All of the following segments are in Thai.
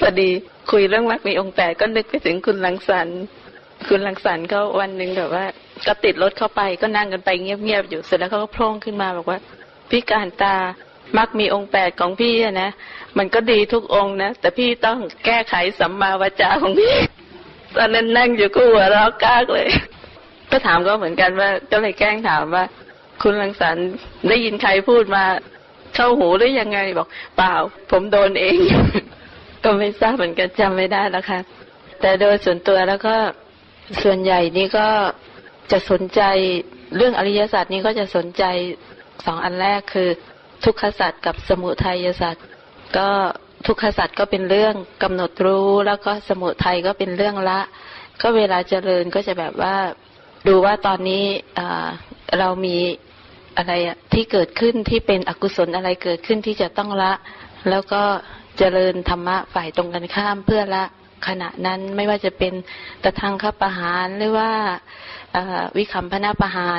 พอดีคุยเรื่องมรรคมีองค์แปดก็นึกไปถึงคุณลังสันคุณลังสันเขาวันหนึ่งแบบว่า ก็ติดรถเข้าไปก็นั่งกันไปเงียบๆอยู่เสร็จแล้วเขาก็โพล่งขึ้นมาบอกว่าพี่การตามักมีองค์แปดของพี่นะ มันก็ดีทุกองนะ แต่พี่ต้องแก้ไขสัมมาวจาของพี่ ตอนนั้นนั่งอยู่ก็หัวเราะกากเลย ก็ถามก็เหมือนกันว่า ก็เลยแกล้งถามว่า คุณลังสันได้ยินใครพูดมา เข้าหูหรือยังไงบอก เปล่า ผมโดนเอง ก็ไม่ทราบเหมือนกันจำไม่ได้แล้วค่ะ แต่โดยส่วนตัวแล้วก็ส่วนใหญ่นี่ก็จะสนใจเรื่องอริยศาสตร์นี้ก็จะสนใจสองอันแรกคือ ทุกขศาสตร์กับสมุทัยศาสตร์ก็ทุกขศาสตร์ก็เป็นเรื่องกำหนดรู้ แล้วก็สมุทัยก็เป็นเรื่องละ ก็เวลาเจริญก็จะแบบว่าดูว่าตอนนี้เรามีอะไรที่เกิดขึ้นที่เป็นอกุศลอะไรเกิดขึ้นที่จะต้องละ แล้วก็ เจริญธรรมะฝ่ายตรงกันข้ามเพื่อละขณะนั้นไม่ว่าจะเป็นตะทางคับประหารหรือว่าวิคัมพนาประหาร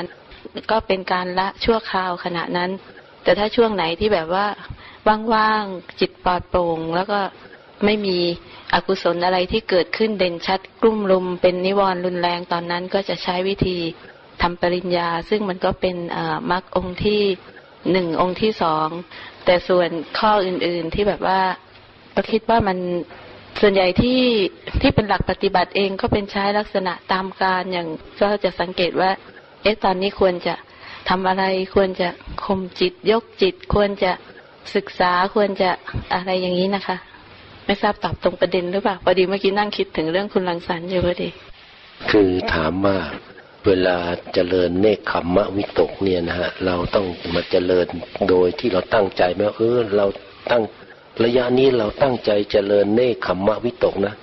ก็เป็นการละชั่วคราวขณะนั้น แต่ถ้าช่วงไหนที่แบบว่าว่างๆจิตปลอดโปร่ง แล้วก็ไม่มีอกุศลอะไรที่เกิดขึ้นเด่นชัดกลุ่มลุม เป็นนิวรณ์รุนแรงตอนนั้นก็จะใช้วิธีทำปริญญา ซึ่งมันก็เป็นมรรคองค์ที่หนึ่งองค์ที่สองแต่ส่วนข้ออื่นๆที่แบบว่า เราคิดว่ามันส่วนใหญ่ที่ที่เป็นหลักปฏิบัติเองก็เป็นใช้ลักษณะตามการอย่างก็จะสังเกตว่า เอ๊ะตอนนี้ควรจะทำอะไรควรจะข่มจิตยกจิต ควรจะศึกษาควรจะอะไรอย่างนี้นะคะ ไม่ทราบตอบตรงประเด็นหรือเปล่าพอดีเมื่อกี้นั่งคิดถึงเรื่องคุณลังสันอยู่พอดี คือถามว่าเวลาเจริญเนคขมมะวิตกเนี่ยนะฮะเราต้องมาเจริญโดยที่เราตั้งใจไหมเออเราตั้ง ระยะนี้เราตั้งใจเจริญเนคขมมะวิตกนะ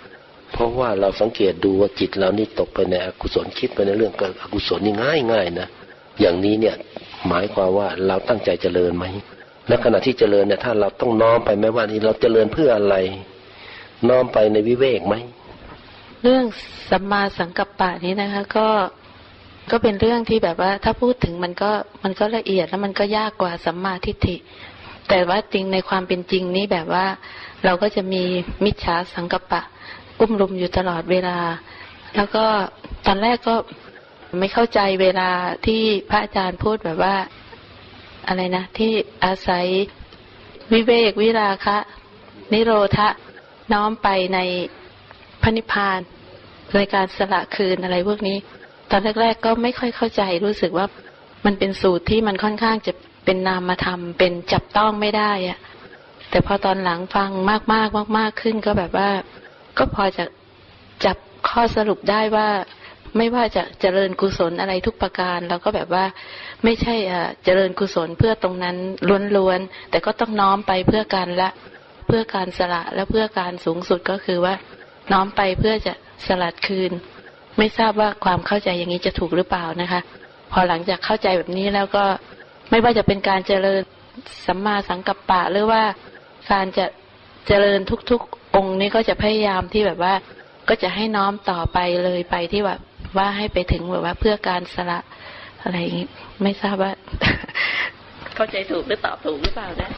เพราะว่าเราสังเกตดูว่าจิตเรานี่ตกไปในอกุศลคิดไปในเรื่องกอกุศลนี่ง่ายง่ายนะ อย่างนี้เนี่ยหมายความว่าเราตั้งใจเจริญไหมและขณะที่เจริญเนี่ยถ้าเราต้องน้อมไปไหมว่านี่เราเจริญเพื่ออะไร น้อมไปในวิเวกไหมเรื่องสัมมาสังกัปปะนี้นะคะ ก็ก็เป็นเรื่องที่แบบว่า ถ้าพูดถึงมันก็มันก็ละเอียดแล้วมันก็ยากกว่าสัมมาทิฏฐิ แต่ว่าจริงในความเป็นจริงนี้แบบว่า เราก็จะมีมิจฉาสังกปะอุ้มลุมอยู่ตลอดเวลา แล้วก็ตอนแรกก็ไม่เข้าใจเวลาที่พระอาจารย์พูดแบบว่าอะไรนะ ที่อาศัยวิเวกวิราคะ นิโรธะน้อมไปในพระนิพพานในการสละคืนอะไรพวกนี้ ตอนแรก ๆ ก็ไม่ค่อยเข้าใจรู้สึกว่ามันเป็นสูตรที่มันค่อนข้างจะ เป็นนามธรรม เป็นจับต้องไม่ได้อะแต่พอตอนหลังฟังมากมากมากมากขึ้นก็แบบว่า ก็พอจะจับข้อสรุปได้ว่าไม่ว่าจะเจริญกุศลอะไรทุกประการเราก็แบบว่าไม่ใช่อ่เจริญกุศลเพื่อตรงนั้นล้วนๆแต่ก็ต้องน้อมไปเพื่อการละเพื่อการสละและเพื่อการสูงสุดก็คือว่า น้อมไปเพื่อจะสลัดคืน ไม่ทราบว่าความเข้าใจอย่างนี้จะถูกหรือเปล่านะคะ พอหลังจากเข้าใจแบบนี้แล้วก็ ไม่ว่าจะเป็นการเจริญสัมมาสังกัปปะหรือว่าการจะเจริญทุกๆ องค์นี้ก็จะพยายามที่แบบว่า ก็จะให้น้อมต่อไปเลยไปที่แบบว่าให้ไปถึงแบบว่าเพื่อการสละอะไรอย่างนี้ไม่ทราบว่า เข้าใจถูกหรือตอบถูกหรือเปล่านะ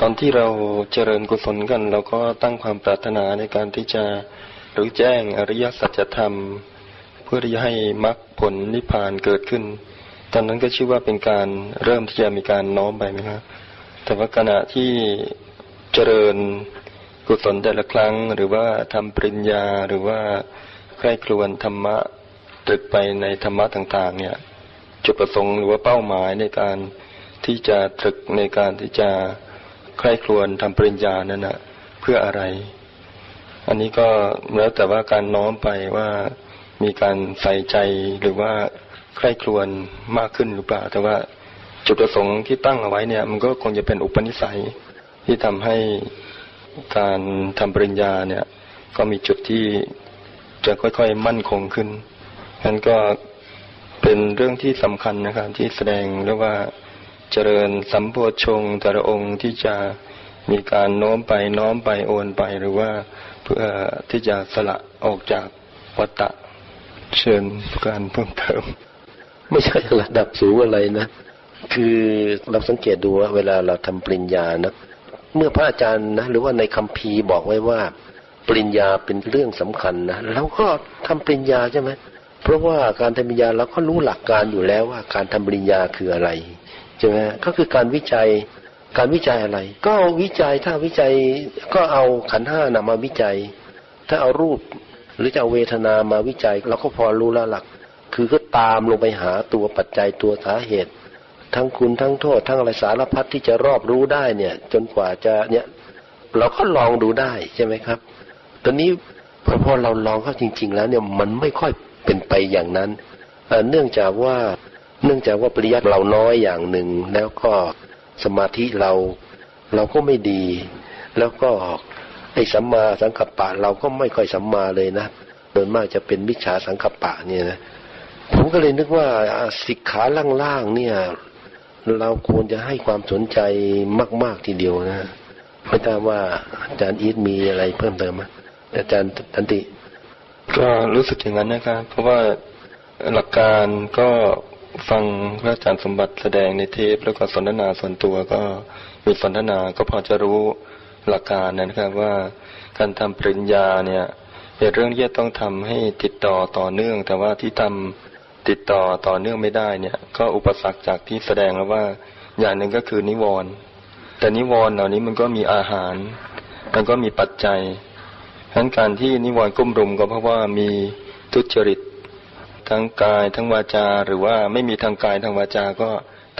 ก่อนที่เราเจริญกุศลกัน เราก็ตั้งความปรารถนาในการที่จะรู้แจ้งอริยสัจธรรม เพื่อที่จะให้มรรคผลนิพพานเกิดขึ้น ตอนนั้นก็ชื่อว่าเป็นการเริ่มที่จะมีการน้อมไปไหมครับ แต่ว่าขณะที่เจริญกุศลแต่ละครั้ง หรือว่าทำปริญญาหรือว่าใคร่ครวญธรรมะตรึกไปในธรรมะต่าง ๆ เนี่ย จุดประสงค์หรือว่าเป้าหมายในการที่จะตรึกในการที่จะใคร่ครวญทำปริญญานั้นนะเพื่ออะไร อันนี้ก็แล้วแต่ว่าการน้อมไปว่ามีการใส่ใจหรือว่า ใคร่ครวญมากขึ้นหรือเปล่า แต่ว่าจุดประสงค์ที่ตั้งเอาไว้เนี่ย มันก็คงจะเป็นอุปนิสัยที่ทำให้การทำปริญญาเนี่ย ก็มีจุดที่จะค่อยๆมั่นคงขึ้นนั้นก็เป็นเรื่องที่สำคัญนะครับ ที่แสดงเรียกว่าเจริญสัมโพชงแต่ละองค์ที่จะมีการโน้มไปน้อมไปโอนไปหรือว่าเพื่อที่จะสละออกจากวัตตะเชิญการเพิ่มเติม ไม่ใช่ระดับสูงอะไรนะ คือเราสังเกตดูว่าเวลาเราทำปริญญานะเมื่อพระอาจารย์นะหรือว่าในคัมภีร์บอกไว้ว่า ปริญญาเป็นเรื่องสำคัญนะเราก็ทำปริญญาใช่ไหมเพราะว่าการทำปริญญาเราก็รู้หลักการอยู่แล้วว่าการทำปริญญาคืออะไรใช่ไหมก็คือการวิจัยการวิจัยอะไร ก็วิจัยถ้าวิจัยก็เอาขันธ์ห้านำมาวิจัย ถ้าเอารูปหรือจะเอาเวทนามาวิจัย เราก็พอรู้แล้วหลัก คือก็ตามลงไปหาตัวปัจจัยตัวสาเหตุ ทั้งคุณทั้งโทษ ทั้งอะไรสารพัดที่จะรอบรู้ได้เนี่ย จนกว่าจะเนี่ย เราก็ลองดูได้ใช่ไหมครับ ตอนนี้พอพอเราลองเข้าจริง ๆ แล้วเนี่ยมันไม่ค่อยเป็นไปอย่างนั้นเเนื่องจากว่าเนื่องจากว่าปริยัติเราน้อยอย่างหนึ่ง แล้วก็สมาธิเราเราก็ไม่ดี แล้วก็ไอ้สัมมาสังกัปปะเราก็ไม่ค่อยสัมมาเลยนะโดยมากจะเป็นมิจฉาสังกัปปะเนี่ยนะ ผมก็เลยนึกว่าสิกขาล่างๆเนี่ย เราควรจะให้ความสนใจมาก ๆทีเดียวนะไม่ทราบว่าอาจารย์อีทมีอะไรเพิ่มเติมไหมอาจารย์ตันติ ก็รู้สึกอย่างนั้นนะครับ เพราะว่าหลักการก็ฟังพระอาจารย์สมบัติแสดงในเทปแล้วก็สนทนาส่วนตัวก็มีสนทนาก็พอจะรู้หลักการนะครับว่าการทำปริญญาเนี่ยเป็นเรื่องที่จะต้องทำให้ติดต่อต่อเนื่อง แต่ว่าที่ทำ ติดต่อต่อเนื่องไม่ได้เนี่ย ก็อุปสรรคจากที่แสดงแล้วว่า อย่างหนึ่งก็คือนิวรณ์แต่นิวรณ์เหล่านี้มันก็มีอาหาร มันก็มีปัจจัยฉะนั้นการที่นิวรณ์กุ้มรุมก็เพราะว่ามีทุจริตทั้งกายทั้งวาจา หรือว่าไม่มีทางกายทางวาจาก็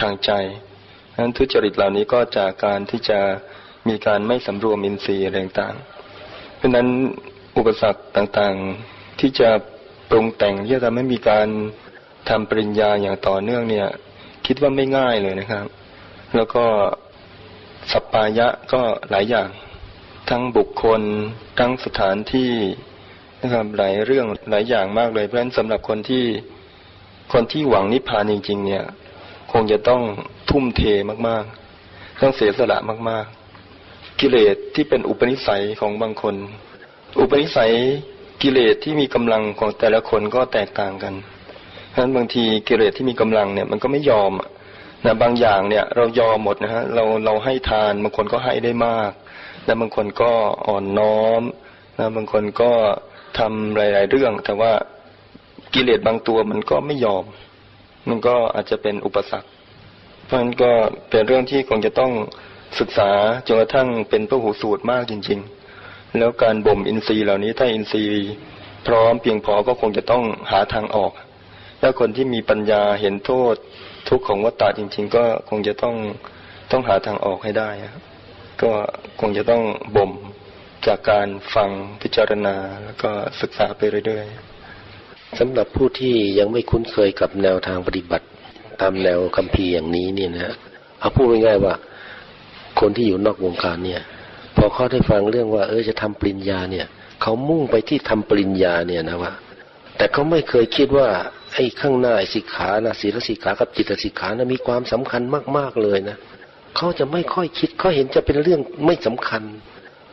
ทางใจฉะนั้นทุจริตเหล่านี้ก็จากการที่จะมีการไม่สำรวมอินทรีย์อะไรต่างเพราะฉะนั้นอุปสรรคต่างๆที่จะปรุงแต่งที่จะทำให้มีการ ทำปริญญาอย่างต่อเนื่องเนี่ย คิดว่าไม่ง่ายเลยนะครับ แล้วก็สัปปายะก็หลายอย่าง ทั้งบุคคลทั้งสถานที่นะครับหลายเรื่องหลายอย่างมากเลย เพราะฉะนั้นสำหรับคนที่คนที่หวังนิพพานจริง ๆ เนี่ย คงจะต้องทุ่มเทมากๆ ต้องเสียสละมาก ๆ กิเลสที่เป็นอุปนิสัยของบางคน อุปนิสัยกิเลสที่มีกำลังของแต่ละคนก็แตกต่างกัน ฉะนั้นบางทีกิเลสที่มีกำลังเนี่ยมันก็ไม่ยอมนะบางอย่างเนี่ยเรายอมหมดนะฮะเราเราให้ทานบางคนก็ให้ได้มากแล้วบางคนก็อ่อนน้อมนะบางคนก็ทำหลาย ๆ เรื่อง แต่ว่ากิเลสบางตัวมันก็ไม่ยอม มันก็อาจจะเป็นอุปสรรค เพราะฉะนั้นก็เป็นเรื่องที่คงจะต้องศึกษาจนกระทั่งเป็นพระหูสูตรมากจริง ๆ แล้วการบ่มอินทรีย์เหล่านี้ถ้าอินทรีย์พร้อมเพียงพอก็คงจะต้องหาทางออก ถ้าคนที่มีปัญญาเห็นโทษทุกข์ของวัฏฏะจริง ๆ ก็คงจะต้องต้องหาทางออกให้ได้ครับก็คงจะต้องบ่มจากการฟังพิจารณาแล้วก็ศึกษาไปเรื่อยๆสำหรับผู้ที่ยังไม่คุ้นเคยกับแนวทางปฏิบัติตามแนวคัมภีอย่างนี้เนี่ยนะเอาพูดง่ายๆว่า คนที่อยู่นอกวงการเนี่ย พอเขาได้ฟังเรื่องว่า เออจะทำปริญญาเนี่ยเขามุ่งไปที่ทำปริญญาเนี่ยนะว่า แต่เขาไม่เคยคิดว่า ไอ้ข้างหน้าสิกขานะศีลสิกขากับจิตสิกขานะมีความสำคัญมากๆเลยนะเขาจะไม่ค่อยคิดเขาเห็นจะเป็นเรื่องไม่สำคัญ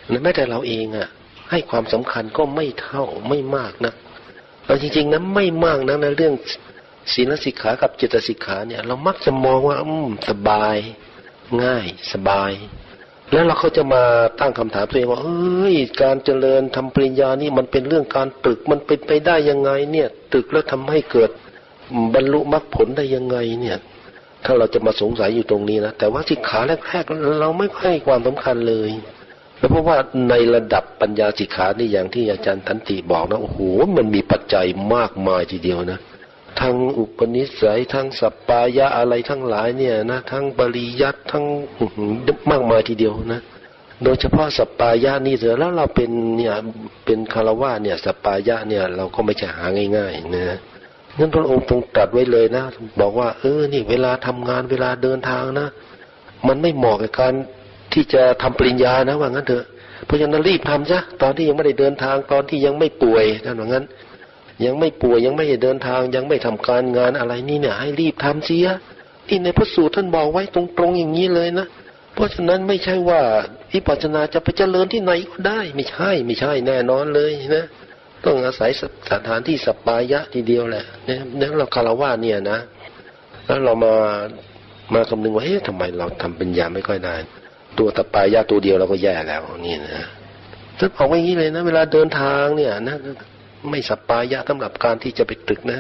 และแม้แต่เราเองอะ่ะ ให้ความสำคัญก็ไม่เท่าไม่มากนะเราจริงๆนะไม่มากนะในเรื่องศีลสิกขากับจิตสิกขาเนี่ย เรามักจะมองว่าอืมสบาย ง่ายสบาย แล้วเราก็จะมาตั้งคำถามตัวเองว่าเอ้ยการเจริญทำปริญญานี่มันเป็นเรื่องการตรึกมันเป็นไปได้ยังไง เนี่ยตรึกแล้วทำให้เกิดบรรลุมรรคผลได้ยังไงเนี่ย ถ้าเราจะมาสงสัยอยู่ตรงนี้นะแต่ว่าสิกขาแรกๆเราไม่ให้ความสำคัญเลยแล้วเพราะว่าในระดับปัญญาสิกขานี่อย่างที่อาจารย์ทันติบอกนะโอ้โหมันมีปัจจัยมากมายทีเดียวนะ ทั้งอุปนิสัยทั้งสัปปายะอะไรทั้งหลายเนี่ยนะทั้งปริยัติทั้งมากมายทีเดียวนะโดยเฉพาะสัปปายะนี่เถอะแล้วเราเป็นเนี่ยเป็นคารวะเนี่ยสัปปายะเนี่ยเราก็ไม่ใช่หาง่ายๆนะงั้นพระองค์ทรงตรัสไว้เลยนะ บอกว่า เออนี่ เวลาทำงานเวลาเดินทางนะ มันไม่เหมาะกับการที่จะทำปริญญานะว่างั้นเถอะเพราะฉะนั้นรีบทำซะตอนที่ยังไม่ได้เดินทางตอนที่ยังไม่ป่วยท่นว่างั้น ยังไม่ป่วยยังไม่เดินทาง ยังไม่ทำการงานอะไรนี่เนี่ย ให้รีบทำเสียที่ในพระสูตรท่านบอกไว้ตรงๆอย่างนี้เลยนะเพราะฉะนั้นไม่ใช่ว่าวิปัสสนาจะไปเจริญที่ไหนก็ได้ ไม่ใช่ไม่ใช่แน่นอนเลยนะต้องอาศัยสถานที่สปายะทีเดียวแหละเนี่ยนั้นเราคารวะเนี่ยนะแล้วเรามามาคำนึงว่าเฮ้ยทำไมเราทำปัญญาไม่ค่อยได้ ตัวสปายะตัวเดียวเราก็แย่แล้วนี่นะท่านบอกไว้อย่างนี้เลยนะ เวลาเดินทางเนี่ยนะ ไม่สปายะสำหรับการที่จะไปตรึกนะ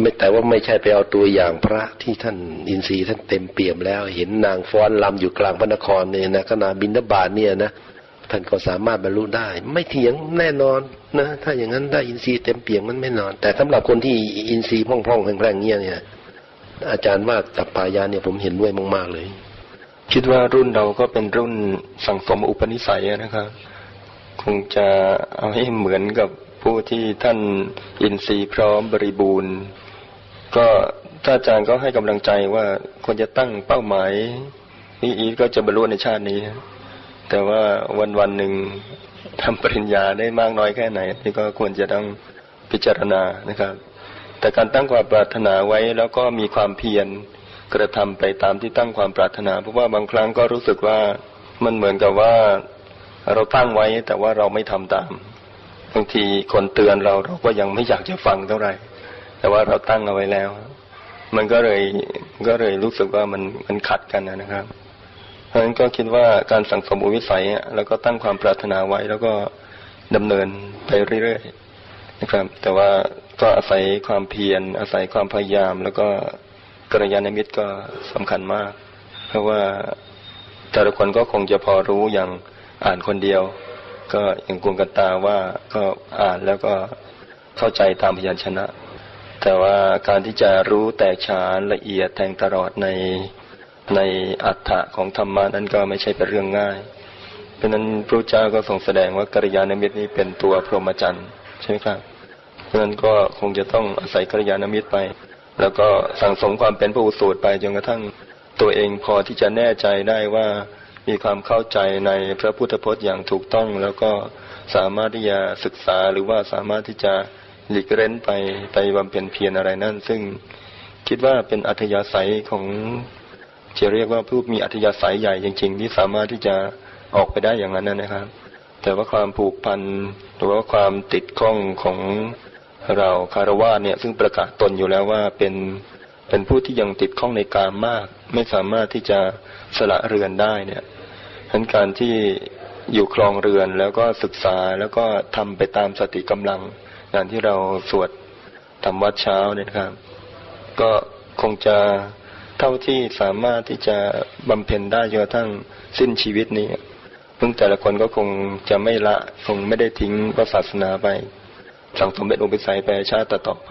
ไม่แต่ว่าไม่ใช่ไปเอาตัวอย่างพระที่ท่านอินทรีย์ท่านเต็มเปี่ยมแล้ว เห็นนางฟ้อนลำอยู่กลางพระนครเนี่ยนะขณะบินทบาทเนี่ยนะท่านก็สามารถบรรลุได้ ไม่เถียงแน่นอนนะ ถ้าอย่างนั้นได้อินทรีย์เต็มเปี่ยมมันไม่นอน แต่สำหรับคนที่อินทรีย์พร่องๆแพร่งๆเงี้ยเนี่ย อาจารย์ว่าสัปปายะเนี่ยผมเห็นด้วยมากๆเลย คิดว่ารุ่นเราก็เป็นรุ่นสังสมอุปนิสัยนะครับคงจะเอาให้เหมือนกับ ผู้ที่ท่านอินทรีย์พร้อมบริบูรณ์ ก็ถ้าอาจารย์ก็ให้กำลังใจว่าควรจะตั้งเป้าหมายนี่อีทก็จะบรรลุในชาตินี้แต่ว่าวันวันหนึ่งทำปริญญาได้มากน้อยแค่ไหนนี่ก็ควรจะต้องพิจารณานะครับ แต่การตั้งความปรารถนาไว้แล้วก็มีความเพียรกระทำไปตามที่ตั้งความปรารถนา เพราะว่าบางครั้งก็รู้สึกว่ามันเหมือนกับว่าเราตั้งไว้แต่ว่าเราไม่ทำตาม บางทีคนเตือนเราเราก็ยังไม่อยากจะฟังเท่าไหร่ แต่ว่าเราตั้งเอาไว้แล้ว มันก็เลยก็เลยรู้สึกว่ามันมันขัดกันนะครับ เพราะฉะนั้นก็คิดว่าการสั่งสมอุปวิสัยแล้วก็ตั้งความปรารถนาไว้แล้วก็ดำเนินไปเรื่อยๆนะครับ แต่ว่าก็อาศัยความเพียร อาศัยความพยายาม แล้วก็กัลยาณมิตรก็สำคัญมาก เพราะว่าแต่ละคนก็คงจะพอรู้อย่างอ่านคนเดียว ก็อย่างกุงกันตาว่าก็อ่านแล้วก็เข้าใจตามพยัญชนะ แต่ว่าการที่จะรู้แตกฉานละเอียดแทงตลอดในในอัฏฐะของธรรมานั้นก็ไม่ใช่เป็นเรื่องง่าย เพราะนั้นพระเจ้าก็ทรงแสดงว่ากัลยาณมิตรนี้เป็นตัวพรหมจรรย์ใช่ไหมครับเพราะนั้นก็คงจะต้องอาศัยกัลยาณมิตรไป แล้วก็สั่งสมความเป็นผู้สูตรไปจนกระทั่งตัวเองพอที่จะแน่ใจได้ว่า มีความเข้าใจในพระพุทธพจน์อย่างถูกต้อง แล้วก็สามารถที่จะศึกษาหรือว่าสามารถที่จะหลีกเล้นไปไปบำเพ็ญเพียรอะไรนั่น ซึ่งคิดว่าเป็นอัธยาศัยของจะเรียกว่าผู้มีอัธยาศัยใหญ่จริง ๆ ที่สามารถที่จะออกไปได้อย่างนั้นนะครับ แต่ว่าความผูกพันหรือว่าความติดข้องของเราคารวะเนี่ยซึ่งประกาศตนอยู่แล้วว่าเป็นเป็นผู้ที่ยังติดข้องในกามมาก ไม่สามารถที่จะสละเรือนได้เนี่ย ฉะนั้นการที่อยู่ครองเรือนแล้วก็ศึกษาแล้วก็ทำไปตามสติกำลังอย่างที่เราสวดทำวัดเช้าเนี่ยครับ ก็คงจะเท่าที่สามารถที่จะบำเพ็ญได้จนกระทั่งสิ้นชีวิตนี้ซึ่งแต่ละคนก็คงจะไม่ละคงไม่ได้ทิ้งพระศาสนาไป สั่งสมเป็นอุปสัยไปชาติต่อไป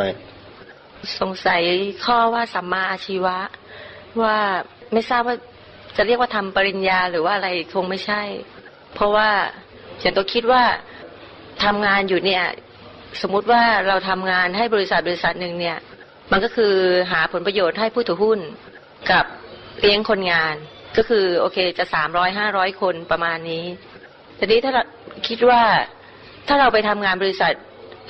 สงสัยข้อว่าสัมมาอาชีวะ ว่าไม่ทราบว่า จะเรียกว่าทำปริญญาหรือว่าอะไรคงไม่ใช่ เพราะว่าฉันตัวคิดว่าทำงานอยู่เนี่ย สมมุติว่าเราทำงานให้บริษัทบริษัทหนึ่งเนี่ย มันก็คือหาผลประโยชน์ให้ผู้ถือหุ้นกับเลี้ยงคนงาน ก็คือโอเคจะสามร้อยห้าร้อยคนประมาณนี้แต่นี้ถ้าเราคิดว่าถ้าเราไปทำงานบริษัท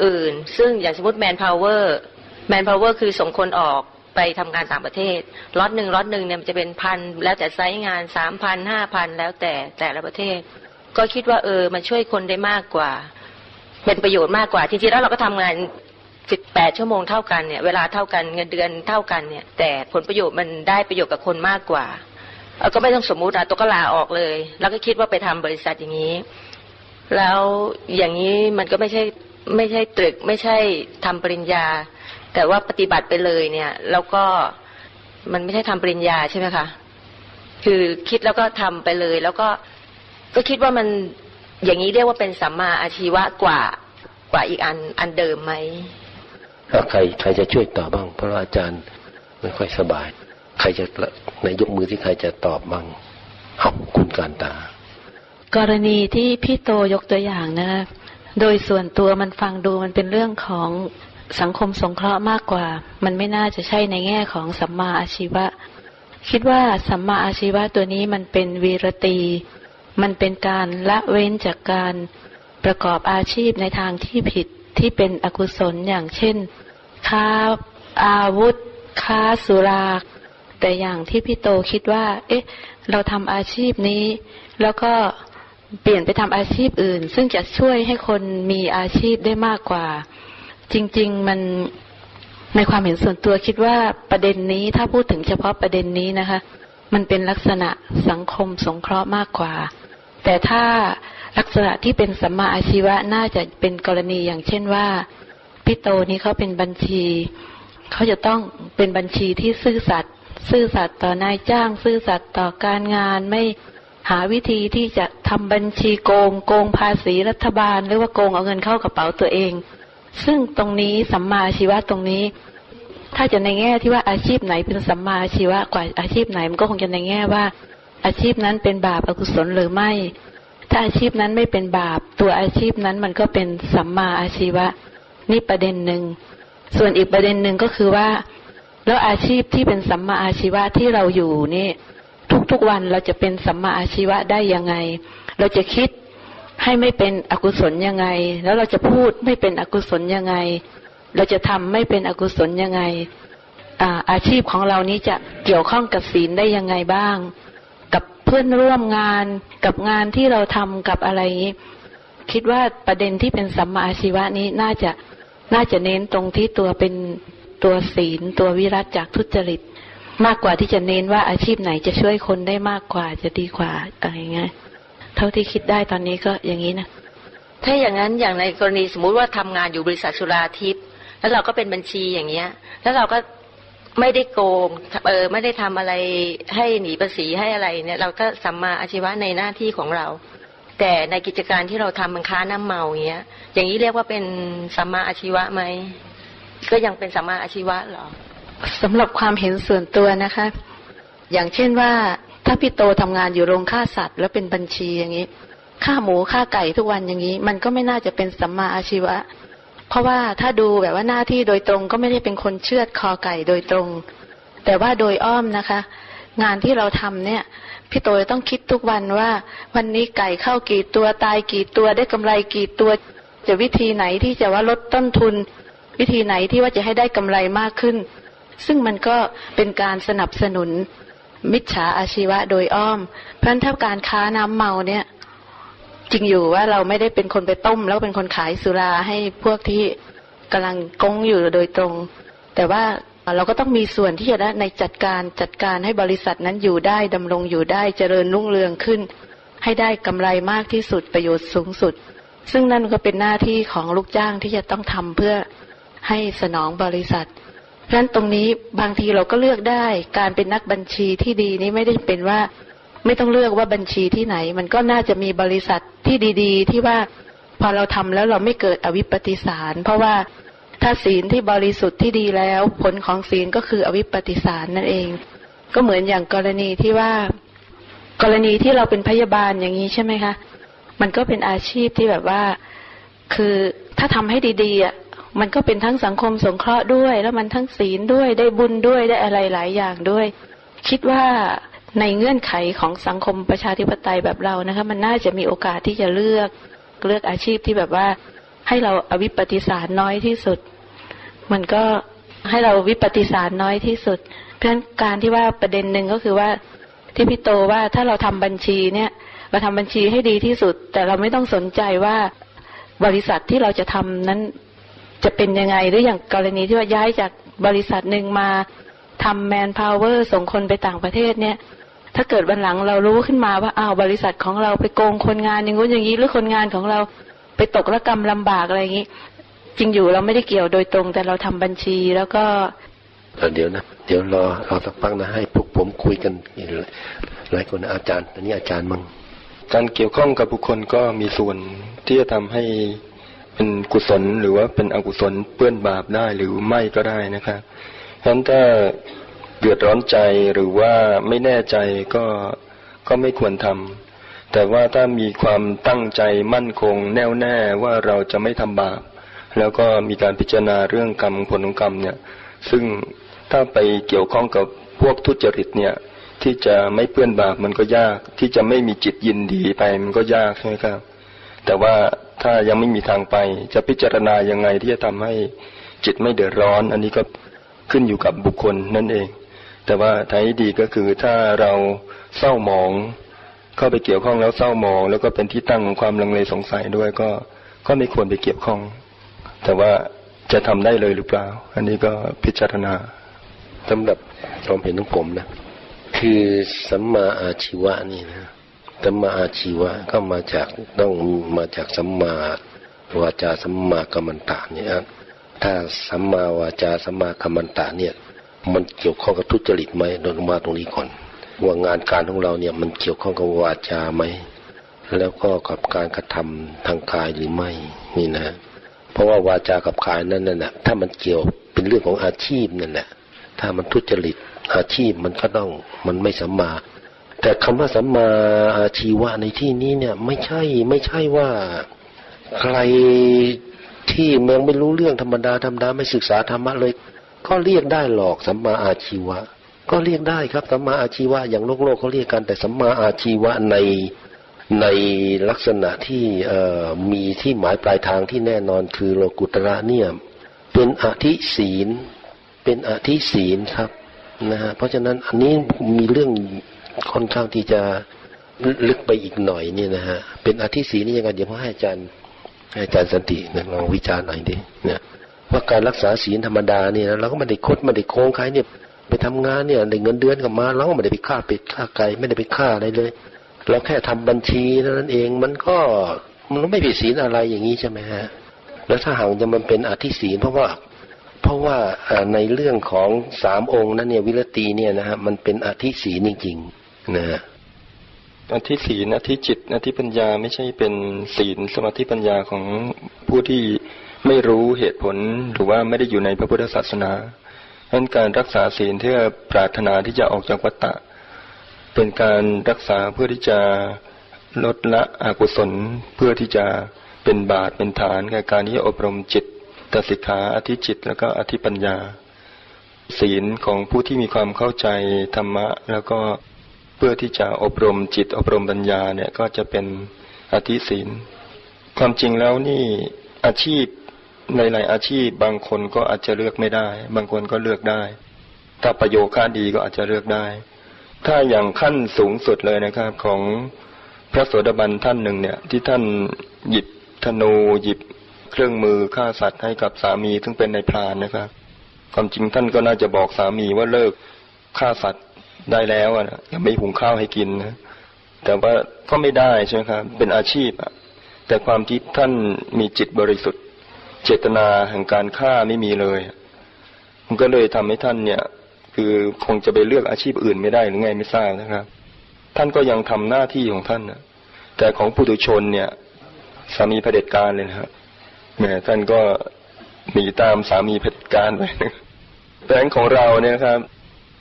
อื่น ซึ่งอย่างสมมติ manpower manpower คือส่งคนออก ไปทำงานต่างประเทศล็อตหนึ่งล็อตหนึ่งเนี่ยมันจะเป็นพันแล้วแต่ไซส์งานสามพันห้าพันแล้วแต่แต่ละประเทศ ก็คิดว่าเออมันช่วยคนได้มากกว่า เป็นประโยชน์มากกว่าจริงๆแล้วเราก็ทำงานสิบแปดชั่วโมงเท่ากันเนี่ยเวลาเท่ากันเงินเดือนเท่ากันเนี่ย แต่ผลประโยชน์มันได้ประโยชน์กับคนมากกว่าเอาก็ไม่ต้องสมมุติอะตัวก็ลาออกเลย แล้วก็คิดว่าไปทำบริษัทอย่างนี้ แล้วอย่างนี้มันก็ไม่ใช่ไม่ใช่ตรึกไม่ใช่ทำปริญญา แต่ว่าปฏิบัติไปเลยเนี่ย แล้วก็มันไม่ใช่ทำปริญญาใช่ไหมคะ คือคิดแล้วก็ทำไปเลย แล้วก็ก็คิดว่ามันอย่างนี้เรียกว่าเป็นสัมมาอาชีวะกว่ากว่าอีกอันอันเดิมไหมถ้าใครใครจะช่วยตอบบ้าง เพราะว่าอาจารย์ไม่ค่อยสบาย ใครจะในยกมือที่ใครจะตอบบ้างเอาคุณการตา กรณีที่พี่โตยกตัวอย่างนะโดยส่วนตัวมันฟังดูมันเป็นเรื่องของ สังคมสงเคราะห์มากกว่า มันไม่น่าจะใช่ในแง่ของสัมมาอาชีวะ คิดว่าสัมมาอาชีวะตัวนี้มันเป็นวีรตี มันเป็นการละเว้นจากการประกอบอาชีพในทางที่ผิดที่เป็นอกุศลอย่างเช่น ค้าอาวุธ ค้าสุรา แต่อย่างที่พี่โตคิดว่า เอ๊ะ เราทำอาชีพนี้ แล้วก็เปลี่ยนไปทำอาชีพอื่น ซึ่งจะช่วยให้คนมีอาชีพได้มากกว่า จริง ๆ มันในความเห็นส่วนตัวคิดว่าประเด็นนี้ถ้าพูดถึงเฉพาะประเด็นนี้นะคะ มันเป็นลักษณะสังคมสงเคราะห์มากกว่า แต่ถ้าลักษณะที่เป็นสัมมาอาชีวะน่าจะเป็นกรณีอย่างเช่นว่าพี่โตนี้เขาเป็นบัญชีเขาจะต้องเป็นบัญชีที่ซื่อสัตย์ซื่อสัตย์ต่อนายจ้าง ซื่อสัตย์ต่อการงานไม่หาวิธีที่จะทำบัญชีโกง โกงภาษีรัฐบาล หรือว่าโกงเอาเงินเข้ากระเป๋าตัวเอง ซึ่งตรงนี้สัมมาอาชีวะตรงนี้ ถ้าจะในแง่ที่ว่าอาชีพไหนเป็นสัมมาอาชีวะกว่าอาชีพไหนมันก็คงจะในแง่ว่า อาชีพนั้นเป็นบาปอกุศลหรือไม่ ถ้าอาชีพนั้นไม่เป็นบาป ตัวอาชีพนั้นมันก็เป็นสัมมาอาชีวะนี่ประเด็นหนึ่งส่วนอีกประเด็นหนึ่งก็คือว่า แล้วอาชีพที่เป็นสัมมาอาชีวะที่เราอยู่นี่ ทุกๆวันเราจะเป็นสัมมาอาชีวะได้ยังไง เราจะคิด ให้ไม่เป็นอกุศลยังไง แล้วเราจะพูดไม่เป็นอกุศลยังไง เราจะทำไม่เป็นอกุศลยังไงอาอาชีพของเรานี้จะเกี่ยวข้องกับศีลได้ยังไงบ้าง กับเพื่อนร่วมงานกับงานที่เราทำกับอะไรนี้คิดว่าประเด็นที่เป็นสัมมาอาชีวะนี้น่าจะน่าจะเน้นตรงที่ตัวเป็นตัวศีล ตัววิรัตจากทุจริต มากกว่าที่จะเน้นว่าอาชีพไหนจะช่วยคนได้มากกว่าจะดีกว่าอะไรเงี้ย เท่าที่คิดได้ตอนนี้ก็อย่างนี้นะถ้าอย่างนั้นอย่างในกรณีสมมุติว่าทำงานอยู่บริษัทสุราทิพย์แล้วเราก็เป็นบัญชีอย่างเงี้ย แล้วเราก็ไม่ได้โกงเออไม่ได้ทำอะไรให้หนีภาษีให้อะไรเนี่ย เราก็สัมมาอาชีวะในหน้าที่ของเรา แต่ในกิจการที่เราทำมันค้าน้ำเมาอย่างเงี้ย อย่างนี้เรียกว่าเป็นสัมมาอาชีวะไหมก็ยังเป็นสัมมาอาชีวะเหรอสำหรับความเห็นส่วนตัวนะคะ อย่างเช่นว่า ถ้าพี่โตทำงานอยู่โรงฆ่าสัตว์ แล้วเป็นบัญชีอย่างนี้ฆ่าหมูฆ่าไก่ทุกวันอย่างนี้ มันก็ไม่น่าจะเป็นสัมมาอาชีวะ เพราะว่าถ้าดูแบบว่าหน้าที่โดยตรงก็ไม่ได้เป็นคนเชือดคอไก่โดยตรง แต่ว่าโดยอ้อมนะคะ งานที่เราทำเนี่ยพี่โตต้องคิดทุกวันว่า วันนี้ไก่เข้ากี่ตัวตายกี่ตัวได้กำไรกี่ตัว จะวิธีไหนที่จะว่าลดต้นทุน วิธีไหนที่ว่าจะให้ได้กำไรมากขึ้น ซึ่งมันก็เป็นการสนับสนุน มิจฉาอาชีวะโดยอ้อม เพราะฉะนั้นถ้าการค้าน้ำเมาเนี่ย จริงอยู่ว่าเราไม่ได้เป็นคนไปต้ม แล้วเป็นคนขายสุราให้พวกที่กำลังกงอยู่โดยตรง แต่ว่าเราก็ต้องมีส่วนที่จะในจัดการจัดการให้บริษัทนั้นอยู่ได้ดำรงอยู่ได้เจริญรุ่งเรืองขึ้น ให้ได้กำไรมากที่สุดประโยชน์สูงสุด ซึ่งนั่นก็เป็นหน้าที่ของลูกจ้างที่จะต้องทำเพื่อให้สนองบริษัท ฉะนั้นตรงนี้บางทีเราก็เลือกได้ การเป็นนักบัญชีที่ดีนี้ไม่ได้เป็นว่า ไม่ต้องเลือกว่าบัญชีที่ไหน มันก็น่าจะมีบริษัทที่ดีๆ ที่ว่าพอเราทำแล้วเราไม่เกิดอวิปปิสาร เพราะว่าถ้าศีลที่บริสุทธิ์ที่ดีแล้ว ผลของศีลก็คืออวิปปิสารนั่นเอง ก็เหมือนอย่างกรณีที่ว่า กรณีที่เราเป็นพยาบาลอย่างนี้ใช่ไหมคะ มันก็เป็นอาชีพที่แบบว่า คือถ้าทำให้ดีๆอะ มันก็เป็นทั้งสังคมสงเคราะห์ด้วย แล้วมันทั้งศีลด้วยได้บุญด้วยได้อะไรหลายอย่างด้วย คิดว่าในเงื่อนไขของสังคมประชาธิปไตยแบบเรานะคะ มันน่าจะมีโอกาสที่จะเลือกเลือกอาชีพที่แบบว่า ให้เราอวิปปิสารน้อยที่สุด มันก็ให้เราวิปปิสารน้อยที่สุด เพราะฉะนั้นการที่ว่าประเด็นหนึ่งก็คือว่าที่พี่โตว่าถ้าเราทำบัญชีเนี่ยเราทำบัญชีให้ดีที่สุด แต่เราไม่ต้องสนใจว่าบริษัทที่เราจะทำนั้น จะเป็นยังไงหรืออย่างกรณีที่ว่าย้ายจากบริษัทหนึ่งมาทำแมนพาวเวอร์ส่งคนไปต่างประเทศเนี่ย ถ้าเกิดวันหลังเรารู้ขึ้นมาว่าอ้าวบริษัทของเราไปโกงคนงานอย่างงู้นอย่างนี้หรือคนงานของเราไปตกระกรรมลำบากอะไรอย่างนี้ จริงอยู่เราไม่ได้เกี่ยวโดยตรง แต่เราทำบัญชีแล้วก็เดี๋ยวนะเดี๋ยวรอรอสักพักนะให้พวกผมคุยกันหลายคนนะอาจารย์อันนี้อาจารย์มั่งการเกี่ยวข้องกับบุคคลก็มีส่วนที่จะทำให้ เป็นกุศลหรือว่าเป็นอกุศลเปื้อนบาปได้หรือไม่ก็ได้นะครับฉะนั้นถ้าเดือดร้อนใจหรือว่าไม่แน่ใจก็ก็ไม่ควรทำแต่ว่าถ้ามีความตั้งใจมั่นคงแน่วแน่ว่าเราจะไม่ทำบาป แล้วก็มีการพิจารณาเรื่องกรรมผลของกรรมเนี่ย ซึ่งถ้าไปเกี่ยวข้องกับพวกทุจริตเนี่ยที่จะไม่เปื้อนบาปมันก็ยาก ที่จะไม่มีจิตยินดีไปมันก็ยากใช่ไหมครับ แต่ว่า ถ้ายังไม่มีทางไป จะพิจารณายังไงที่จะทำให้จิตไม่เดือดร้อน อันนี้ก็ขึ้นอยู่กับบุคคลนั่นเอง แต่ว่าทางที่ดีก็คือถ้าเราเศร้าหมองเข้าไปเกี่ยวข้องแล้วเศร้าหมอง แล้วก็เป็นที่ตั้งของความลังเลสงสัยด้วยก็ก็ไม่ควรไปเกี่ยวข้อง แต่ว่าจะทำได้เลยหรือเปล่า อันนี้ก็พิจารณาสำหรับความเห็นของผมนะ คือสัมมาอาชีวะนี่นะ สัมมาอาชีวะก็มาจากต้องมาจากสัมมาวาจาสัมมากัมมันตะเนี่ยถ้าสัมมาวาจาสัมมากัมมันตะเนี่ย มันเกี่ยวข้องกับทุจริตไหมโดนมาตรงนี้ก่อนว่างานการของเราเนี่ยมันเกี่ยวข้องกับวาจาไหมแล้วก็กับการกระทำทางกายหรือไม่นี่นะ เพราะว่าวาจากับกายนั้นน่ะถ้ามันเกี่ยวเป็นเรื่องของอาชีพนั่นแหละถ้ามันทุจริตอาชีพมันก็ต้องมันไม่สัมมา แต่คำว่าสัมมาอาชีวะในที่นี้เนี่ย ไม่ใช่ไม่ใช่ว่าใครที่เมืองไม่รู้เรื่องธรรมดาธรรมดาไม่ศึกษาธรรมะเลย ก็เรียกได้หรอกสัมมาอาชีวะ ก็เรียกได้ครับสัมมาอาชีวะอย่างโลกโลกเขาเรียกกัน แต่สัมมาอาชีวะในในลักษณะที่มีที่หมายปลายทางที่แน่นอนคือโลกุตระเนี่ยเป็นอธิศีลเป็นอธิศีลครับนะฮะเพราะฉะนั้นอันนี้มีเรื่อง ค่อนข้างที่จะลึกไปอีกหน่อยนี่นะฮะเป็นอธิศีนี่ยังไงเดี๋ยวให้อาจารย์ให้อาจารย์สันตินะลองวิจารณ์หน่อยดิเนี่ยว่าการรักษาศีลธรรมดาเนี่ยเราก็ไม่ได้คดไม่ได้โค้งใครเนี่ยไปทำงานเนี่ยได้เงินเดือนกลับมาเราก็ไม่ได้ไปฆ่าเป็ดฆ่าไก่ไม่ได้ไปฆ่าอะไรเลย เราแค่ทำบัญชีเท่านั้นเองมันก็มันไม่ผิดศีลอะไรอย่างนี้ใช่ไหมฮะแล้วถ้าหากจะมันเป็นอธิศีลเพราะว่าเพราะว่าในเรื่องของสามองค์นั้นเนี่ยวิรตีเนี่ยนะฮะมันเป็นอธิศีลจริงๆ นะฮะอธิศีลอธิจิตอธิปัญญาไม่ใช่เป็นศีลสมาธิปัญญาของผู้ที่ไม่รู้เหตุผลหรือว่าไม่ได้อยู่ในพระพุทธศาสนาดังนั้นการรักษาศีลเพื่อปรารถนาที่จะออกจากวัฏฏะเป็นการรักษาเพื่อที่จะลดละอกุศลเพื่อที่จะเป็นบาตเป็นฐานในการที่จะอบรมจิตตสิกขาอธิจิต แล้วก็อธิปัญญา ศีลของผู้ที่มีความเข้าใจธรรมะแล้วก็ เพื่อที่จะอบรมจิตอบรมปัญญาเนี่ยก็จะเป็นอธิศีล ความจริงแล้วนี่อาชีพในหลายอาชีพบางคนก็อาจจะเลือกไม่ได้ บางคนก็เลือกได้ ถ้าประโยค่าดีก็อาจจะเลือกได้ ถ้าอย่างขั้นสูงสุดเลยนะครับของพระโสดาบันท่านหนึ่งเนี่ย ที่ท่านหยิบธนูหยิบเครื่องมือฆ่าสัตว์ให้กับสามีซึ่งเป็นในพรานนะครับ ความจริงท่านก็น่าจะบอกสามีว่าเลิกฆ่าสัตว์ ได้แล้วนะยังไม่หุงข้าวให้กินนะแต่ว่าก็ไม่ได้ใช่ไหมครับ เป็นอาชีพอะแต่ความที่ท่านมีจิตบริสุทธิ์ เจตนาแห่งการฆ่าไม่มีเลย มันก็เลยทำให้ท่านเนี่ย คือคงจะไปเลือกอาชีพอื่นไม่ได้หรือไงไม่ทราบนะครับ ท่านก็ยังทำหน้าที่ของท่านนะแต่ของปุถุชนเนี่ย สามีเผด็จการเลยนะครับแม่ท่านก็หนีตามสามีเผด็จการไปแต่ของเราเนี่ยครับ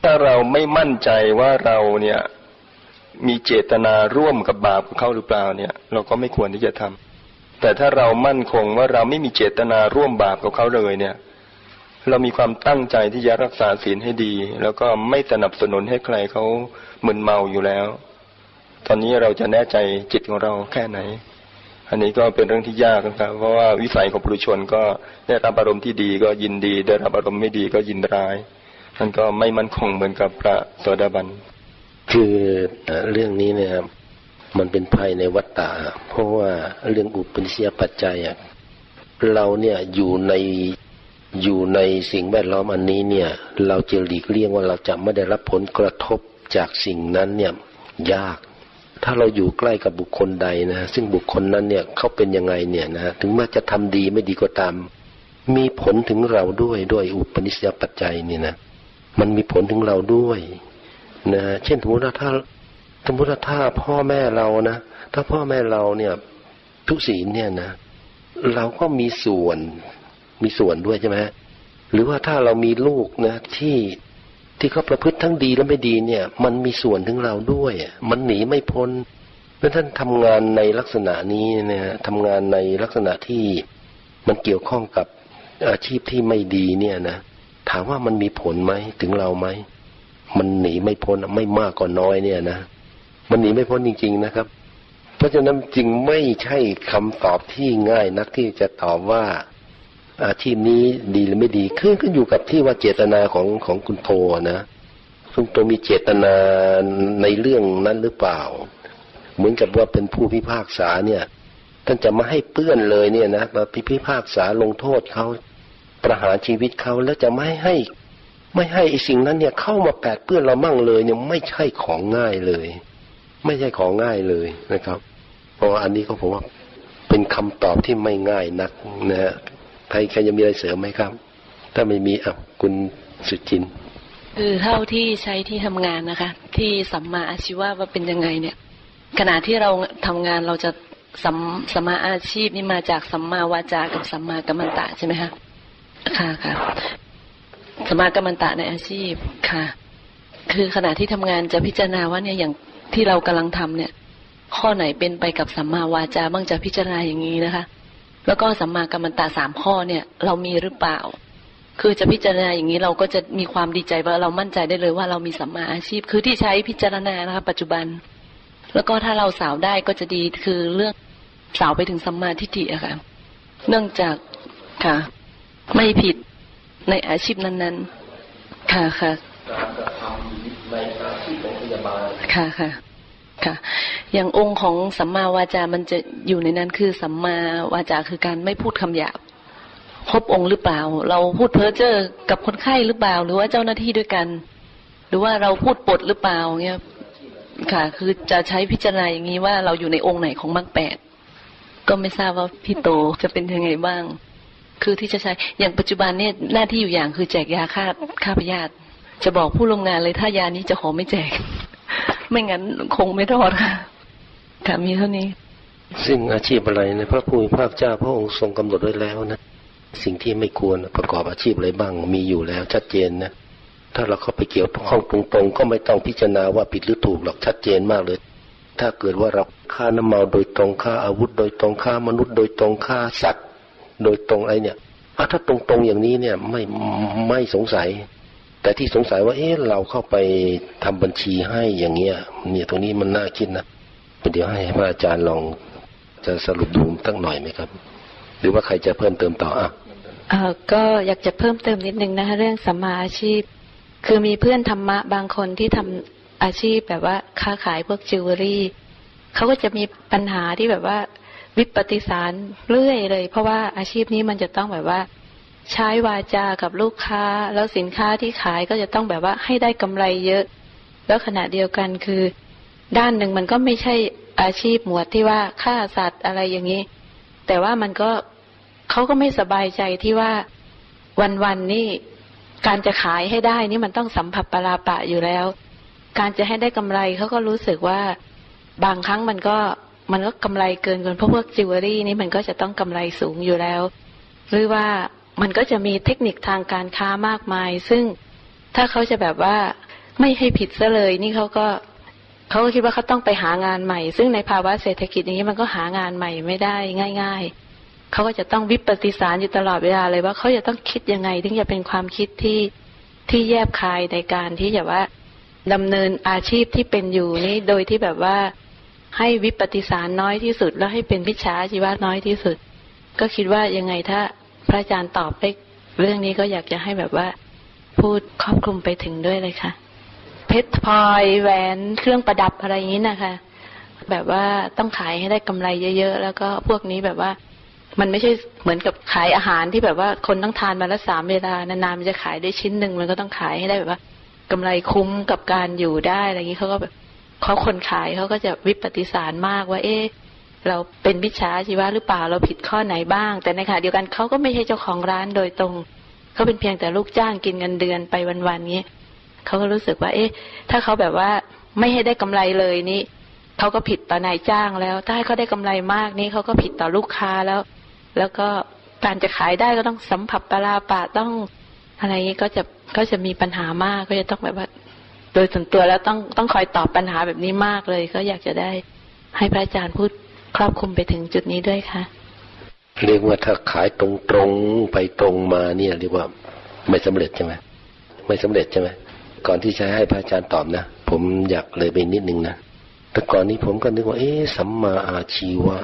ถ้าเราไม่มั่นใจว่าเราเนี่ยมีเจตนาร่วมกับบาปกับเขาหรือเปล่าเนี่ย เราก็ไม่ควรที่จะทำแต่ถ้าเรามั่นคงว่าเราไม่มีเจตนาร่วมบาปกับเขาเลยเนี่ย เรามีความตั้งใจที่จะรักษาศีลให้ดี แล้วก็ไม่สนับสนุนให้ใครเขามึนเมาอยู่แล้ว ตอนนี้เราจะแน่ใจจิตของเราแค่ไหน อันนี้ก็เป็นเรื่องที่ยากนะครับ เพราะว่าวิสัยของปุถุชนก็ได้รับอารมณ์ที่ดีก็ยินดี ได้รับอารมณ์ไม่ดีก็ยินร้าย มันก็ไม่มั่นคงเหมือนกับพระโสดาบัน คือเรื่องนี้เนี่ยมันเป็นภัยในวัฏฏะเพราะว่าเรื่องอุปนิสัยปัจจัยเราเนี่ยอยู่ในอยู่ในสิ่งแวดล้อมอันนี้เนี่ย เราจะหลีกเลี่ยงว่าเราจะไม่ได้รับผลกระทบจากสิ่งนั้นเนี่ยยาก ถ้าเราอยู่ใกล้กับบุคคลใดนะซึ่งบุคคลนั้นเนี่ยเขาเป็นยังไงเนี่ยนะถึงแม้จะทำดีไม่ดีก็ตาม มีผลถึงเราด้วยด้วยอุปนิสัยปัจจัยนี่นะ มันมีผลถึงเราด้วยนะเช่นสมมติว่าถ้าสมมติว่าถ้าพ่อแม่เรานะถ้าพ่อแม่เราเนี่ย ทุศีลเนี่ยนะเราก็มีส่วนมีส่วนด้วยใช่ไหมหรือว่าถ้าเรามีลูกนะ ที่ที่เขาประพฤติทั้งดีและไม่ดีเนี่ย มันมีส่วนถึงเราด้วย มันหนีไม่พ้นเมื่อท่านทำงานในลักษณะนี้เนี่ยทำงานในลักษณะที่มันเกี่ยวข้องกับอาชีพที่ไม่ดีเนี่ยนะ ถามว่ามันมีผลไหมถึงเราไหมมันหนีไม่พ้นไม่มากก็น้อยเนี่ยนะมันหนีไม่พ้นจริง ๆนะครับ เพราะฉะนั้นจึงไม่ใช่คำตอบที่ง่ายนักที่จะตอบว่า อาชีพนี้ดีหรือไม่ดีขึ้นขึ้นอยู่กับที่ว่าเจตนาของของคุณโทนะคุณโตมีเจตนาในเรื่องนั้นหรือเปล่า เหมือนกับว่าเป็นผู้พิพากษาเนี่ยท่านจะมาให้เปื้อนเลยเนี่ยนะมาพิพากษาลงโทษเขา ประหารชีวิตเขาแล้วจะไม่ให้ ไม่ให้ไอ้สิ่งนั้นเนี่ยเข้ามาแปดเปื้อนเรามั่งเลยเนี่ยไม่ใช่ของง่ายเลย ไม่ใช่ของง่ายเลยนะครับ เพราะอันนี้ก็ผมว่าเป็นคำตอบที่ไม่ง่ายนักนะฮะใครใครจะมีอะไรเสริมไหมครับ ถ้าไม่มีอะคุณสุจินคือเท่าที่ใช้ที่ทำงานนะคะ ที่สัมมาอาชีวะว่าเป็นยังไงเนี่ย ขณะที่เราทำงานเราจะสัมสัมมาอาชีพนี่มาจากสัมมาวาจากับสัมมากัมมันตะใช่ไหมคะ ค่ะค่ะสัมมากัมมันตะในอาชีพค่ะ คือขณะที่ทำงานจะพิจารณาว่าเนี่ยอย่างที่เรากำลังทำเนี่ย ข้อไหนเป็นไปกับสัมมาวาจาบ้างจะพิจารณาอย่างนี้นะคะ แล้วก็สัมมากัมมันตะสามข้อเนี่ย เรามีหรือเปล่า คือจะพิจารณาอย่างนี้เราก็จะมีความดีใจว่าเรามั่นใจได้เลยว่าเรามีสัมมาอาชีพ คือที่ใช้พิจารณานะคะ ปัจจุบัน แล้วก็ถ้าเราสาวได้ก็จะดีคือเรื่องสาวไปถึงสัมมาทิฏฐิอะค่ะ เนื่องจากค่ะ ไม่ผิดในอาชีพนั้น ๆ ค่ะค่ะการกระทำในอาชีพของพยาบาลค่ะค่ะค่ะ อย่างองค์ของสัมมาวาจา มันจะอยู่ในนั้นคือสัมมาวาจาคือการไม่พูดคำหยาบครบองค์หรือเปล่า เราพูดเพ้อเจ้อกับคนไข้หรือเปล่า หรือว่าเจ้าหน้าที่ด้วยกัน หรือว่าเราพูดปดหรือเปล่าเงี้ยค่ะ คือจะใช้พิจารณาอย่างนี้ว่าเราอยู่ในองค์ไหนของมรรคแปดก็ไม่ทราบว่าพี่โตจะเป็นยังไงบ้าง คือที่จะใช้อย่างปัจจุบันเนี่ยหน้าที่อยู่อย่างคือแจกยาฆ่าฆ่าพยาธิจะบอกผู้ร่วมงานเลยถ้ายานี้จะขอไม่แจก ไม่งั้นคงไม่รอดค่ะค่ะมีเท่านี้ ซึ่งอาชีพอะไรในะพระผู้มีพระเจ้าพระองค์ทรงกำหนดไว้แล้วนะสิ่งที่ไม่ควรประกอบอาชีพอะไรบ้างมีอยู่แล้วชัดเจนนะถ้าเราเข้าไปเกี่ยวข้องตรงๆ ก็ไม่ต้องพิจารณาว่าผิดหรือถูกหรอกชัดเจนมากเลย ถ้าเกิดว่าเราฆ่าน้ำเมาโดยตรงฆ่าอาวุธ โดยตรงฆ่ามนุษย์โดยตรงฆ่าสัตว์ โดยตรงอะไรเนี่ยถ้าตรงๆอย่างนี้เนี่ยไม่ไม่สงสัย แต่ที่สงสัยว่า เอ๊ะเราเข้าไปทำบัญชีให้อย่างเงี้ย เนี่ยตรงนี้มันน่าคิดนะเดี๋ยวให้พระอาจารย์ลองจะสรุปดูตั้งหน่อยไหมครับ หรือว่าใครจะเพิ่มเติมต่ออะเออก็อยากจะเพิ่มเติมนิดนึงนะคะเรื่องสัมมาอาชีพ คือมีเพื่อนธรรมะบางคนที่ทำอาชีพแบบว่าค้าขายพวกจิวเวลรี่เขาก็จะมีปัญหาที่แบบว่า วิปฏิสารเรื่อยเลย เพราะว่าอาชีพนี้มันจะต้องแบบว่า ใช้วาจากับลูกค้า แล้วสินค้าที่ขายก็จะต้องแบบว่าให้ได้กำไรเยอะ แล้วขณะเดียวกันคือ ด้านหนึ่งมันก็ไม่ใช่อาชีพหมวดที่ว่าฆ่าสัตว์อะไรอย่างนี้ แต่ว่ามันก็เขาก็ไม่สบายใจที่ว่าวันๆนี่การจะขายให้ได้นี่มันต้องสัมผัสปลาปะอยู่แล้ว การจะให้ได้กำไรเขาก็รู้สึกว่าบางครั้งมันก็ มันก็กำไรเกินเกินเพราะพวกจิวเวลรี่นี่มันก็จะต้องกำไรสูงอยู่แล้ว หรือว่ามันก็จะมีเทคนิคทางการค้ามากมาย ซึ่งถ้าเขาจะแบบว่าไม่ให้ผิดซะเลย นี่เขาก็เขาก็คิดว่าเขาต้องไปหางานใหม่ ซึ่งในภาวะเศรษฐกิจอย่างนี้มันก็หางานใหม่ไม่ได้ง่าย ๆ เขาก็จะต้องวิปฏิสารอยู่ตลอดเวลาเลยว่าเขาจะต้องคิดยังไง ถึงจะเป็นความคิดที่ที่แยบคายในการที่จะว่าดำเนินอาชีพที่เป็นอยู่นี้โดยที่แบบว่า ให้วิปฏิสารน้อยที่สุด แล้วให้เป็นวิชาชีวะน้อยที่สุด ก็คิดว่ายังไงถ้าพระอาจารย์ตอบไปเรื่องนี้ก็อยากจะให้แบบว่าพูดครอบคลุมไปถึงด้วยเลยค่ะ เพชรพลอยแหวนเครื่องประดับอะไรอย่างนี้นะคะแบบว่าต้องขายให้ได้กำไรเยอะๆแล้วก็พวกนี้แบบว่า มันไม่ใช่เหมือนกับขายอาหารที่แบบว่าคนต้องทานมาละสามเวลานานๆมันจะขายได้ชิ้นหนึ่งมันก็ต้องขายให้ได้แบบว่ากำไรคุ้มกับการอยู่ได้อะไรอย่างนี้เขาก็แบบ เขาคนขายเขาก็จะวิปฏิสารมากว่า เอ๊ะเราเป็นวิชาชีวะหรือเปล่าเราผิดข้อไหนบ้าง แต่ในขณะเดียวกันเขาก็ไม่ใช่เจ้าของร้านโดยตรงเขาเป็นเพียงแต่ลูกจ้างกินเงินเดือนไปวันๆนี้เขาก็รู้สึกว่า เอ๊ะ ถ้าเขาแบบว่าไม่ให้ได้กำไรเลยนี่เขาก็ผิดต่อนายจ้างแล้ว ถ้าให้เขาได้กำไรมากนี่เขาก็ผิดต่อลูกค้าแล้ว แล้วก็การจะขายได้ก็ต้องสัมผัสปลาปะต้องอะไรนี้ก็จะก็จะมีปัญหามากก็จะต้องแบบว่า โดยส่วนตัวแล้วต้องต้องคอยตอบปัญหาแบบนี้มากเลย ก็อยากจะได้ให้พระอาจารย์พูดครอบคลุมไปถึงจุดนี้ด้วยค่ะ เรียกว่าถ้าขายตรงๆไปตรงมาเนี่ยเรียกว่าไม่สำเร็จใช่ไหมไม่สำเร็จใช่ไหมก่อนที่จะให้พระอาจารย์ตอบนะผมอยากเลยไปนิดนึงนะแต่ก่อนนี้ผมก็นึกว่า เอ๊ะสัมมาอาชีวะ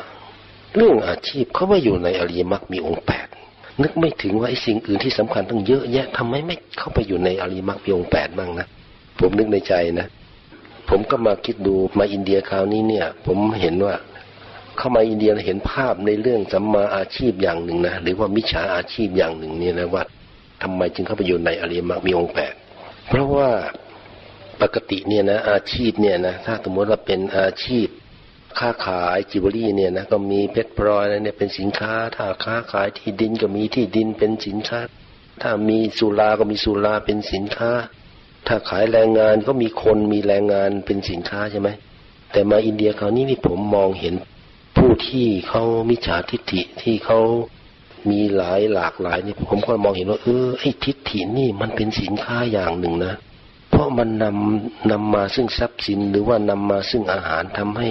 เรื่องอาชีพเขาไม่อยู่ในอริยมรรคมีองค์แปดนึกไม่ถึงว่าไอ้สิ่งอื่นที่สำคัญต้องเยอะแยะทำไมไม่เข้าไปอยู่ในอริยมรรคมีองค์แปดบ้างนะ ผมนึกในใจนะ ผมก็มาคิดดูมาอินเดียคราวนี้เนี่ย ผมเห็นว่า เข้ามาอินเดียเห็นภาพในเรื่องสัมมาอาชีพอย่างหนึ่งนะหรือว่ามิจฉาอาชีพอย่างหนึ่งเนี่ยนะว่าทำไมจึงเข้าไปอยู่ในอริยมรรคมีองค์แปดเพราะว่าปกติเนี่ยนะอาชีพเนี่ยนะถ้าสมมติว่าเป็นอาชีพค้าขายจิวเวลรี่เนี่ยนะก็มีเพชรพลอยอะไรเนี่ยเป็นสินค้า ถ้าค้าขายที่ดินก็มีที่ดินเป็นสินค้า ถ้ามีสุราก็มีสุราเป็นสินค้า ถ้าขายแรงงานก็มีคนมีแรงงานเป็นสินค้าใช่ไหม แต่มาอินเดียคราวนี้นี่ผมมองเห็นผู้ที่เขามิจฉาทิฏฐิที่เขามีหลายหลากหลายนี่ผมก็มองเห็นว่าเออไอ้ทิฏฐินี่มันเป็นสินค้าอย่างหนึ่งนะ เพราะมันนำนำมาซึ่งทรัพย์สินหรือว่านำมาซึ่งอาหารทำให้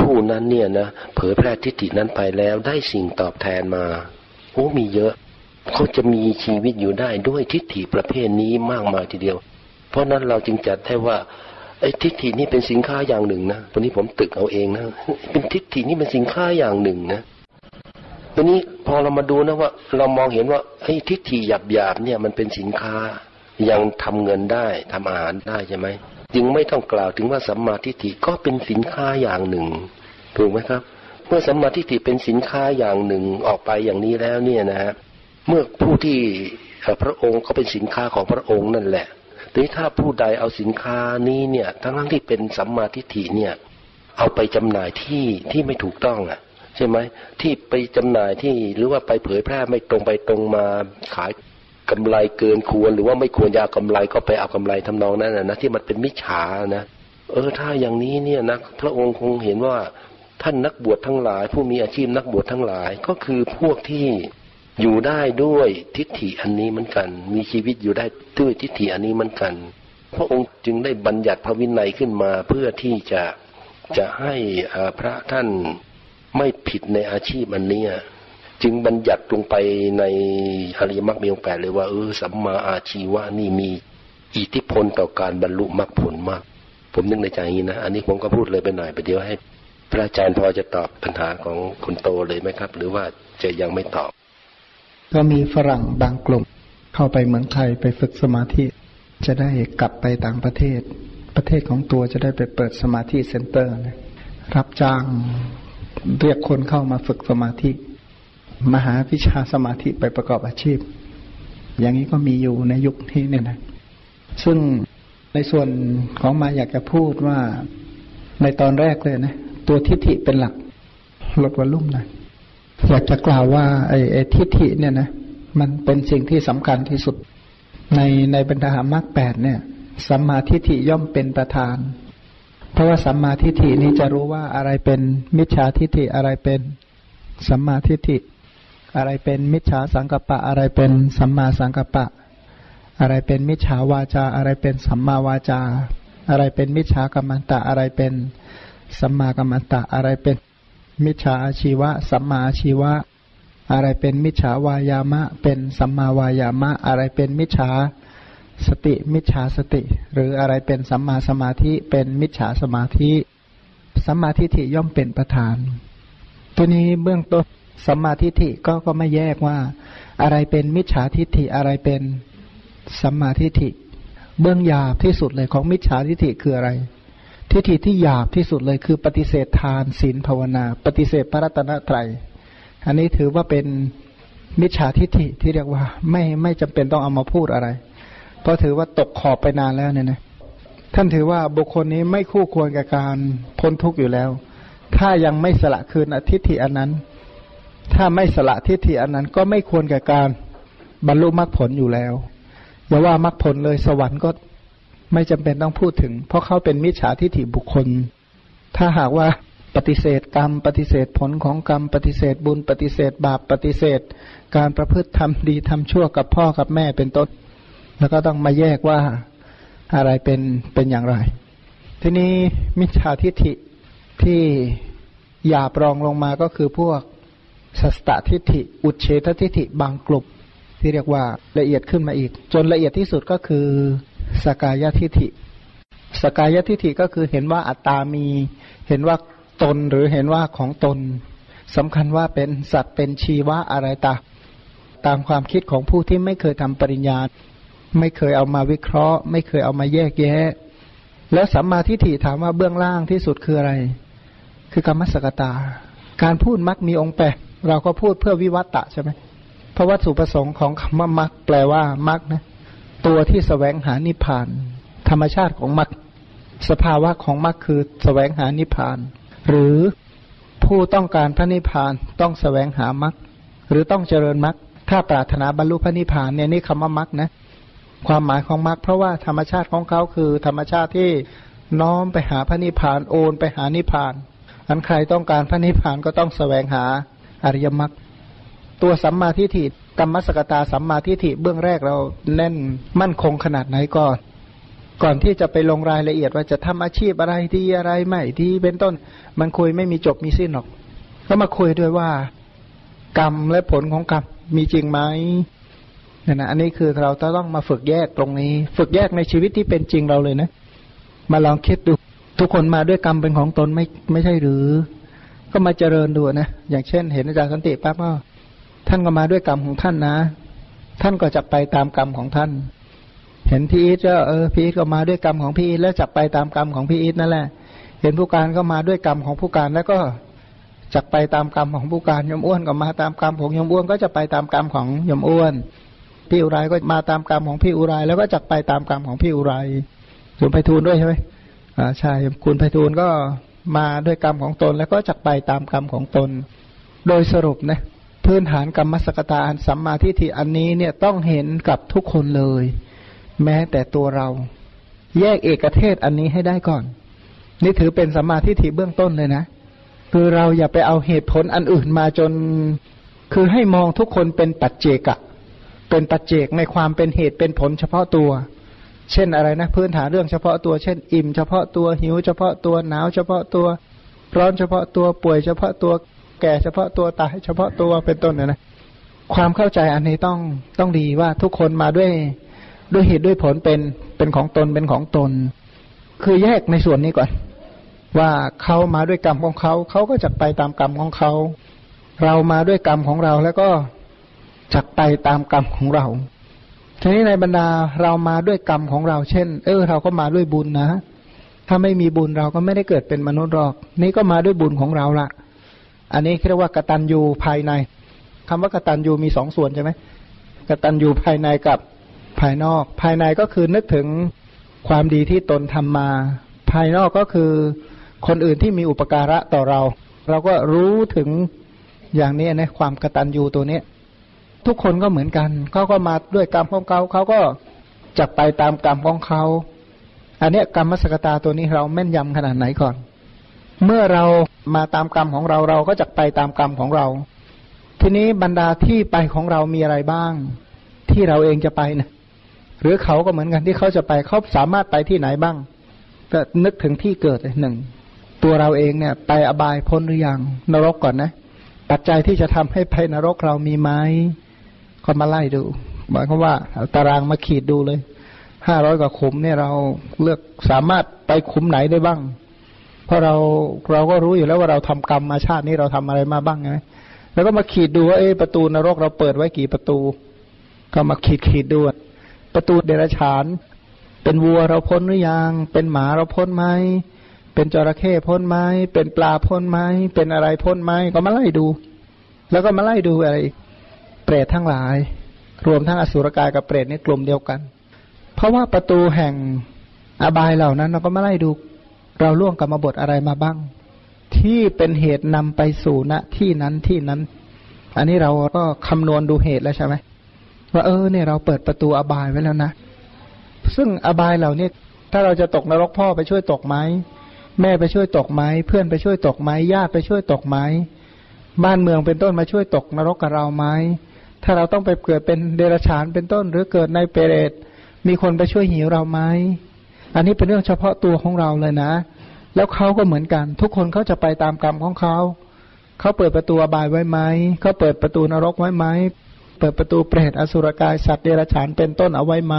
ผู้นั้นเนี่ยนะเผยแพร่ทิฏฐินั้นไปแล้วได้สิ่งตอบแทนมาโอ้มีเยอะเขาจะมีชีวิตอยู่ได้ด้วยทิฏฐิประเภทนี้มากมายทีเดียว เพราะนั้นเราจึงจัดให้ว่าไอ้ทิฏฐินี่เป็นสินค้าอย่างหนึ่งนะวันนี้ผมตึกเอาเองนะเป็นทิฏฐินี่เป็นสินค้าอย่างหนึ่งนะวันนี้พอเรามาดูนะว่า เรามองเห็นว่าไอ้ทิฏฐิหยาบๆเนี่ยมันเป็นสินค้ายังทำเงินได้ทำอาหารได้ใช่ไหมจึงไม่ต้องกล่าวถึงว่าสัมมาทิฏฐิก็เป็นสินค้าอย่างหนึ่ง ถูกไหมครับ เมื่อสัมมาทิฏฐิเป็นสินค้าอย่างหนึ่งออกไปอย่างนี้แล้วเนี่ยนะฮะเมื่อผู้ที่พระองค์เขาเป็นสินค้าของพระองค์นั่นแหละ ทีนี้ถ้าผู้ใดเอาสินค้านี้เนี่ย ทั้งทั้งที่เป็นสัมมาทิฏฐิเนี่ย เอาไปจำหน่ายที่ที่ไม่ถูกต้องอะ ใช่ไหมที่ไปจำหน่ายที่หรือว่าไปเผยแพร่ไม่ตรงไปตรงมาขายกำไรเกินควร หรือว่าไม่ควรจะเอากำไรก็ไปเอากำไรทำนองนั้นนะที่มันเป็นมิจฉานะเออถ้าอย่างนี้เนี่ยนะพระองค์คงเห็นว่าท่านนักบวชทั้งหลาย ผู้มีอาชีพนักบวชทั้งหลายก็คือพวกที่ อยู่ได้ด้วยทิฏฐิอันนี้เหมือนกัน มีชีวิตอยู่ได้ด้วยทิฏฐิอันนี้เหมือนกัน พระองค์จึงได้บัญญัติพระวินัยขึ้นมาเพื่อที่จะจะให้พระท่านไม่ผิดในอาชีพอันนี้จึงบัญญัติลงไปในอริยมรรคมีองค์แปดเลยว่าเออสัมมาอาชีวะนี่มีอิทธิพลต่อการบรรลุมรรคผลมาก ผมนึกในใจนี้นะอันนี้ผมก็พูดเลยไปหน่อยไปเดี๋ยวให้ พระอาจารย์พอจะตอบปัญหาของคุณโตเลยไหมครับ หรือว่าจะยังไม่ตอบ ก็มีฝรั่งบางกลุ่ม เข้าไปเมืองไทยไปฝึกสมาธิ จะได้กลับไปต่างประเทศ ประเทศของตัวจะได้ไปเปิดสมาธิเซ็นเตอร์ รับจ้างเรียกคนเข้ามาฝึกสมาธิ มหาวิชาสมาธิไปประกอบอาชีพ อย่างนี้ก็มีอยู่ในยุคนี้เนี่ยนะซึ่งในส่วนของมาอยากจะพูดว่าในตอนแรกเลยนะ ตัวทิฏฐิเป็นหลักลดวอลลุ่มหน่อย อยากจะกล่าวว่าไอ้ไอทิฏฐิเนี่ยนะมันเป็นสิ่งที่สำคัญที่สุด ในในบรรดามรรคแปดเนี่ยสัมมาทิฏฐิย่อมเป็นประธาน เพราะว่าสัมมาทิฏฐินี้จะรู้ว่าอะไรเป็นมิจฉาทิฏฐิอะไรเป็นสัมมาทิฏฐิ อะไรเป็นมิจฉาสังกปะ อะไรเป็นสัมมาสังกปะ อะไรเป็นมิจฉาวาจา อะไรเป็นสัมมาวาจา อะไรเป็นมิจฉากรรมันตะอะไรเป็นสัมมากรรมันตะอะไรเป็น มิจฉาอาชีวะ สัมมาอาชีวะ อะไรเป็นมิจฉาวายามะ เป็นสัมมาวายามะ อะไรเป็นมิจฉาสติ มิจฉาสติ หรืออะไรเป็นสัมมาสมาธิ เป็นมิจฉาสมาธิ สัมมาทิฏฐิย่อมเป็นประธาน ตัวนี้เบื้องต้นสัมมาทิฏฐิก็ก็ไม่แยกว่า อะไรเป็นมิจฉาทิฏฐิอะไรเป็นสัมมาทิฏฐิ เบื้องหยาบที่สุดเลยของมิจฉาทิฏฐิคืออะไร ทิฏฐิที่หยาบที่สุดเลยคือปฏิเสธทานศีลภาวนา ปฏิเสธพระรัตนตรัย อันนี้ถือว่าเป็นมิจฉาทิฏฐิที่เรียกว่า ไม่ไม่จำเป็นต้องเอามาพูดอะไร เพราะถือว่าตกขอบไปนานแล้วเนี่ยนะท่านถือว่าบุคคลนี้ไม่คู่ควรกับการพ้นทุกข์อยู่แล้ว ถ้ายังไม่สละคืนทิฏฐิอันนั้น ถ้าไม่สละทิฏฐิอันนั้น ก็ไม่ควรแก่การบรรลุมรรคผลอยู่แล้วอย่าว่ามรรคผลเลยสวรรค์ก็ ไม่จำเป็นต้องพูดถึง เพราะเขาเป็นมิจฉาทิฏฐิบุคคล ถ้าหากว่าปฏิเสธกรรม ปฏิเสธผลของกรรม ปฏิเสธบุญ ปฏิเสธบาป ปฏิเสธ การประพฤติทำดีทำชั่วกับพ่อกับแม่เป็นต้น แล้วก็ต้องมาแยกว่าอะไรเป็นเป็นอย่างไร ทีนี้มิจฉาทิฏฐิที่หยาบรองลงมาก็คือพวกสัสตทิฏฐิ อุเฉททิฏฐิบางกลุ่มที่เรียกว่าละเอียดขึ้นมาอีก จนละเอียดที่สุดก็คือ สกายทิฏฐิ สกายทิฏฐิก็คือเห็นว่าอัตตามี เห็นว่าตนหรือเห็นว่าของตนสำคัญว่าเป็นสัตว์เป็นชีวะอะไรตาตามความคิดของผู้ที่ไม่เคยทำปริญญา ไม่เคยเอามาวิเคราะห์ ไม่เคยเอามาแยกแยะ แล้วสัมมาทิฏฐิถามว่าเบื้องล่างที่สุดคืออะไร คือกรรมสกตา การพูดมักมีองค์แปดเราก็พูดเพื่อวิวัตตะใช่ไหมเพราะวัตถุประสงค์ของคำว่ามักแปลว่ามักนะ ตัวที่สแสวงหานิพพาน ธรรมชาติของมักสภาวะของมักคือสแสวงหานิพพาน หรือผู้ต้องการพระนิพพานต้องสแสวงหามักหรือต้องเจริญมักถ้าปรารถนาบรรลุพระนิพพานเนี่ยนี่คำว่ามักนะ ความหมายของมักเพราะว่าธรรมชาติของเขาคือ ธรรมชาติที่น้อมไปหาพระนิพพานโอนไปหานิพพานอันใครต้องการพระนิพพานก็ต้องสแสวงหาอริยมรรคตัวสัมมาทิฏฐิ กรรมสกตาสัมมาทิฏฐิเบื้องแรกเราแน่นมั่นคงขนาดไหนก่อน ก่อนที่จะไปลงรายละเอียดว่าจะทำอาชีพอะไรดีอะไรไม่ดีเป็นต้น มันคุยไม่มีจบมีสิ้นหรอก ก็มาคุยด้วยว่า กรรมและผลของกรรมมีจริงไหมเนี่ยนะอันนี้คือเราต้องมาฝึกแยกตรงนี้ ฝึกแยกในชีวิตที่เป็นจริงเราเลยนะ มาลองคิดดู ทุกคนมาด้วยกรรมเป็นของตนไม่ไม่ใช่หรือ ก็มาเจริญดูนะ อย่างเช่น เห็นอาจารย์สันติปั๊บก็ ท่านก็มาด้วยกรรมของท่านนะ ท่านก็จะไปตามกรรมของท่าน เห็นพี่อีทก็เออพี่อีทก็มาด้วยกรรมของพี่อีทแล้วจะไปตามกรรมของพี่อีทนั่นแหละ เห็นผู้การก็มาด้วยกรรมของผู้การแล้วก็จะไปตามกรรมของผู้การยมอ้วนก็มาตามกรรมของยมอ้วนก็จะไปตามกรรมของยมอ้วน พี่อุไรก็มาตามกรรมของพี่อุไรแล้วก็จะไปตามกรรมของพี่อุไรส่วนไปทูลด้วยใช่ไหมอ่าใช่คุณไปทูลก็มาด้วยกรรมของตนแล้วก็จักไปตามกรรมของตน โดยสรุปนะ พื้นฐานกรรมสกตาอันสัมมาทิฏฐิอันนี้เนี่ยต้องเห็นกับทุกคนเลย แม้แต่ตัวเรา แยกเอกเทศอันนี้ให้ได้ก่อน นี่ถือเป็นสัมมาทิฏฐิเบื้องต้นเลยนะ คือเราอย่าไปเอาเหตุผลอันอื่นมาจน คือให้มองทุกคนเป็นปัจเจกะ เป็นปัจเจกในความเป็นเหตุเป็นผลเฉพาะตัว เช่นอะไรนะพื้นฐานเรื่องเฉพาะตัว เช่น อิ่มเฉพาะตัวหิวเฉพาะตัวหนาวเฉพาะตัวร้อนเฉพาะตัวป่วยเฉพาะตัว แก่เฉพาะตัวตายเฉพาะตัวเป็นต้นนะนะความเข้าใจอันนี้ต้องต้องดีว่าทุกคนมาด้วยด้วยเหตุด้วยผลเป็นเป็นของตนเป็นของตน คือแยกในส่วนนี้ก่อน ว่าเขามาด้วยกรรมของเขาเขาก็จะไปตามกรรมของเขาเรามาด้วยกรรมของเราแล้วก็จักไปตามกรรมของเราทีนี้ในบรรดาเรามาด้วยกรรมของเรา เช่น เออ เราก็มาด้วยบุญนะ ถ้าไม่มีบุญเราก็ไม่ได้เกิดเป็นมนุษย์หรอก นี่ก็มาด้วยบุญของเราละ อันนี้เรียกว่ากตัญญูภายในคำว่ากตัญญูมีสองส่วนใช่ไหมกตัญญูภายในกับภายนอก ภายในก็คือนึกถึงความดีที่ตนทำมา ภายนอกก็คือคนอื่นที่มีอุปการะต่อเรา เราก็รู้ถึงอย่างนี้นะความกตัญญูตัวนี้ทุกคนก็เหมือนกันเขาก็มาด้วยกรรมของเขาเขาก็จะไปตามกรรมของเขา อันนี้กรรมสกตาตัวนี้เราแม่นยำขนาดไหนก่อน เมื่อเรามาตามกรรมของเราเราก็จะไปตามกรรมของเรา ทีนี้บรรดาที่ไปของเรามีอะไรบ้าง ที่เราเองจะไปนะหรือเขาก็เหมือนกันที่เขาจะไปเขาสามารถไปที่ไหนบ้างก็นึกถึงที่เกิดหนึ่งตัวเราเองเนี่ย ไปอบายพ้นหรือยังนรกก่อนนะ ปัจจัยที่จะทำให้ไปนรกเรามีไหมก็มาไล่ดูหมายความว่าตารางมาขีดดูเลยห้าร้อยกว่าขุมเนี่ยเราเลือกสามารถไปขุมไหนได้บ้าง เพราะเราเราก็รู้อยู่แล้วว่าเราทำกรรมมาชาตินี้เราทำอะไรมาบ้างไงแล้วก็มาขีดดูว่าเอประตูนรกเราเปิดไว้กี่ประตู ก็มาขีดขีดดูประตูเดรัจฉาน เป็นวัวเราพ้นหรือยัง เป็นหมาเราพ้นไหมเป็นจระเข้พ้นไหมเป็นปลาพ้นไหมเป็นอะไรพ้นไหมก็มาไล่ดู แล้วก็มาไล่ดูอะไรอีกเปรตทั้งหลาย รวมทั้งอสุรกายกับเปรตนี่กลุ่มเดียวกัน เพราะว่าประตูแห่งอบายเหล่านั้น เราก็มาไล่ดู เราล่วงกรรมบทอะไรมาบ้าง ที่เป็นเหตุนำไปสู่ณที่นั้นที่นั้น อันนี้เราก็คำนวณดูเหตุแล้วใช่ไหมว่าเออเนี่ยเราเปิดประตูอบายไว้แล้วนะ ซึ่งอบายเหล่านี้ถ้าเราจะตกนรกพ่อไปช่วยตกไหมแม่ไปช่วยตกไหมเพื่อนไปช่วยตกไหมญาติไปช่วยตกไหมบ้านเมืองเป็นต้นมาช่วยตกนรกกับเราไหมถ้าเราต้องไปเกิดเป็นเดรัจฉานเป็นต้น หรือเกิดในเปรตมีคนไปช่วยหิวเราไหม อันนี้เป็นเรื่องเฉพาะตัวของเราเลยนะ แล้วเขาก็เหมือนกัน ทุกคนเขาจะไปตามกรรมของเขาเขาเปิดประตูอบายไว้ไหมเขาเปิดประตูนรกไว้ไหมเปิดประตูเปรตอสุรกายสัตว์เดรัจฉานเป็นต้นเอาไว้ไหม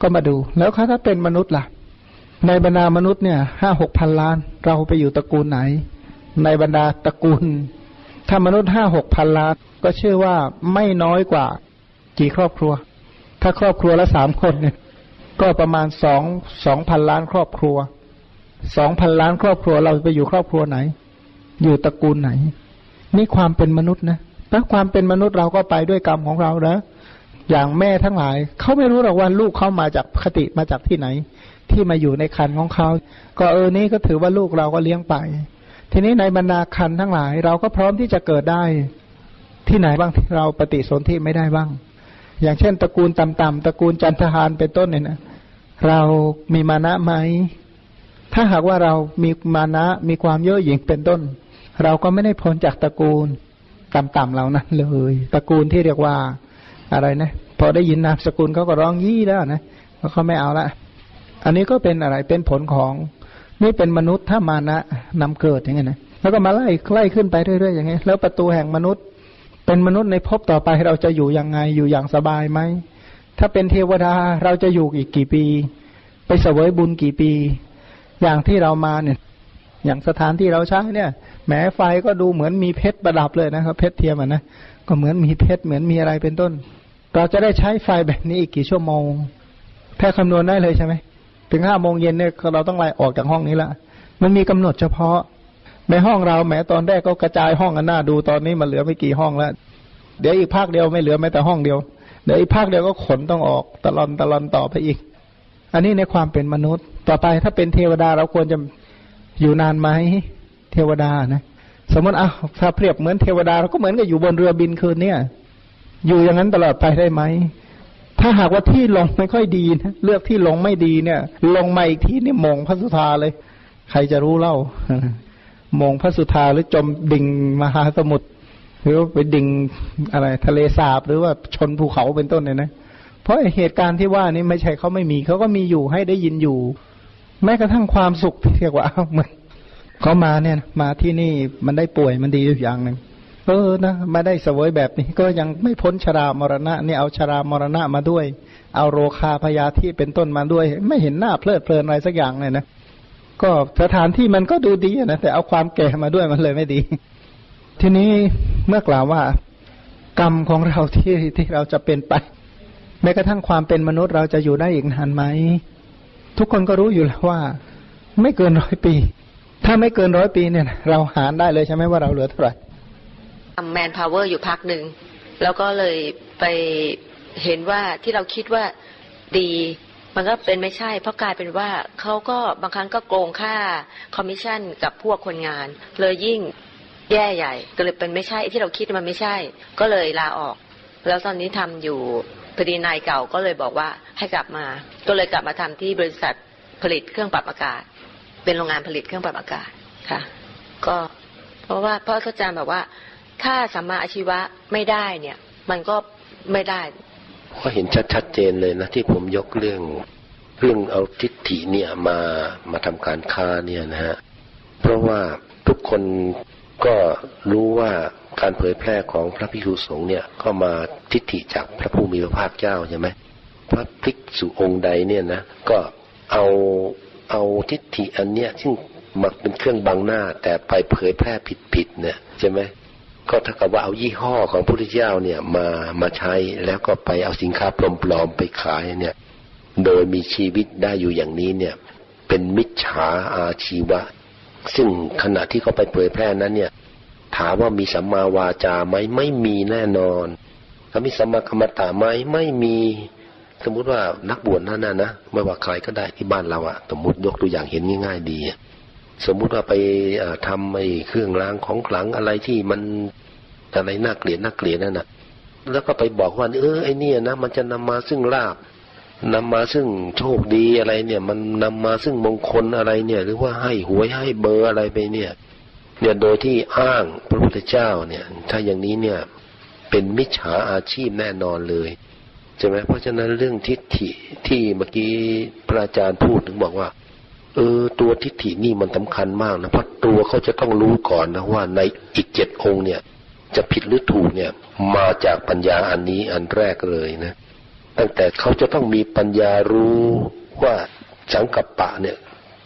ก็มาดู แล้วเขาถ้าเป็นมนุษย์ล่ะ ในบรรดามนุษย์เนี่ยห้าหกพันล้าน เราไปอยู่ตระกูลไหน ในบรรดาตระกูล ถ้ามนุษย์ห้าหกพันล้าน ก็เชื่อว่าไม่น้อยกว่า กี่ครอบครัว ถ้าครอบครัวละสามคนเนี่ย ก็ประมาณสองสองพันล้านครอบครัวสองพันล้านครอบครัวเราไปอยู่ครอบครัวไหน อยู่ตระกูลไหน นี่ความเป็นมนุษย์นะถ้าความเป็นมนุษย์เราก็ไปด้วยกรรมของเรานะอย่างแม่ทั้งหลาย เขาไม่รู้หรอกว่าลูกเขามาจากคติมาจากที่ไหน ที่มาอยู่ในคันของเขา ก็เออนี่ก็ถือว่าลูกเราก็เลี้ยงไป ทีนี้ในบรรดาคันทั้งหลาย เราก็พร้อมที่จะเกิดได้ ที่ไหนบ้างที่เราปฏิสนธิไม่ได้บ้าง อย่างเช่นตระกูลต่ำๆตระกูลจันทหารเป็นต้นเนี่ยนะ เรามีมานะไหม ถ้าหากว่าเรามีมานะมีความเย่อหยิ่งเป็นต้น เราก็ไม่ได้พ้นจากตระกูลต่ำๆเหล่านั้นเลย ตระกูลที่เรียกว่าอะไรนะ พอได้ยินนามสกุลเขาก็ร้องยี่แล้วนะเขาไม่เอาละ อันนี้ก็เป็นอะไรเป็นผลของนี่เป็นมนุษย์ถ้ามานะนำเกิดอย่างเงี้ยนะแล้วก็มาไล่ไล่ขึ้นไปเรื่อยๆอย่างเงี้ยแล้วประตูแห่งมนุษย์ เป็นมนุษย์ในภพต่อไปเราจะอยู่ยังไงอยู่อย่างสบายไหม ถ้าเป็นเทวดาเราจะอยู่อีกกี่ปี ไปเสวยบุญกี่ปี อย่างที่เรามาเนี่ย อย่างสถานที่เราใช้เนี่ยแหมไฟก็ดูเหมือนมีเพชรประดับเลยนะครับเพชรเทียมอะนะก็เหมือนมีเพชรเหมือนมีอะไรเป็นต้น เราจะได้ใช้ไฟแบบนี้อีกกี่ชั่วโมงแค่คำนวณได้เลยใช่ไหมถึงห้าโมงเย็นเนี่ยเราต้องไล่ออกจากห้องนี้ละมันมีกำหนดเฉพาะในห้องเราแม้ตอนแรกก็กระจายห้องกันหน้าดูตอนนี้มันเหลือไม่กี่ห้องแล้ว เดี๋ยวอีกภาคเดียวไม่เหลือแม้แต่ห้องเดียว เดี๋ยวอีกภาคเดียวก็ขนต้องออกตลอนตลอนต่อไปอีก อันนี้ในความเป็นมนุษย์ ต่อไปถ้าเป็นเทวดาเราควรจะอยู่นานไหมเทวดานะ สมมติอะถ้าเปรียบเหมือนเทวดาเราก็เหมือนกับอยู่บนเรือบินคืนเนี่ยอยู่อย่างนั้นตลอดไปได้ไหม ถ้าหากว่าที่ลงไม่ค่อยดีนะเลือกที่ลงไม่ดีเนี่ย ลงมาอีกทีนี่มงพระสุธาเลย ใครจะรู้เล่ามงพระสุธาหรือจมดิ่งมหาสมุทร หรือไปดิ่งอะไรทะเลสาบหรือว่าชนภูเขาเป็นต้นเนี่ยนะ เพราะเหตุการณ์ที่ว่านี่ไม่ใช่เขาไม่มีเขาก็มีอยู่ให้ได้ยินอยู่ แม้กระทั่งความสุขที่เรียกว่าเหมือนเขามาเนี่ยมาที่นี่มันได้ป่วยมันดีอยู่อย่างหนึ่งเออนะมาได้สวยแบบนี้ก็ยังไม่พ้นชรามรณะนี่เอาชรามรณะมาด้วย เอาโรคาพยาธิเป็นต้นมาด้วย ไม่เห็นหน้าเพลิดเพลินอะไรสักอย่างเลยนะก็สถานที่มันก็ดูดีนะแต่เอาความแก่มาด้วยมันเลยไม่ดี ทีนี้เมื่อกล่าวว่า กรรมของเราที่ที่เราจะเป็นไปแม้กระทั่งความเป็นมนุษย์เราจะอยู่ได้อีกนานไหม ทุกคนก็รู้อยู่แล้วว่า ไม่เกินร้อยปี ถ้าไม่เกินร้อยปีเนี่ย เราหารได้เลยใช่ไหมว่าเราเหลือเท่าไหร่ทำ manpower อยู่พักหนึ่ง แล้วก็เลยไปเห็นว่าที่เราคิดว่าดี มันก็เป็นไม่ใช่ เพราะกลายเป็นว่าเขาก็บางครั้งก็โกงค่าคอมมิชชั่นกับพวกคนงาน เลยยิ่ง แย่ใหญ่ ก็เลยเป็นไม่ใช่ที่เราคิดมันไม่ใช่ ก็เลยลาออก แล้วตอนนี้ทำอยู่พอดีนายเก่าก็เลยบอกว่าให้กลับมา ก็เลยกลับมาทำที่บริษัทผลิตเครื่องปรับอากาศ เป็นโรงงานผลิตเครื่องปรับอากาศค่ะ ก็เพราะว่าพราะอาจารย์บอกว่า ถ้าสัมมาอาชีวะไม่ได้เนี่ย มันก็ไม่ได้ก็เห็นชัดๆเจนเลยนะที่ผมยกเรื่องเรื่องเอาทิฏฐิเนี่ยมามาทำการค้าเนี่ยนะฮะเพราะว่าทุกคน ก็รู้ว่าการเผยแพร่ของพระพิคุสงฆ์เนี่ยก็มาทิฏฐิจากพระผู้มีพระภาคเจ้าใช่ไหมพระภิกษุองค์ใดเนี่ยนะก็เอาเอาทิฏฐิอันเนี้ยซึ่งมักเป็นเครื่องบังหน้า แต่ไปเผยแพร่ผิดๆเนี่ยใช่ไหมก็ถ้ากับว่าเอายี่ห้อของพระพุทธเจ้าเนี่ยมามาใช้แล้วก็ไปเอาสินค้าปลอมๆไปขายเนี่ยโดยมีชีวิตได้อยู่อย่างนี้เนี่ยเป็นมิจฉาอาชีวะ ซึ่งขณะที่เขาไปเผยแพร่นั้นเนี่ย ถามว่ามีสัมมาวาจาไหมไม่มีแน่นอนถ้ามีสัมมากรรมตาไหมไม่มี สมมุติว่านักบวชนั่นนะนะไม่ว่าใครก็ได้ที่บ้านเราอะสมมติยกตัวอย่างเห็นง่าย ๆ ดีสมมุติว่าไปทำไอ้เครื่องรางของขลังอะไรที่มันอะไรน่าเกลียดน่าเกลียดนั่นนะแล้วก็ไปบอกว่าเออไอ้นี่นะมันจะนำมาซึ่งลาบ นำมาซึ่งโชคดีอะไรเนี่ย มันนำมาซึ่งมงคลอะไรเนี่ย หรือว่าให้หวยให้เบอร์อะไรไปเนี่ย เนี่ยโดยที่อ้างพระพุทธเจ้าเนี่ย ถ้าอย่างนี้เนี่ย เป็นมิจฉาอาชีพแน่นอนเลยใช่ไหมเพราะฉะนั้นเรื่องทิฏฐิที่เมื่อกี้พระอาจารย์พูดถึงบอกว่า เออตัวทิฏฐินี่มันสำคัญมากนะเพราะตัวเขาจะต้องรู้ก่อนนะว่าในอีกเจ็ดองค์เนี่ย จะผิดหรือถูกเนี่ย มาจากปัญญาอันนี้อันแรกเลยนะ ตั้งแต่เขาจะต้องมีปัญญารู้ว่าสังกัปปะเนี่ย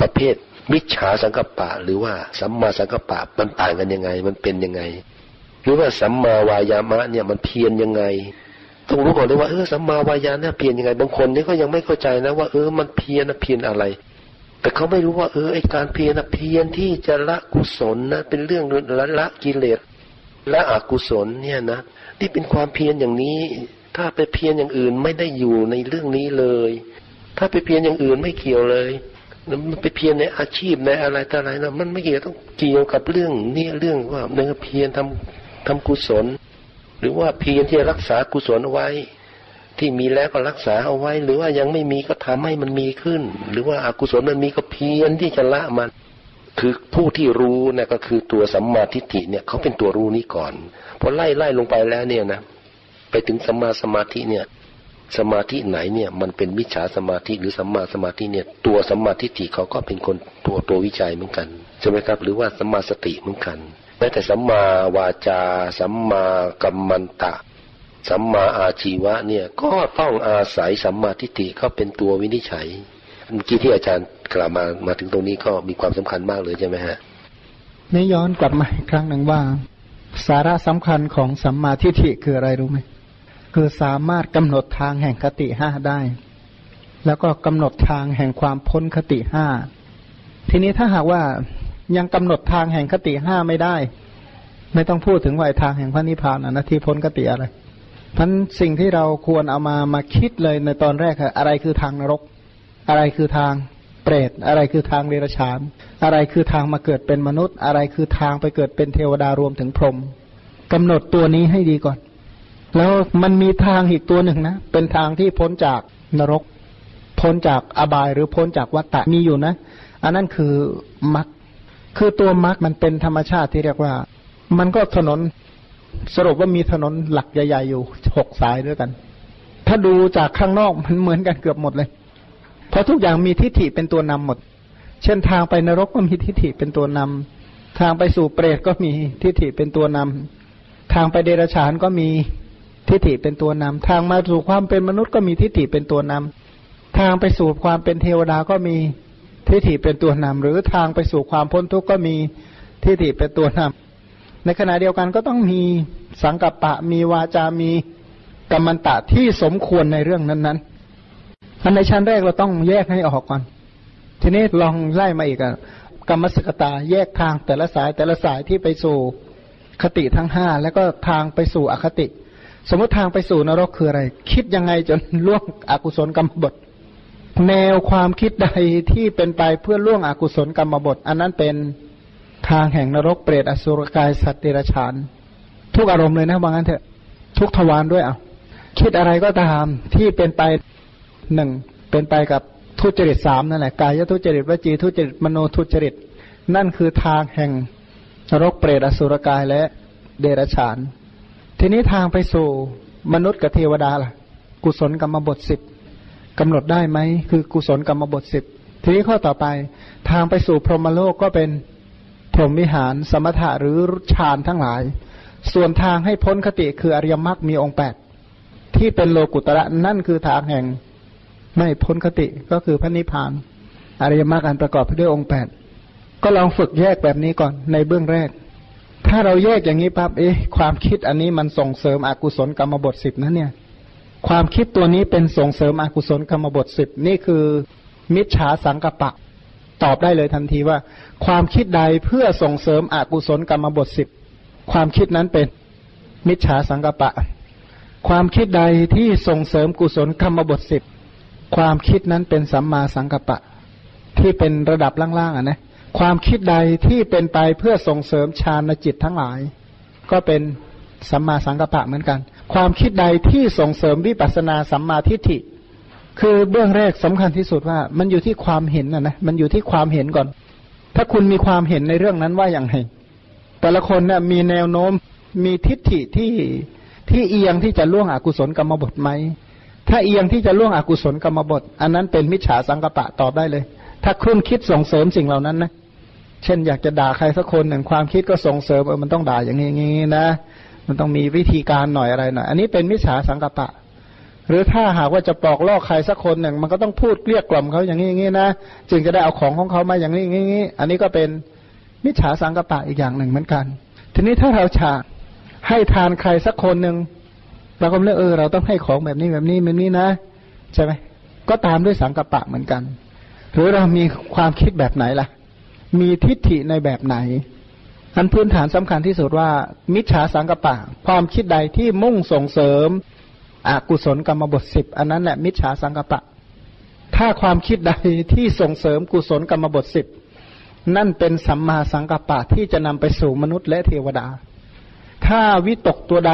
ประเภทมิจฉาสังกัปปะ หรือว่าสัมมาสังกัปปะมันต่างกันยังไง มันเป็นยังไง หรือว่าสัมมาวายามะเนี่ยมันเพียรยังไงต้องรู้ก่อนเลยว่าเออสัมมาวายานี่ยเพียรยังไง บางคนนี่ก็ยังไม่เข้าใจนะว่าเออมันเพียรนะเพียรอะไร แต่เขาไม่รู้ว่าเออไอการเพียรนะเพียรที่จะละกุศลนะเป็นเรื่องละละกิเลสละอกุศลเนี่ยนะนี่เป็นความเพียรอย่างนี้ ถ้าไปเพียรอย่างอื่นไม่ได้อยู่ในเรื่องนี้เลย ถ้าไปเพียรอย่างอื่นไม่เกี่ยวเลยมันไปเพียรในอาชีพในอะไรต่ออะไรนะมันไม่เกี่ยวต้องเกี่ยวกับเรื่องนี่เรื่องว่าเนื้อเพียรทำทำกุศล หรือว่าเพียรที่จะรักษากุศลเอาไว้ ที่มีแล้วก็รักษาเอาไว้ หรือว่ายังไม่มีก็ทำให้มันมีขึ้น หรือว่าอากุศลมันมีก็เพียรที่จะละมัน คือผู้ที่รู้นะก็คือตัวสัมมาทิฏฐิเนี่ยเขาเป็นตัวรู้นี้ก่อนพอไล่ไล่ลงไปแล้วเนี่ยนะ ไปถึงสัมมาสมาธิเนี่ย สมาธิไหนเนี่ย มันเป็นมิจฉาสมาธิหรือสัมมาสมาธิเนี่ย ตัวสัมมาทิฏฐิเขาก็เป็นคนตัวตัววิจัยเหมือนกันใช่ไหมครับ หรือว่าสัมมาสติเหมือนกันแม้แต่สัมมาวาจา สัมมากัมมันตะ สัมมาอาชีวะเนี่ยก็ต้องอาศัยสัมมาทิฏฐิเขาเป็นตัววินิจฉัยเมื่อกี้ที่อาจารย์กล่าวมามาถึงตรงนี้ก็มีความสำคัญมากเลยใช่ไหมฮะนี่ย้อนกลับมาอีกครั้งหนึ่งว่า สาระสำคัญของสัมมาทิฏฐิคืออะไรรู้ไหม คือสามารถกำหนดทางแห่งคติห้าได้ แล้วก็กำหนดทางแห่งความพ้นคติห้าทีนี้ถ้าหากว่ายังกำหนดทางแห่งคติห้าไม่ได้ ไม่ต้องพูดถึงวัยทางแห่งพระนิพพานนะที่พ้นคติอะไรพันสิ่งที่เราควรเอามามาคิดเลยในตอนแรกคืออะไรคือทางนรก อะไรคือทางเปรตอะไรคือทางเดรัจฉาน อะไรคือทางมาเกิดเป็นมนุษย์ อะไรคือทางไปเกิดเป็นเทวดารวมถึงพรหมกำหนดตัวนี้ให้ดีก่อน แล้วมันมีทางอีกตัวหนึ่งนะ เป็นทางที่พ้นจากนรก พ้นจากอบายหรือพ้นจากวัฏฏะมีอยู่นะ อันนั้นคือมรรคคือตัวมรรคมันเป็นธรรมชาติที่เรียกว่า มันก็ถนนสรุปว่ามีถนนหลักใหญ่ๆอยู่หกสายด้วยกัน ถ้าดูจากข้างนอกมันเหมือนกันเกือบหมดเลย เพราะทุกอย่างมีทิฏฐิเป็นตัวนำหมด เช่นทางไปนรกก็มีทิฏฐิเป็นตัวนำทางไปสู่เปรตก็มีทิฏฐิเป็นตัวนำทางไปเดรัจฉานก็มี ทิฏฐิเป็นตัวนำทางมาสู่ความเป็นมนุษย์ก็มีทิฏฐิเป็นตัวนำทางไปสู่ความเป็นเทวดาก็มีทิฏฐิเป็นตัวนำหรือทางไปสู่ความพ้นทุกข์ก็มีทิฏฐิเป็นตัวนำในขณะเดียวกันก็ต้องมีสังกัปปะมีวาจามีกรรมันตะที่สมควรในเรื่องนั้นๆอันในชั้นแรกเราต้องแยกให้ออกก่อน ทีนี้ลองไล่มาอีกอะกรรมสกตาแยกทางแต่ละสายแต่ละสายที่ไปสู่คติทั้งห้าแล้วก็ทางไปสู่อคติ สมมติทางไปสู่นรกคืออะไร คิดยังไงจนล่วงอกุศลกรรมบท แนวความคิดใดที่เป็นไปเพื่อล่วงอกุศลกรรมบท อันนั้นเป็นทางแห่งนรกเปรตอสุรกายสัตว์เดรัจฉาน ทุกอารมณ์เลยนะว่างั้นเถอะ ทุกทวารด้วยอะคิดอะไรก็ตามที่เป็นไปหนึ่งเป็นไปกับทุจริตสามนั่นแหละกายทุจริตวจีทุจริตมโนทุจริต นั่นคือทางแห่งนรกเปรตอสุรกายและเดรัจฉาน ทีนี้ทางไปสู่มนุษย์กับเทวดาล่ะ กุศลกรรมบทสิบกำหนดได้ไหมคือกุศลกรรมบทสิบทีนี้ข้อต่อไป ทางไปสู่พรหมโลกก็เป็นพรหมวิหาร สมถะหรือฌานทั้งหลาย ส่วนทางให้พ้นคติคืออริยมรรคมีองค์แปดที่เป็นโลกุตระนั่นคือทางแห่งไม่พ้นคติก็คือพระนิพพาน อริยมรรคอันประกอบไปด้วยองค์แปดก็ลองฝึกแยกแบบนี้ก่อนในเบื้องแรก ถ้าเราแยกอย่างนี้ปั๊บเอ๊ะความคิดอันนี้มันส่งเสริมอกุศลกรรมบทสิบนะเนี่ย ความคิดตัวนี้เป็นส่งเสริมอกุศลกรรมบทสิบนี่คือมิจฉาสังกปะ ตอบได้เลยทันทีว่า ความคิดใดเพื่อส่งเสริมอกุศลกรรมบทสิบความคิดนั้นเป็นมิจฉาสังกปะ ความคิดใดที่ส่งเสริมกุศลกรรมบทสิบความคิดนั้นเป็นสัมมาสังกปะ ที่เป็นระดับล่างๆอะนะ ความคิดใดที่เป็นไปเพื่อส่งเสริมฌานจิตทั้งหลาย ก็เป็นสัมมาสังกัปปะเหมือนกัน ความคิดใดที่ส่งเสริมวิปัสนาสัมมาทิฏฐิ คือเบื้องแรกสำคัญที่สุดว่ามันอยู่ที่ความเห็นนะนะมันอยู่ที่ความเห็นก่อน ถ้าคุณมีความเห็นในเรื่องนั้นว่าอย่างไรแต่ละคนเนี่ยมีแนวโน้มมีทิฏฐิที่ที่เอียงที่จะล่วงอกุศลกรรมบทไหมถ้าเอียงที่จะล่วงอกุศลกรรมบท อันนั้นเป็นมิจฉาสังกปะตอบได้เลย ถ้าครุ่นคิดส่งเสริมสิ่งเหล่านั้นนะเช่นอยากจะด่าใครสักคนหนึ่งความคิดก็ส่งเสริมเออมันต้องด่าอย่างนี้งี้นะ มันต้องมีวิธีการหน่อยอะไรหน่อย อันนี้เป็นมิจฉาสังกปะ หรือถ้าหากว่าจะปลอกลอกใครสักคนหนึ่ง มันก็ต้องพูดเกลี้ยกล่อมเขาอย่างนี้อย่างนี้นะจึงจะได้เอาของของเขามาอย่างนี้อย่างนี้ อันนี้ก็เป็นมิจฉาสังกปะอีกอย่างหนึ่งเหมือนกัน ทีนี้ถ้าเราฉาให้ทานใครสักคนหนึ่งเราก็เลือกเออเราต้องให้ของแบบนี้แบบนี้แบบนี้นะ ใช่ไหมก็ตามด้วยสังกปะเหมือนกัน หรือเรามีความคิดแบบไหนล่ะ มีทิฏฐิในแบบไหน อันพื้นฐานสำคัญที่สุดว่า มิจฉาสังกปะ ความคิดใดที่มุ่งส่งเสริมอกุศลกรรมบทสิบอันนั้นแหละมิจฉาสังกปะ ถ้าความคิดใดที่ส่งเสริมกุศลกรรมบทสิบนั่นเป็นสัมมาสังกปะที่จะนำไปสู่มนุษย์และเทวดา ถ้าวิตกตัวใด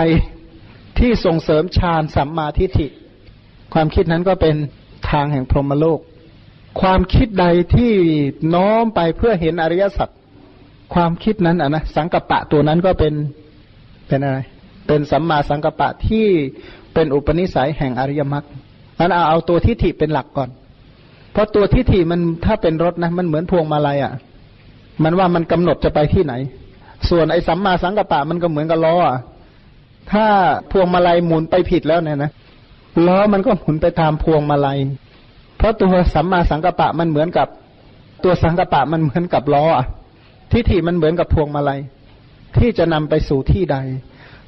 ที่ส่งเสริมฌานสัมมาทิฏฐิ ความคิดนั้นก็เป็นทางแห่งพรหมโลก ความคิดใดที่น้อมไปเพื่อเห็นอริยสัจความคิดนั้นอะนะสังกปะตัวนั้นก็เป็นเป็นอะไร เป็นสัมมาสังกปะที่เป็นอุปนิสัยแห่งอริยมรรคนั้นเอาเอาตัวทิฏฐิเป็นหลักก่อน เพราะตัวทิฏฐิมันถ้าเป็นรถนะมันเหมือนพวงมาลัยอะ มันว่ามันกำหนดจะไปที่ไหน ส่วนไอ้สัมมาสังกปะมันก็เหมือนกับล้ออะถ้าพวงมาลัยหมุนไปผิดแล้วเนี่ยนะล้อมันก็หมุนไปตามพวงมาลัย เพราะตัวสัมมาสังกปะมันเหมือนกับ ตัวสังกปะมันเหมือนกับล้อทิฏฐิมันเหมือนกับพวงมาลัย ที่จะนำไปสู่ที่ใด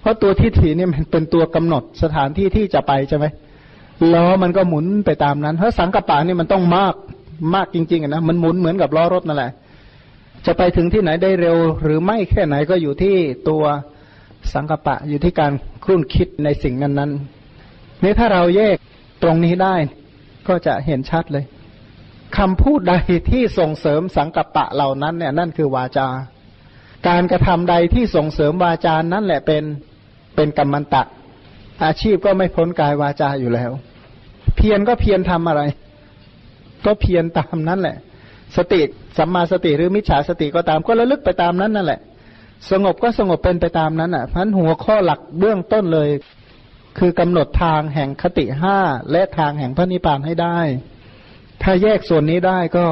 เพราะตัวทิฏฐิเนี่ยมันเป็นตัวกำหนดสถานที่ที่จะไปใช่ไหมล้อมันก็หมุนไปตามนั้น เพราะสังกปะนี่มันต้องมากมากจริงๆนะมันหมุนเหมือนกับล้อรถนั่นแหละ จะไปถึงที่ไหนได้เร็ว หรือไม่แค่ไหนก็อยู่ที่ตัวสังกปะอยู่ที่การครุ่นคิดในสิ่งนั้นๆนี่ถ้าเราแยกตรงนี้ได้ ก็จะเห็นชัดเลยคำพูดใดที่ส่งเสริมสังกัปะเหล่านั้นเนี่ยนั่นคือวาจา การกระทำใดที่ส่งเสริมวาจานั่นแหละเป็นเป็นกรรมันตะอาชีพก็ไม่พ้นกายวาจาอยู่แล้ว เพียรก็เพียรทำอะไร ก็เพียรตามนั้นแหละ สติสัมมาสติหรือมิจฉาสติก็ตามก็ระลึกไปตามนั้นนั่นแหละ สงบก็สงบเป็นไปตามนั้นอะพันหัวข้อหลักเบื้องต้นเลย คือกำหนดทางแห่งคติห้าและทางแห่งพระนิพพานให้ได้ ถ้าแยกส่วนนี้ได้ก็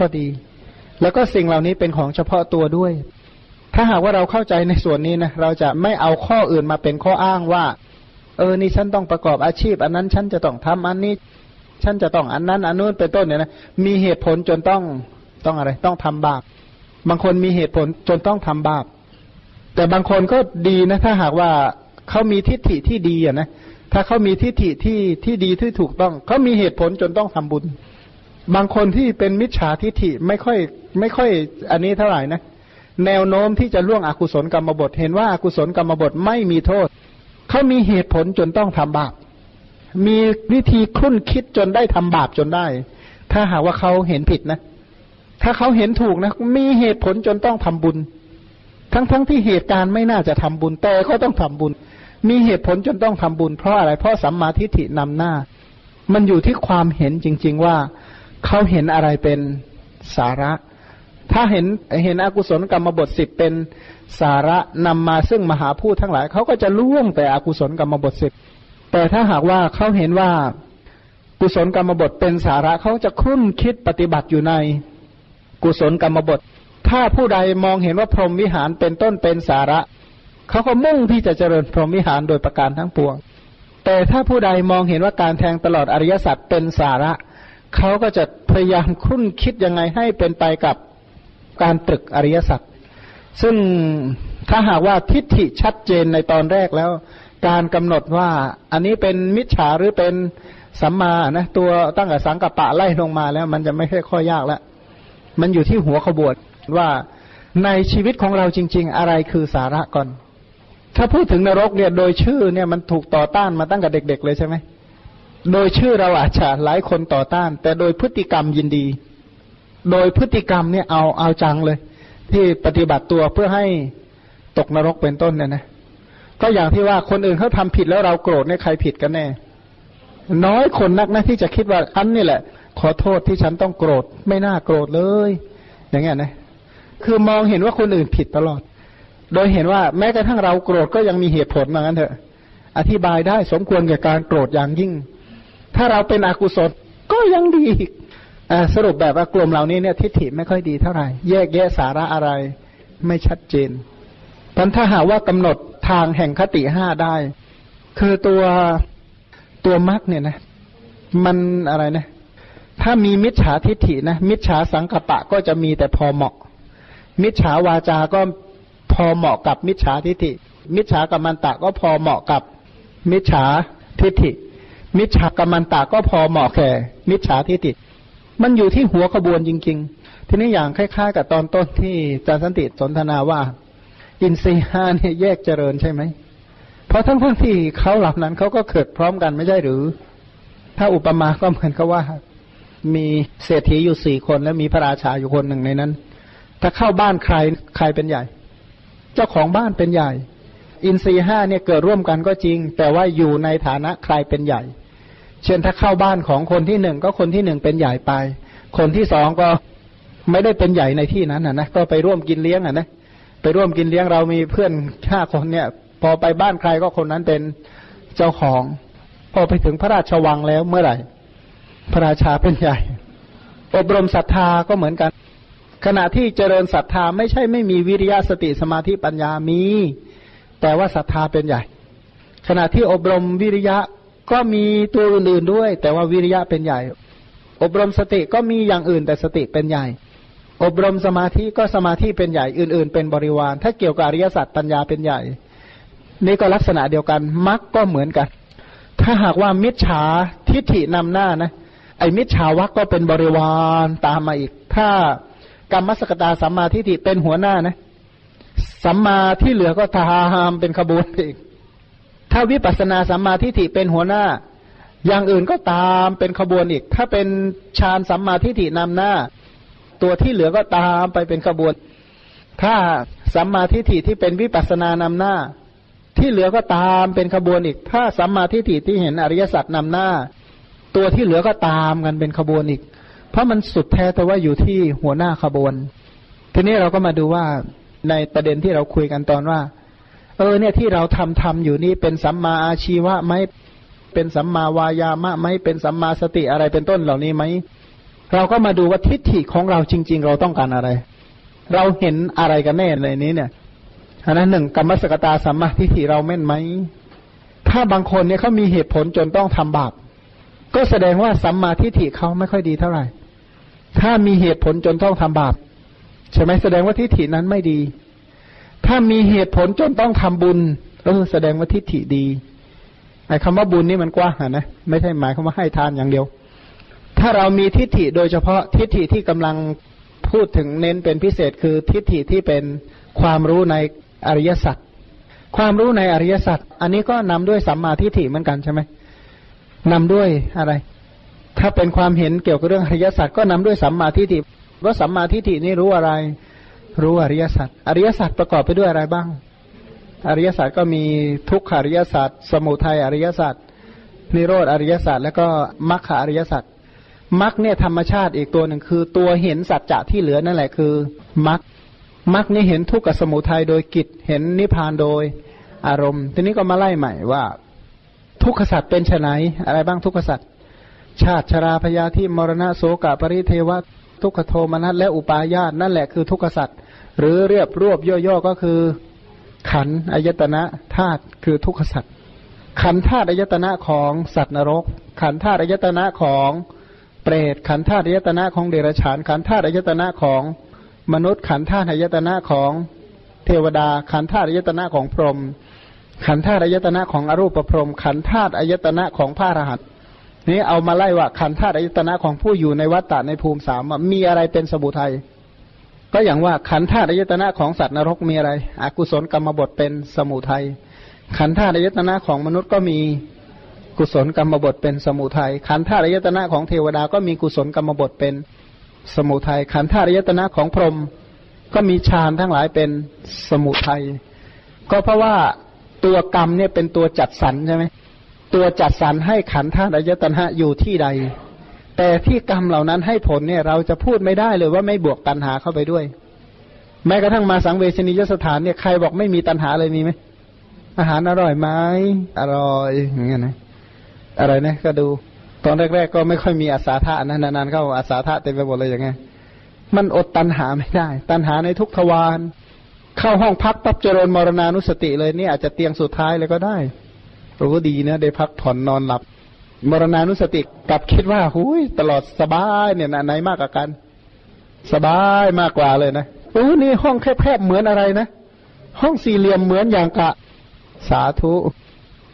ก็ดี แล้วก็สิ่งเหล่านี้เป็นของเฉพาะตัวด้วย ถ้าหากว่าเราเข้าใจในส่วนนี้นะเราจะไม่เอาข้ออื่นมาเป็นข้ออ้างว่า เออนี่ฉันต้องประกอบอาชีพ อันนั้นฉันจะต้องทำอันนี้ ฉันจะต้องอันนั้นอันนู้นเป็นต้นเนี่ยนะมีเหตุผลจนต้องต้องอะไร ต้องทำบาปบางคนมีเหตุผลจนต้องทำบาปแต่บางคนก็ดีนะถ้าหากว่า เขามีทิฏฐิที่ดีอะนะถ้าเขามีทิฏฐิที่ที่ดีที่ถูกต้องเขามีเหตุผลจนต้องทำบุญ บางคนที่เป็นมิจฉาทิฏฐิไม่ค่อย ไม่ค่อย อันนี้เท่าไหร่นะแนวโน้มที่จะล่วงอกุศลกรรมบท เห็นว่าอากุศลกรรมบทไม่มีโทษเขามีเหตุผลจนต้องทำบาปมีวิธีคุ้นคิดจนได้ทำบาปจนได้ ถ้าหากว่าเขาเห็นผิดนะ ถ้าเขาเห็นถูกนะ มีเหตุผลจนต้องทำบุญ ทั้งๆทที่เหตุการณ์ไม่น่าจะทำบุญแต่ก็ต้องทำบุญ มีเหตุผลจนต้องทำบุญเพราะอะไร เพราะสัมมาทิฏฐินำหน้า มันอยู่ที่ความเห็นจริง ๆว่าเขาเห็นอะไรเป็นสาระ ถ้าเห็นเห็นอกุศลกรรมบทสิบเป็นสาระนำมาซึ่งมหาพูดทั้งหลายเขาก็จะล่วงแต่อกุศลกรรมบทสิบแต่ถ้าหากว่าเขาเห็นว่ากุศลกรรมบทเป็นสาระเขาจะคุ้นคิดปฏิบัติอยู่ในกุศลกรรมบท ถ้าผู้ใดมองเห็นว่าพรหมวิหารเป็นต้นเป็นสาระ เขาก็มุ่งที่จะเจริญพรหมวิหารโดยประการทั้งปวง แต่ถ้าผู้ใดมองเห็นว่าการแทงตลอดอริยสัจเป็นสาระเขาก็จะพยายามคุ้นคิดยังไงให้เป็นไปกับการตรึกอริยสัจซึ่งถ้าหากว่าทิฏฐิชัดเจนในตอนแรกแล้ว การกำหนดว่าอันนี้เป็นมิจฉาหรือเป็นสัมมานะตัวตั้งแต่สังกัปปะไล่ลงมาแล้ว มันจะไม่ใช่ข้อยากแล้ว มันอยู่ที่หัวขบวนว่าในชีวิตของเราจริง ๆ อะไรคือสาระก่อน ถ้าพูดถึงนรกเนี่ยโดยชื่อเนี่ยมันถูกต่อต้านมาตั้งแต่เด็ก ๆ เลยใช่ไหมโดยชื่อเราอาจจะหลายคนต่อต้าน แต่โดยพฤติกรรมยินดี โดยพฤติกรรมเนี่ยเอาเอาจังเลย ที่ปฏิบัติตัวเพื่อให้ตกนรกเป็นต้นเนี่ยนะก็อย่างที่ว่าคนอื่นเขาทาผิดแล้วเราโกรธเนี่ยใครผิดกันแน่ น้อยคนนักนะที่จะคิดว่าอันนี่แหละ ขอโทษที่ฉันต้องโกรธ ไม่น่าโกรธเลย อย่างเงี้ยนะ คือมองเห็นว่าคนอื่นผิดตลอด โดยเห็นว่าแม้กระทั่งเราโกรธก็ยังมีเหตุผลมางั้นเถอะ อธิบายได้สมควรแก่การโกรธอย่างยิ่ง ถ้าเราเป็นอกุศลก็ยังดีอีกสรุปแบบว่ากลุ่มเหล่านี้เนี่ยทิฏฐิไม่ค่อยดีเท่าไหร่ แยกแยะสาระอะไรไม่ชัดเจนพันถ้าหาว่ากำหนดทางแห่งคติห้าได้ คือตัวตัวมรรคเนี่ยนะ มันอะไรนะ ถ้ามีมิจฉาทิฏฐินะมิจฉาสังกปะก็จะมีแต่พอเหมาะ มิจฉาวาจาก็ พอเหมาะกับมิจฉาทิฏฐิ มิจฉากัมมันตะก็พอเหมาะกับมิจฉาทิฏฐิ มิจฉากัมมันตะก็พอเหมาะแก่ มิจฉาทิฏฐิ มันอยู่ที่หัวขบวนจริง ๆ ทีนี้อย่างคล้ายๆ กับตอนต้นที่จารสันติสนทนาว่า อินทรีห้าเนี่ยแยกเจริญใช่ไหมเพราะทั้งทั้งที่เขาเหล่านั้นเขาก็เกิดพร้อมกันไม่ใช่หรือ ถ้าอุปมาก็เหมือนกับว่า มีเศรษฐีอยู่สี่คนและมีพระราชาอยู่คนหนึ่งในนั้น ถ้าเข้าบ้านใครใครเป็นใหญ่ เจ้าของบ้านเป็นใหญ่ อินทรีห้าเนี่ยเกิดร่วมกันก็จริง แต่ว่าอยู่ในฐานะใครเป็นใหญ่ เช่นถ้าเข้าบ้านของคนที่หนึ่งก็คนที่หนึ่งเป็นใหญ่ไป คนที่สองก็ไม่ได้เป็นใหญ่ในที่นั้นนะนะก็ไปร่วมกินเลี้ยงอะนะไปร่วมกินเลี้ยงเรามีเพื่อนห้าคนเนี่ย พอไปบ้านใครก็คนนั้นเป็นเจ้าของ พอไปถึงพระราชวังแล้วเมื่อไหร่ พระราชาเป็นใหญ่ อบรมศรัทธาก็เหมือนกัน ขณะที่เจริญศรัทธาไม่ใช่ไม่มีวิริยะสติสมาธิปัญญามี แต่ว่าศรัทธาเป็นใหญ่ ขณะที่อบรมวิริยะก็มีตัวอื่นๆด้วย แต่ว่าวิริยะเป็นใหญ่ อบรมสติก็มีอย่างอื่นแต่สติเป็นใหญ่ อบรมสมาธิก็สมาธิเป็นใหญ่อื่น ๆ เป็นบริวาร ถ้าเกี่ยวกับอริยสัจปัญญาเป็นใหญ่ นี่ก็ลักษณะเดียวกันมรรคก็เหมือนกัน ถ้าหากว่ามิจฉาทิฏฐินำหน้านะไอ้มิจฉาวักก็เป็นบริวารตามมาอีก ถ้า กรรมสกตาสัมมาทิฏฐิเป็นหัวหน้านะสัมมาที่เหลือก็ตามเป็นขบวนอีกถ้าวิปัสสนาสัมมาทิฏฐิเป็นหัวหน้า อย่างอื่นก็ตามเป็นขบวนอีก ถ้าเป็นฌานสัมมาทิฏฐินำหน้า ตัวที่เหลือก็ตามไปเป็นขบวน ถ้าสัมมาทิฏฐิที่เป็นวิปัสสนานำหน้า ที่เหลือก็ตามเป็นขบวนอีก ถ้าสัมมาทิฏฐิที่เห็นอริยสัจนำหน้า ตัวที่เหลือก็ตามกันเป็นขบวนอีก เพราะมันสุดแท้แต่ว่าอยู่ที่หัวหน้าขบวน ทีนี้เราก็มาดูว่าในประเด็นที่เราคุยกันตอนว่า เออเนี่ยที่เราทำทำอยู่นี่เป็นสัมมาอาชีวะไหมเป็นสัมมาวายามะไหมเป็นสัมมาสติอะไรเป็นต้นเหล่านี้ไหมเราก็มาดูว่าทิฏฐิของเราจริง ๆ เราต้องการอะไร เราเห็นอะไรกันแน่ในนี้เนี่ยอันนั้นหนึ่งกรรมสกตาสัมมาทิฏฐิเราแม่นไหมถ้าบางคนเนี่ยเขามีเหตุผลจนต้องทำบาปก็แสดงว่าสัมมาทิฏฐิเขาไม่ค่อยดีเท่าไหร่ ถ้ามีเหตุผลจนต้องทำบาปใช่ไหมแสดงว่าทิฏฐินั้นไม่ดี ถ้ามีเหตุผลจนต้องทำบุญเออแสดงว่าทิฏฐิดีไอ้คำว่าบุญนี่มันกว้างนะไม่ใช่หมายคำว่าให้ทานอย่างเดียว ถ้าเรามีทิฏฐิโดยเฉพาะทิฏฐิที่กำลังพูดถึงเน้นเป็นพิเศษคือทิฏฐิที่เป็นความรู้ในอริยสัจความรู้ในอริยสัจอันนี้ก็นำด้วยสัมมาทิฏฐิเหมือนกันใช่ไหมนำด้วยอะไร ถ้าเป็นความเห็นเกี่ยวกับเรื่องอริยสัจก็นำด้วยสัมมาทิฏฐิว่าสัมมาทิฏฐินี่รู้อะไร รู้อริยสัจอริยสัจประกอบไปด้วยอะไรบ้าง อริยสัจก็มีทุกขอริยสัจสมุทัยอริยสัจนิโรธอริยสัจแล้วก็มรรคอริยสัจมรรคเนี่ยธรรมชาติอีกตัวหนึ่งคือ ตัวเห็นสัจจะที่เหลือนั่นแหละคือมรรคมรรคนี้เห็นทุกขสมุทัยโดยกิจเห็นนิพพานโดยอารมณ์ ทีนี้ก็มาไล่ใหม่ว่า ทุกขสัตว์เป็นไฉนอะไรบ้างทุกขสัตว์ ชาติชราพยาธิมรณะโสกปริเทวะทุกขโทมนัสและอุปาญาตนั่นแหละคือทุกขสัตว์หรือเรียบรวบย่อๆก็คือ ขันอายตนะธาตุคือทุกขสัตว์ขันธาตุอายตนะของสัตว์นรก ขันธาตุอายตนะของเปรตขันธาตุอายตนะของเดรัจฉาน ขันธาตุอายตนะของมนุษย์ขันธาตุอายตนะของเทวดา ขันธาตุอายตนะของพรหมขันธาตุอายตนะของอรูปพรหมขันธาตุอายตนะของพระอรหันต์ นี้เอามาไล่ว่าขันธ์ธาตุอายตนะของผู้อยู่ในวัฏฏะในภูมิสามมีอะไรเป็นสมุทัยก็อย่างว่าขันธ์ธาตุอายตนะของสัตว์นรกมีอะไรอกุศลกรรมบทเป็นสมุทัยขันธ์ธาตุอายตนะของมนุษย์ก็มีกุศลกรรมบทเป็นสมุทัยขันธ์ธาตุอายตนะของเทวดาก็มีกุศลกรรมบทเป็นสมุทัยขันธาตุอายตนะของพรหมก็มีฌานทั้งหลายเป็นสมุทัยก็เพราะว่าตัวกรรมเนี่ยเป็นตัวจัดสรรใช่ไหม ตัวจัดสรรให้ขันธ์ธาตุอายตนะอยู่ที่ใด แต่ที่กรรมเหล่านั้นให้ผลเนี่ยเราจะพูดไม่ได้เลยว่าไม่บวกตัณหาเข้าไปด้วย แม้กระทั่งมาสังเวชนียสถานเนี่ยใครบอกไม่มีตัณหาเลยมีไหมอาหารอร่อยไหมอร่อยอย่างเงี้ยนะอะไรนะก็ดู ตอนแรกๆก็ไม่ค่อยมีอาสาทะนะนานๆเข้าอาสาทะเต็มไปหมดเลยอย่างเงี้ยมันอดตัณหาไม่ได้ ตัณหาในทุกทวารเข้าห้องพักปั๊บเจริญมรณานุสติเลยนี่อาจจะเตียงสุดท้ายเลยก็ได้ รู้ดีนะ ได้พักผ่อนนอนหลับ มรณานุสติกลับคิดว่าหุยตลอดสบายเนี่ยนะไหนมากกว่ากัน สบายมากกว่าเลยนะโอ้นี่ห้องแคบๆเหมือนอะไรนะ ห้องสี่เหลี่ยมเหมือนอย่างกะ สาธุ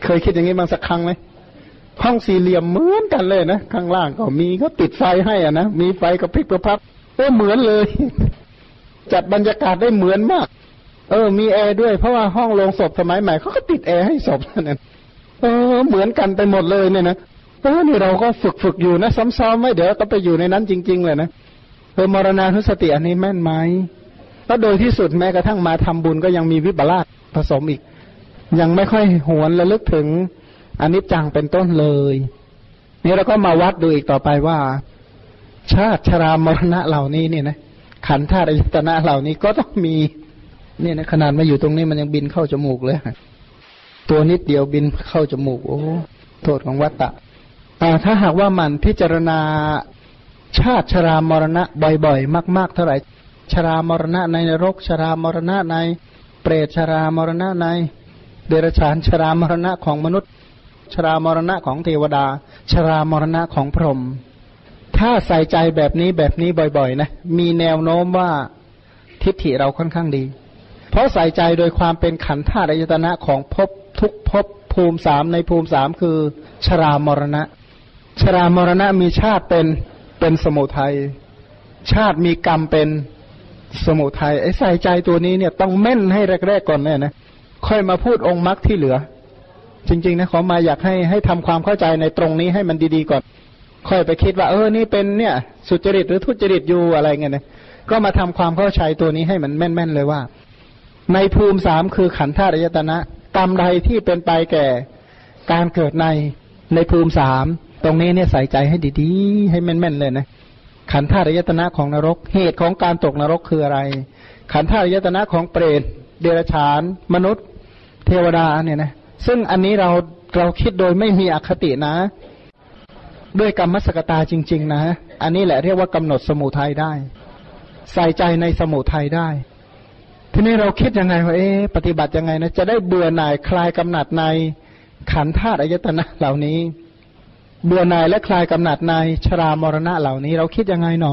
เคยคิดอย่างนี้บางสักครั้งไหมห้องสี่เหลี่ยมเหมือนกันเลยนะข้างล่างก็มีก็ติดไฟให้อะนะมีไฟกระพริบกระพับเออเหมือนเลย จัดบรรยากาศได้เหมือนมาก เออ มีแอร์ด้วยเพราะว่าห้องโรงศพสมัยใหม่เขาก็ติดแอร์ให้ศพนั่นเอง อเหมือนกันไปหมดเลยเนี่ยนะเออนี่เราก็ฝึกฝึกอยู่นะซ้อมๆไว้เดี๋ยวก็ไปอยู่ในนั้นจริง ๆ เลยนะเออมรณานุสติอันนี้แม่นไหมแล้วโดยที่สุดแม้กระทั่งมาทำบุญก็ยังมีวิบลาสผสมอีก ยังไม่ค่อยหวนระลึกถึงอันิจจังเป็นต้นเลย นี่เราก็มาวัดดูอีกต่อไปว่า ชาติชรามรณะเหล่านี้เนี่ยนะขันธาตุอายตนะเหล่านี้ก็ต้องมี เนี่ยนะขนาดมาอยู่ตรงนี้มันยังบินเข้าจมูกเลย ตัวนิดเดียวบินเข้าจมูกโอ้โทษของวัตตะถ้าหากว่ามันพิจารณาชาติชรามรณะบ่อยๆ มากๆ เท่าไหร่ ชรามรณะในนรก ชรามรณะในเปรตชรามรณะในเดรัจฉานชรามรณะของมนุษย์ ชรามรณะของเทวดา ชรามรณะของพรหมถ้าใส่ใจแบบนี้แบบนี้บ่อยๆ นะ มีแนวโน้มว่าทิฏฐิเราค่อนข้างดี เพราะใส่ใจโดยความเป็นขันธ์ธาตุอายตนะของภพ ทุกภพภูมิสามในภูมิสามคือ ชรามรณะ ชรามรณะมีชาติเป็นเป็นสมุทัยชาติมีกรรมเป็นสมุทัยไอ้ใส่ใจตัวนี้เนี่ยต้องแม่นให้แรกๆก่อนเนี่ยนะค่อยมาพูดองค์มรรคที่เหลือ จริง ๆ นะขอมาอยากให้ให้ทำความเข้าใจในตรงนี้ให้มันดีๆก่อน ค่อยไปคิดว่า เออนี่เป็นเนี่ย สุจริตหรือทุจริตอยู่อะไรเงี้ยนะก็มาทำความเข้าใจตัวนี้ให้มันแม่นๆเลยว่า ในภูมิสามคือขันธ์ธาตุอายตนะ กรรมใดที่เป็นไปแก่การเกิดในในภูมิสาม ตรงนี้เนี่ยใส่ใจให้ดีๆ ให้แม่นๆเลยนะ ขันธ์ธาตุยตนะของนรก เหตุของการตกนรกคืออะไร ขันธ์ธาตุยตนะของเปรต เดรัจฉาน มนุษย์ เทวดาเนี่ยนะ ซึ่งอันนี้เราเราคิดโดยไม่มีอคตินะ ด้วยกรรมสกตาจริง ๆ นะ อันนี้แหละเรียกว่ากำหนดสมุทัยได้ ใส่ใจในสมุทัยได้ ทีนี้เราคิดยังไงว่าเอ๊ปฏิบัติยังไงนะจะได้เบื่อหน่ายคลายกำหนัดในขันธาตุอายตนะเหล่านี้ เบื่อหน่ายและคลายกำหนัดในชรามรณะเหล่านี้ เราคิดยังไงหนอ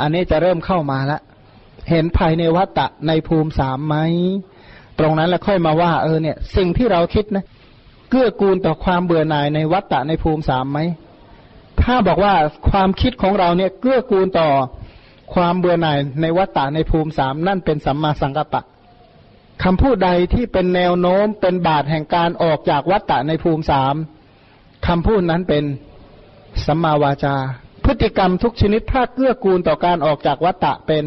อันนี้จะเริ่มเข้ามาละเห็นภายในวัตตะในภูมิสามไหมตรงนั้นแล้วค่อยมาว่า เออเนี่ย สิ่งที่เราคิดนะเกื้อกูลต่อความเบื่อหน่ายในวัตตะในภูมิสามไหมถ้าบอกว่าความคิดของเราเนี่ยเกื้อกูลต่อ ความเบื่อหน่ายในวัตตะในภูมิสามนั่นเป็นสัมมาสังกัปปะคำพูดใดที่เป็นแนวโน้มเป็นบาตแห่งการออกจากวัตตะในภูมิสามคำพูดนั้นเป็นสัมมาวาจา พฤติกรรมทุกชนิดถ้าเกื้อกูลต่อการออกจากวัตตะเป็น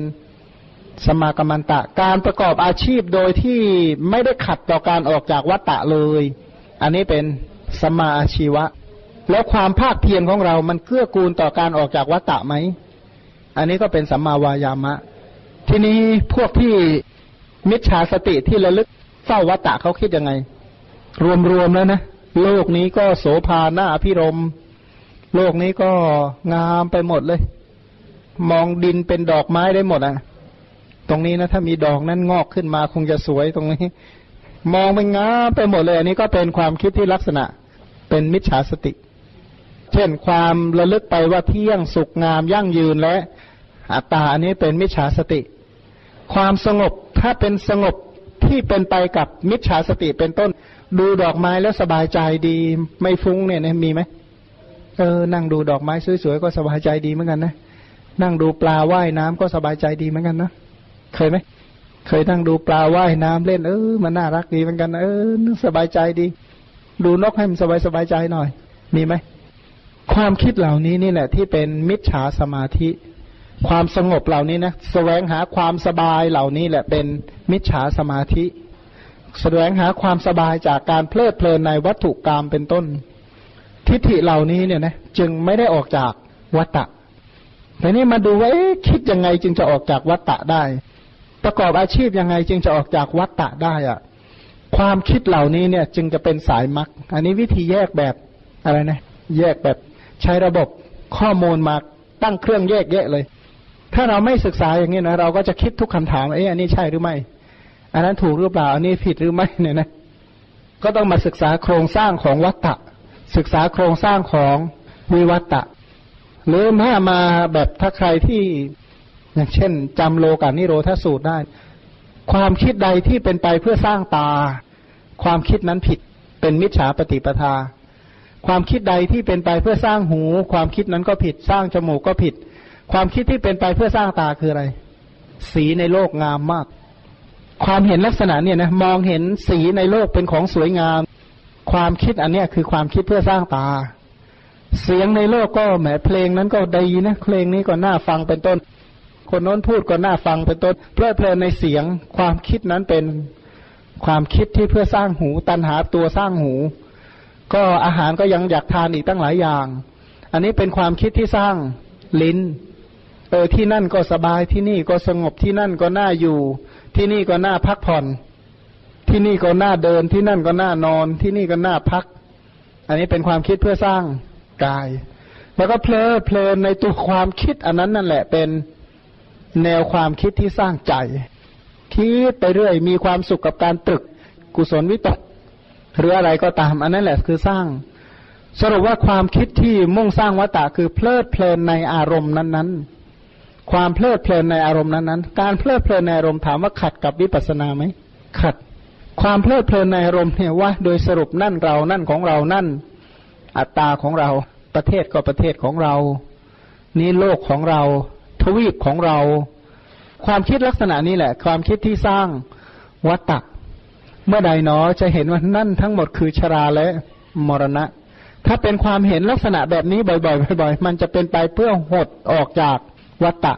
สมากรรมันตะ การประกอบอาชีพโดยที่ไม่ได้ขัดต่อการออกจากวัตตะเลย อันนี้เป็นสมาอาชีวะ แล้วความภาคเพียรของเรามันเกื้อกูลต่อการออกจากวัตตะไหม อันนี้ก็เป็นสัมมาวายามะ ทีนี้พวกที่มิจฉาสติที่ระลึกเฝ้าวัตตะเขาคิดยังไง รวมๆแล้วนะโลกนี้ก็โสภาหน้าพิรม โลกนี้ก็งามไปหมดเลย มองดินเป็นดอกไม้ได้หมดอะ ตรงนี้นะถ้ามีดอกนั้นงอกขึ้นมาคงจะสวยตรงนี้ มองเป็นงามไปหมดเลย อันนี้ก็เป็นความคิดที่ลักษณะ เป็นมิจฉาสติ เช่นความระลึกไปว่าเที่ยงสุขงามยั่งยืนและ อัตตาอันนี้เป็นมิจฉาสติ ความสงบถ้าเป็นสงบที่เป็นไปกับมิจฉาสติเป็นต้น ดูดอกไม้แล้วสบายใจดี ไม่ฟุ้งเนี่ยมีไหมเออนั่งดูดอกไม้สวยๆก็สบายใจดีเหมือนกันนะนั่งดูปลาว่ายน้ำก็สบายใจดีเหมือนกันนะเคยไหมเคยนั่งดูปลาว่ายน้ำเล่น เออมันน่ารักดีเหมือนกันเออสบายใจดี ดูนกให้มันสบายสบายใจหน่อย มีไหมความคิดเหล่านี้นี่แหละที่เป็นมิจฉาสมาธิ ความสงบเหล่านี้นะแสวงหาความสบายเหล่านี้แหละเป็นมิจฉาสมาธิแสวงหาความสบายจากการเพลิดเพลินในวัตถุกรรมเป็นต้น ทิฏฐิเหล่านี้เนี่ยนะจึงไม่ได้ออกจากวัตตะแต่นี่มาดูว่าคิดยังไงจึงจะออกจากวัตตะได้ ประกอบอาชีพยังไงจึงจะออกจากวัตตะได้อะความคิดเหล่านี้เนี่ยจึงจะเป็นสายมรรคอันนี้วิธีแยกแบบอะไรนะ แยกแบบใช้ระบบข้อมูลมาตั้งเครื่องแยกแยะเลย ถ้าเราไม่ศึกษาอย่างนี้นะเราก็จะคิดทุกคำถามเอ๊ะอันนี้ใช่หรือไม่ อันนั้นถูกหรือเปล่า อันนี้ผิดหรือไม่เนี่ยนะก็ต้องมาศึกษาโครงสร้างของวัตตะ ศึกษาโครงสร้างของวิวัตตะ หรือถ้ามาแบบถ้าใครที่อย่างเช่นจำโลกานิโรธสูตรได้ ความคิดใดที่เป็นไปเพื่อสร้างตา ความคิดนั้นผิดเป็นมิจฉาปฏิปทา ความคิดใดที่เป็นไปเพื่อสร้างหู ความคิดนั้นก็ผิด สร้างจมูกก็ผิด ความคิดที่เป็นไปเพื่อสร้างตาคืออะไร สีในโลกงามมาก ความเห็นลักษณะเนี่ยนะมองเห็นสีในโลกเป็นของสวยงาม ความคิดอันเนี้ยคือความคิดเพื่อสร้างตา เสียงในโลกก็แหมเพลงนั้นก็ดีนะเพลงนี้ก็น่าฟังเป็นต้น คนโน้นพูดก็น่าฟังเป็นต้นเพลิดเพลินในเสียง ความคิดนั้นเป็นความคิดที่เพื่อสร้างหู ตันหาตัวสร้างหู ก็อาหารก็ยังอยากทานอีกตั้งหลายอย่าง อันนี้เป็นความคิดที่สร้างลิ้น เออที่นั่นก็สบายที่นี่ก็สงบที่นั่นก็น่าอยู่ ที่นี่ก็น่าพักผ่อน ที่นี่ก็น่าเดิน ที่นั่นก็น่านอน ที่นี่ก็น่าพัก อันนี้เป็นความคิดเพื่อสร้างกาย แล้วก็เพลิดเพลินในตัวความคิดอันนั้นนั่นแหละเป็นแนวความคิดที่สร้างใจ คิดไปเรื่อย มีความสุขกับการตรึก กุศลวิตกหรืออะไรก็ตาม อันนั้นแหละคือสร้าง สรุปว่าความคิดที่มุ่งสร้างวัตตะคือเพลิดเพลินในอารมณ์นั้นๆ ความเพลิดเพลินในอารมณ์นั้นๆ การเพลิดเพลินในอารมณ์ถามว่าขัดกับวิปัสสนาไหมขัด ความเพลิดเพลินในอารมณ์เนี่ยว่าโดยสรุปนั่นเรานั่นของเรานั่น อัตตาของเราประเทศก็ประเทศของเรา นี่โลกของเรา ทวีปของเรา ความคิดลักษณะนี้แหละ ความคิดที่สร้างวัตตะเมื่อใดเนาะจะเห็นว่านั่นทั้งหมดคือชราและมรณะ ถ้าเป็นความเห็นลักษณะแบบนี้บ่อยๆบ่อยๆมันจะเป็นไปเพื่อหดออกจาก วัตตะ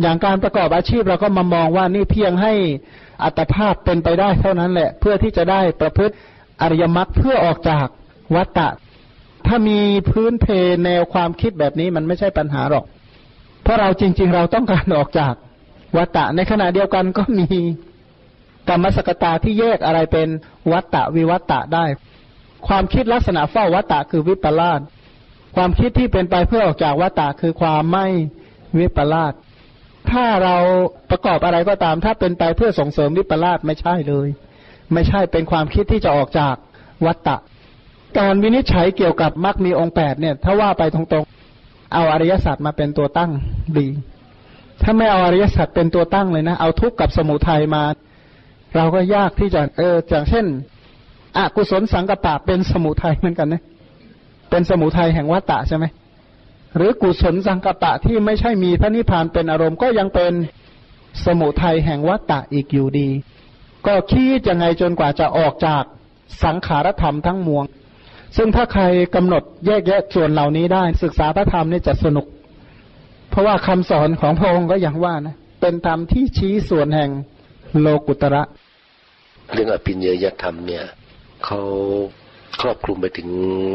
อย่างการประกอบอาชีพเราก็มามองว่านี่เพียงให้อัตภาพเป็นไปได้เท่านั้นแหละ เพื่อที่จะได้ประพฤติอริยมรรคเพื่อออกจากวัตตะ ถ้ามีพื้นเพแนวความคิดแบบนี้มันไม่ใช่ปัญหาหรอก เพราะเราจริง ๆ เราต้องการออกจากวัตตะ ในขณะเดียวกันก็มีกรรมสกตาที่แยกอะไรเป็นวัตตะวิวัตตะได้ ความคิดลักษณะเฝ้าวัตตะคือวิปลาสความคิดที่เป็นไปเพื่อออกจากวัตตะคือความไม่ วิปลาสถ้าเราประกอบอะไรก็ตาม ถ้าเป็นไปเพื่อส่งเสริมวิปลาสไม่ใช่เลย ไม่ใช่เป็นความคิดที่จะออกจากวัตตะ การวินิจฉัยเกี่ยวกับมรรคมีองค์แปดเนี่ย ถ้าว่าไปตรงๆ เอาอริยสัจมาเป็นตัวตั้งดี ถ้าไม่เอาอริยสัจเป็นตัวตั้งเลยนะ เอาทุกข์กับสมุทัยมา เราก็ยากที่จะเอออย่างเช่นอกุศลสังกปะเป็นสมุทัยเหมือนกันนะเป็นสมุทัยแห่งวัตตะใช่ไหม หรือกุศลสังกปะที่ไม่ใช่มีพระนิพพานเป็นอารมณ์ก็ยังเป็นสมุทัยแห่งวัตตะอีกอยู่ดี ก็คิดยังไงจนกว่าจะออกจากสังขารธรรมทั้งมวง ซึ่งถ้าใครกำหนดแยกแยะส่วนเหล่านี้ได้ ศึกษาพระธรรมนี่จะสนุก เพราะว่าคำสอนของพระองค์ก็อย่างว่านะ เป็นธรรมที่ชี้ส่วนแห่งโลกุตระ เรื่องอภิญญยธรรมเนี่ยเขาครอบคลุมไปถึง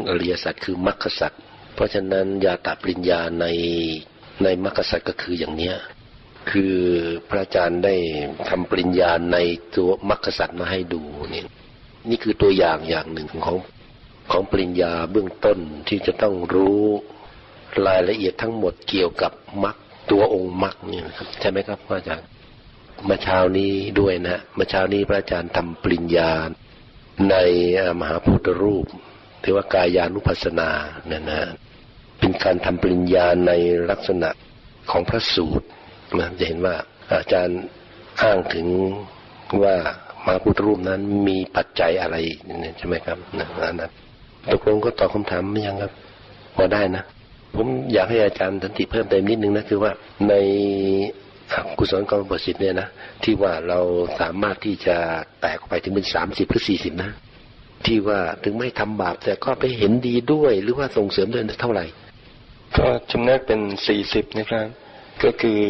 อริยสัจคือมรรคสัจ เพราะฉะนั้นยาตาปริญญาในในมรรคสัจก็คืออย่างเนี้ยคือพระอาจารย์ได้ทำปริญญาในตัวมรรคสัจมาให้ดูเนี่ยนี่คือตัวอย่างอย่างหนึ่งของของปริญญาเบื้องต้นที่จะต้องรู้รายละเอียดทั้งหมดเกี่ยวกับมรรคตัวองค์มรรคเนี่ยครับใช่ไหมครับพระอาจารย์มื่อเช้านี้ด้วยนะมื่อเช้านี้พระอาจารย์ทำปริญญาในมหาพุทธรูปถือว่ากายานุปัสสนาเนี่ยนะ เป็นการทำปริญญาในลักษณะของพระสูตรนะจะเห็นว่าอาจารย์อ้างถึงว่ามาพุทธรูปนั้นมีปัจจัยอะไรใช่ไหมครับนะนั้นตกลงก็ตอบคำถามไม่ยังครับพอได้นะ ผมอยากให้อาจารย์ทันติเพิ่มเติมนิดนึงนะคือว่าในกุศลกรรมบทสิทธิ์เนี่ยนะที่ว่าเราสามารถที่จะแตกไปถึงเป็นสามสิบหรือสี่สิบนะ ที่ว่าถึงไม่ทำบาปแต่ก็ไปเห็นดีด้วยหรือว่าส่งเสริมด้วยเท่าไหร่ ก็จำแนกเป็นสี่สิบนะครับ ก็คือ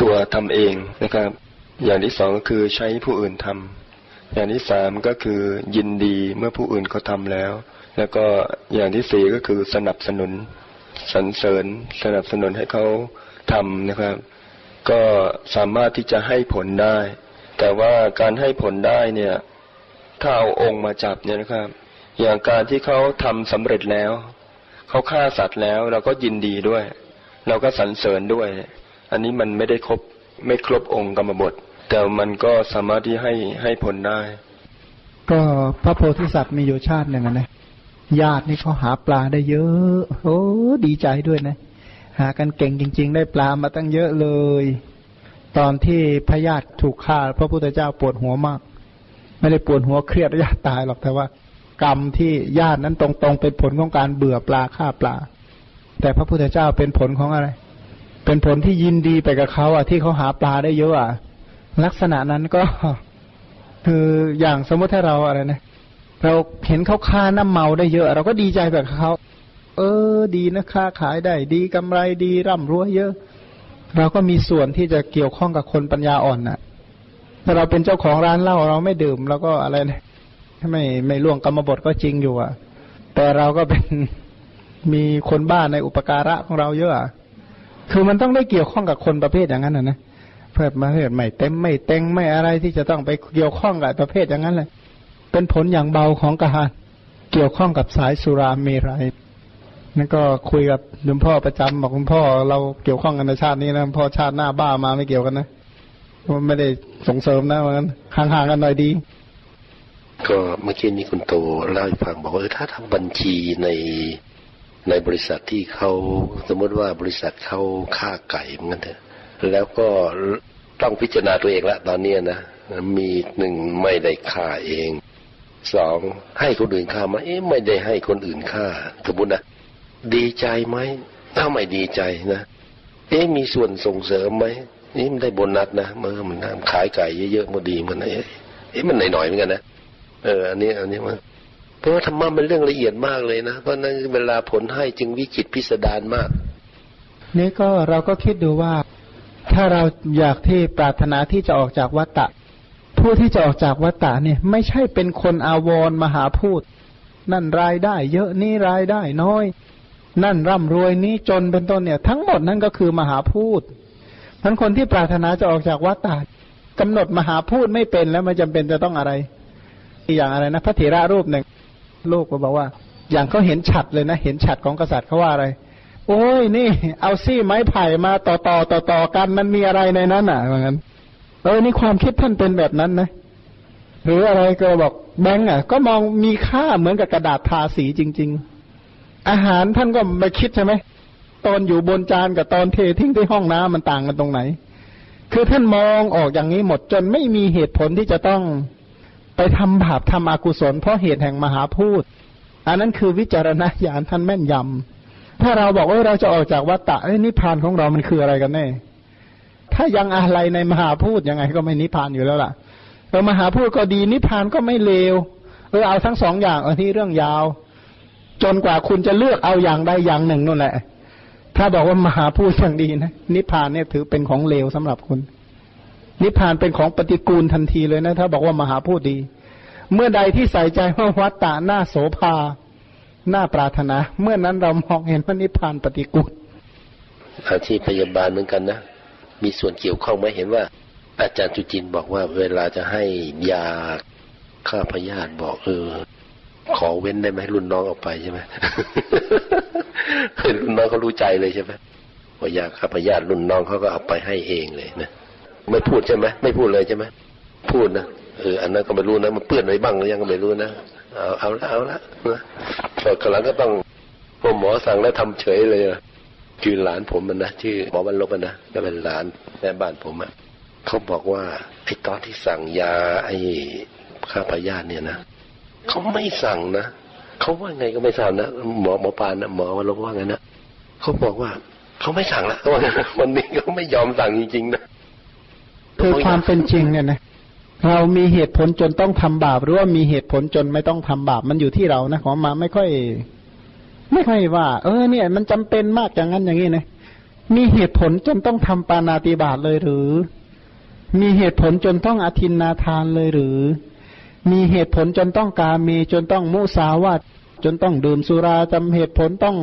ตัวทำเองนะครับ อย่างที่สองก็คือใช้ผู้อื่นทอย่างที่สามก็คือยินดีเมื่อผู้อื่นเขาทำแล้ว แล้วก็อย่างที่สี่ก็คือสนับสนุนสรรเสริญสนับสนุนให้เขาทำนะครับ ก็สามารถที่จะให้ผลได้ แต่ว่าการให้ผลได้เนี่ยถ้าเอาองค์มาจับเนี่ยนะครับ อย่างการที่เขาทำสำเร็จแล้ว เขาฆ่าสัตว์แล้วเราก็ยินดีด้วย เราก็สรรเสริญด้วย อันนี้มันไม่ได้ครบไม่ครบองค์กรรมบท แต่มันก็สามารถที่ให้ให้ผลได้ ก็พระโพธิสัตว์มีอยู่ชาติหนึ่งนะญาตินี่เขาหาปลาได้เยอะโอ้ดีใจด้วยนะ หากันเก่งจริง ๆ ได้ปลามาตั้งเยอะเลย ตอนที่พระญาติถูกฆ่า พระพุทธเจ้าปวดหัวมาก ไม่ได้ปวดหัวเครียดญาติตายหรอกแต่ว่า กรรมที่ญาตินั้นตรงๆเป็นผลของการเบื่อปลาฆ่าปลา แต่พระพุทธเจ้าเป็นผลของอะไร เป็นผลที่ยินดีไปกับเขาอะที่เขาหาปลาได้เยอะอะ ลักษณะนั้นก็คืออย่างสมมติถ้าเราอะไรนะเราเห็นเขาค้าน้ำเมาได้เยอะ เราก็ดีใจแบบเขา เออ ดีนะค้าขายได้ ดีกำไรดีร่ำรวยเยอะ เราก็มีส่วนที่จะเกี่ยวข้องกับคนปัญญาอ่อนน่ะ ถ้าเราเป็นเจ้าของร้านเหล้าเราไม่ดื่มเราก็อะไรนะ ไม่ไม่ล่วงกรรมบทก็จริงอยู่อะ แต่เราก็เป็นมีคนบ้าในอุปการะของเราเยอะอะคือมันต้องได้เกี่ยวข้องกับคนประเภทอย่างนั้นนะนะเพื่อมาเพื่อไม่เต็มไม่เต็งไม่อะไรที่จะต้องไปเกี่ยวข้องกับประเภทอย่างนั้นเลยเป็นผลอย่างเบาของการเกี่ยวข้องกับสายสุราเมรัยนั่นก็คุยกับหลวงพ่อประจำบอกคุณพ่อเราเกี่ยวข้องกันในชาตินี้นะพ่อชาติหน้าบ้ามาไม่เกี่ยวกันนะมันไม่ได้ส่งเสริมนะมันห่างๆกันหน่อยดี ก็เมื่อกี้นี้คุณโตเล่าให้ฟังบอกว่าถ้าทำบัญชีในในบริษัทที่เขาสมมติว่าบริษัทเขาฆ่าไก่เหมือนกันเถอะแล้วก็ต้องพิจารณาตัวเองละตอนเนี้นะมีหนึ่งไม่ได้ฆ่าเองสองให้คนอื่นฆ่ามาเอ๊ะไม่ได้ให้คนอื่นฆ่าสมมตินะดีใจไหมถ้าไม่ดีใจนะเอ๊ะมีส่วนส่งเสริมไหมนี่มันได้โบนัสนะเมื่อมันขายไก่เยอะๆมันดีมันเอ๊ะมันหน่อยๆเหมือนกันนะ เออ อันนี้ อันนี้มันเพราะว่าธรรมะมันเรื่องละเอียดมากเลยนะ เพราะนั้นเวลาผลให้จึงวิจิตพิสดารมาก นี่ก็เราก็คิดดูว่า ถ้าเราอยากที่ปรารถนาที่จะออกจากวัฏฏะผู้ที่จะออกจากวัฏฏะเนี่ย ไม่ใช่เป็นคนอาวรมหาพูด นั่นรายได้ เยอะนี่รายได้น้อย นั่นร่ำรวยนี่จนเป็นต้นเนี่ย ทั้งหมดนั่นก็คือมหาพูดทั้นคนที่ปรารถนาจะออกจากวัฏฏะกำหนดมหาพูดไม่เป็นแล้วมันจำเป็นจะต้องอะไร อย่างอะไรนะพระเถระรูปหนึ่งลูกก็บอกว่า อย่างเขาเห็นฉัดเลยนะ เห็นฉัดของกษัตริย์เขาว่าอะไร โอ้ยนี่ เอาซี่ไม้ไผ่มาต่อต่อต่อต่อกันมันมีอะไรในนั้นอะว่างั้นเออนี่ความคิดท่านเป็นแบบนั้นนะหรืออะไรก็บอกแบงก์อะ ก็มองมีค่าเหมือนกับกระดาษทาสีจริง ๆ อาหารท่านก็ไม่คิดใช่ไหมตอนอยู่บนจานกับตอนเททิ้งที่ห้องน้ำมันต่างกันตรงไหน คือท่านมองออกอย่างนี้หมดจนไม่มีเหตุผลที่จะต้อง ไปทำบาปทำอกุศล เพราะเหตุแห่งมหาพูด อันนั้นคือวิจารณญาณท่านแม่นยำถ้าเราบอกว่าเราจะออกจากวัฏฏะนิพพานของเรามันคืออะไรกันแน่ ถ้ายังอะไรในมหาพูดยังไงก็ไม่นิพพานอยู่แล้วล่ะเออมหาพูดก็ดีนิพพานก็ไม่เลวเออเอาทั้งสองอย่างเออที่เรื่องยาว จนกว่าคุณจะเลือกเอาอย่างใดอย่างหนึ่งนั่นแหละ ถ้าบอกว่ามหาพูดอย่างดีนะนิพพานเนี่ยถือเป็นของเลวสำหรับคุณ นิพพานเป็นของปฏิกูลทันทีเลยนะ ถ้าบอกว่ามหาพูดดี เมื่อใดที่ใส่ใจว่าวัตตะหน้าโสภาหน้าปรารถนา เมื่อนั้นเรามองเห็นว่านิพพานปฏิกูลอาชีพพยาบาลเหมือนกันนะ มีส่วนเกี่ยวข้องไหมเห็นว่า อาจารย์จุจินบอกว่า เวลาจะให้ยาฆ่าพยาธิบอกเออขอเว้นได้ไหมรุ่นน้องเอาไปใช่ไหมรุ่นน้องเขารู้ใจเลยใช่ไหมว่ายาฆ่าพยาธิรุ่นน้องเขาก็เอาไปให้เองเลยนะ ไม่พูดใช่ไหมไม่พูดเลยใช่ไหมพูดนะเอออันนั้นก็ไม่รู้นะมันเปื้อนไว้บ้างหรือยังก็ไม่รู้นะเอาเอาละเอาละนะพอกหลังก็ต้องพอหมอสั่งแล้วทำเฉยเลยนะคือหลานผมมันนะชื่อหมอบรรลบนะก็เป็นหลานแม่บ้านผมอะเขาบอกว่าไอ้ตอนที่สั่งยาไอ้ฆ่าพยาธิเนี่ยนะเขาไม่สั่งนะเขาว่าไงก็ไม่สั่งนะหมอหมอปานนะหมอวรรลบว่าไงนะเขาบอกว่าเขาไม่สั่งละววันนี้เขาไม่ยอมสั่งจริงๆนะ คือความเป็นจริงเนี่ยนะเรามีเหตุผลจนต้องทำบาป หรือว่ามีเหตุผลจนไม่ต้องทำบาป มันอยู่ที่เรานะของมาไม่ค่อย ไม่ค่อยว่า เออ เนี่ย มันจำเป็นมากอย่างนั้นอย่างนี้นะมีเหตุผลจนต้องทำปานาติบาตเลยหรือ มีเหตุผลจนต้องอธินนาทานเลยหรือ มีเหตุผลจนต้องกามีจนต้องมุสาวาทจนต้องดื่มสุราจำเหตุผลต้อง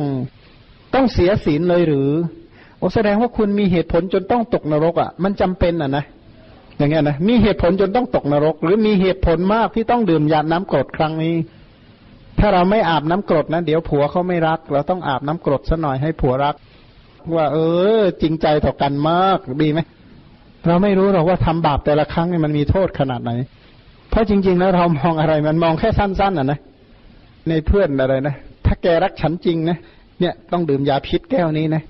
ต้องเสียศีลเลยหรือโอแสดงว่าคุณมีเหตุผลจนต้องตกนรกอะ มันจำเป็นอะนะ อย่างเงี้ยนะมีเหตุผลจนต้องตกนรก หรือมีเหตุผลมากที่ต้องดื่มยาน้ำกรดครั้งนี้ ถ้าเราไม่อาบน้ำกรดนะเดี๋ยวผัวเขาไม่รัก เราต้องอาบน้ำกรดซะหน่อยให้ผัวรัก ว่า เออ จริงใจต่อกันมากดีไหมเราไม่รู้หรอกว่าทำบาปแต่ละครั้งมันมีโทษขนาดไหน เพราะจริง ๆ แล้วเรามองอะไรมันมองแค่สั้น ๆ อะนะในเพื่อนอะไรนะถ้าแกรักฉันจริงนะเนี่ยต้องดื่มยาพิษแก้วนี้นะ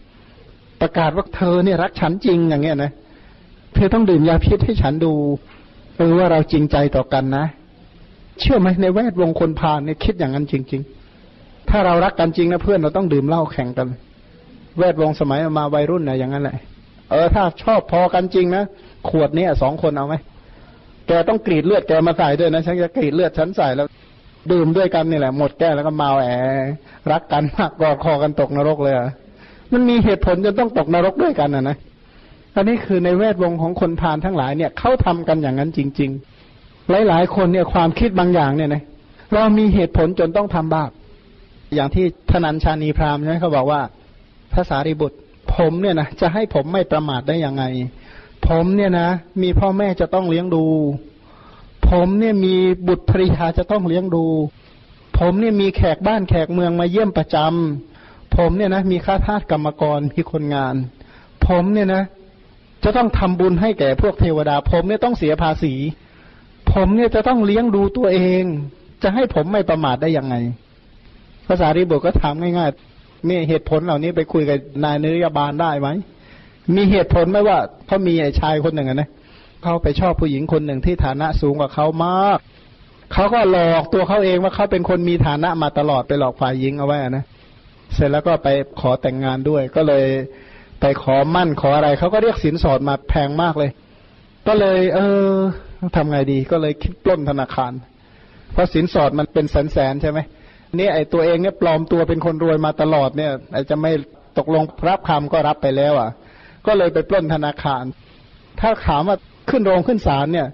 ประกาศว่าเธอเนี่ยรักฉันจริงอย่างเงี้ยนะ เธอต้องดื่มยาพิษให้ฉันดูเออว่าเราจริงใจต่อกันนะ เชื่อไหมในแวดวงคนพาลเนี่ยคิดอย่างนั้นจริง ๆ ถ้าเรารักกันจริงนะเพื่อนเราต้องดื่มเหล้าแข่งกัน แวดวงสมัยมาวัยรุ่นนะอย่างนั้นแหละเออถ้าชอบพอกันจริงนะขวดนี้สองคนเอาไหมแกต้องกรีดเลือดแกมาใส่ด้วยนะฉันจะกรีดเลือดฉันใส่แล้วดื่มด้วยกันนี่แหละ หมดแก้แล้วก็เมาแอรักกันมากกอดคอกันตกนรกเลยอะมันมีเหตุผลจนต้องตกนรกด้วยกันนะนะ อันนี้คือในแวดวงของคนพาลทั้งหลายเนี่ยเขาทำกันอย่างนั้นจริง ๆ หลาย ๆ คนเนี่ยความคิดบางอย่างเนี่ยนะเรามีเหตุผลจนต้องทำบาปอย่างที่ธนัญชานีพราหมณ์ใช่ไหมเขาบอกว่าพระสารีบุตร ผมเนี่ยนะจะให้ผมไม่ประมาทได้ยังไง ผมเนี่ยนะ มีพ่อแม่จะต้องเลี้ยงดู ผมเนี่ยมีบุตรภริยาจะต้องเลี้ยงดู ผมเนี่ยมีแขกบ้านแขกเมืองมาเยี่ยมประจำผมเนี่ยนะมีข้าทาสกรรมกรมีคนงาน ผมเนี่ยนะ จะต้องทำบุญให้แก่พวกเทวดา ผมเนี่ยต้องเสียภาษี ผมเนี่ยจะต้องเลี้ยงดูตัวเอง จะให้ผมไม่ประมาทได้ยังไง ภาษารีบุตรก็ถามง่ายๆนี่เหตุผลเหล่านี้ไปคุยกับนายนิรยาบาลได้ไหม มีเหตุผลไหมว่าเขามีไอ้ชายคนหนึ่งนะเขาไปชอบผู้หญิงคนหนึ่งที่ฐานะสูงกว่าเขามาก เขาก็หลอกตัวเขาเองว่าเขาเป็นคนมีฐานะมาตลอดไปหลอกฝ่ายหญิงเอาไว้นะ เสร็จแล้วก็ไปขอแต่งงานด้วยก็เลย ไปขอมั่นขออะไรเขาก็เรียกสินสอดมาแพงมากเลย ก็เลย เออทำไงดีก็เลยคิดปล้นธนาคาร เพราะสินสอดมันเป็นแสนๆใช่ไหมนี่ไอตัวเองเนี่ยปลอมตัวเป็นคนรวยมาตลอดเนี่ยไอจะไม่ตกลงรับคำก็รับไปแล้ว อะ ก็เลยไปปล้นธนาคาร ถ้าถามว่าขึ้นโรงขึ้นศาลเนี่ย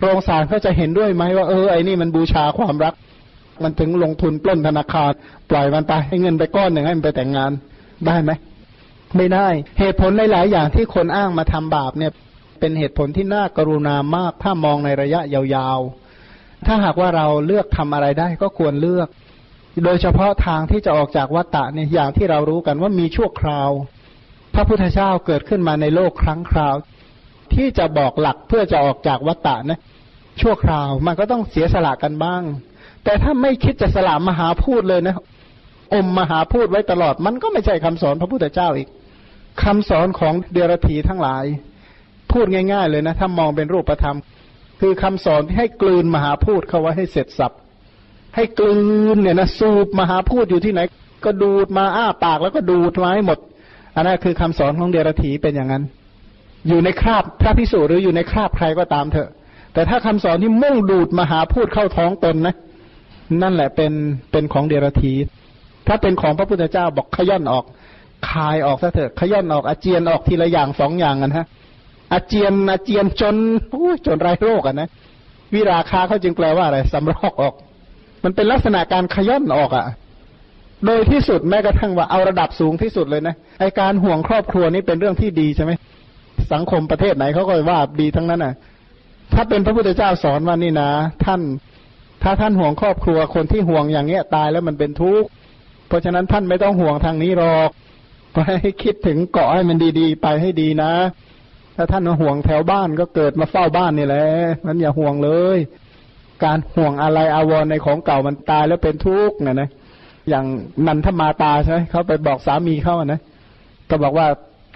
โรงศาลเขาจะเห็นด้วยไหมว่าเออไอนี่มันบูชาความรัก มันถึงลงทุนปล้นธนาคาร ปล่อยมันไปให้เงินไปก้อนหนึ่งให้มันไปแต่งงานได้ไหม ไม่ได้ เหตุผลหลาย ๆ อย่างที่คนอ้างมาทำบาปเนี่ย เป็นเหตุผลที่น่ากรุณามาก ถ้ามองในระยะยาวๆ ถ้าหากว่าเราเลือกทำอะไรได้ก็ควรเลือก โดยเฉพาะทางที่จะออกจากวัฏฏะเนี่ยอย่างที่เรารู้กันว่ามีชั่วคราว พระพุทธเจ้าเกิดขึ้นมาในโลกครั้งคราว ที่จะบอกหลักเพื่อจะออกจากวัฏฏะนะชั่วคราวมันก็ต้องเสียสละกันบ้าง แต่ถ้าไม่คิดจะสละมหาพูดเลยนะอมมหาพูดไว้ตลอด มันก็ไม่ใช่คำสอนพระพุทธเจ้าอีก คำสอนของเดรธีทั้งหลาย พูดง่าย ๆ เลยนะ ถ้ามองเป็นรูปธรรม คือคำสอนที่ให้กลืนมหาพูดเข้าไว้ให้เสร็จสับให้กลืนเนี่ยนะสูบมหาพูดอยู่ที่ไหน ก็ดูดมาอ้าปากแล้วก็ดูดมาให้หมด อันนั้นคือคำสอนของเดรธีเป็นอย่างนั้น อยู่ในคราบพระพิสุหรืออยู่ในคราบใครก็ตามเถอะ แต่ถ้าคำสอนที่มุ่งดูดมหาพูดเข้าท้องตนนะ นั่นแหละเป็นเป็นของเดรธีถ้าเป็นของพระพุทธเจ้าบอกขย่อนออก คายออกซะเถอะขย่อนออกอาเจียนออกทีละอย่างสองอย่างกันฮะอาเจียนอาเจียนจนโอ้จนไรโรคอะนะวิราคาเขาจึงแปลว่าอะไรสำรอกออก มันเป็นลักษณะการขย่อนออกอะ โดยที่สุดแม้กระทั่งว่าเอาระดับสูงที่สุดเลยนะไอการห่วงครอบครัวนี่เป็นเรื่องที่ดีใช่ไหมสังคมประเทศไหนเขาก็ว่าดีทั้งนั้นอะ ถ้าเป็นพระพุทธเจ้าสอนว่านี่นะ ท่าน ถ้าท่านห่วงครอบครัวคนที่ห่วงอย่างเงี้ยตายแล้วมันเป็นทุกข์เพราะฉะนั้นท่านไม่ต้องห่วงทางนี้หรอก ไปให้คิดถึงเกาะให้มันดีๆ ไปให้ดีนะ ถ้าท่านมาห่วงแถวบ้านก็เกิดมาเฝ้าบ้านนี่แหละนั้นอย่าห่วงเลย การห่วงอะไรอาวรในของเก่ามันตายแล้วเป็นทุกข์นะนะอย่างนันทมาตาใช่ไหมเขาไปบอกสามีเขานะก็บอกว่า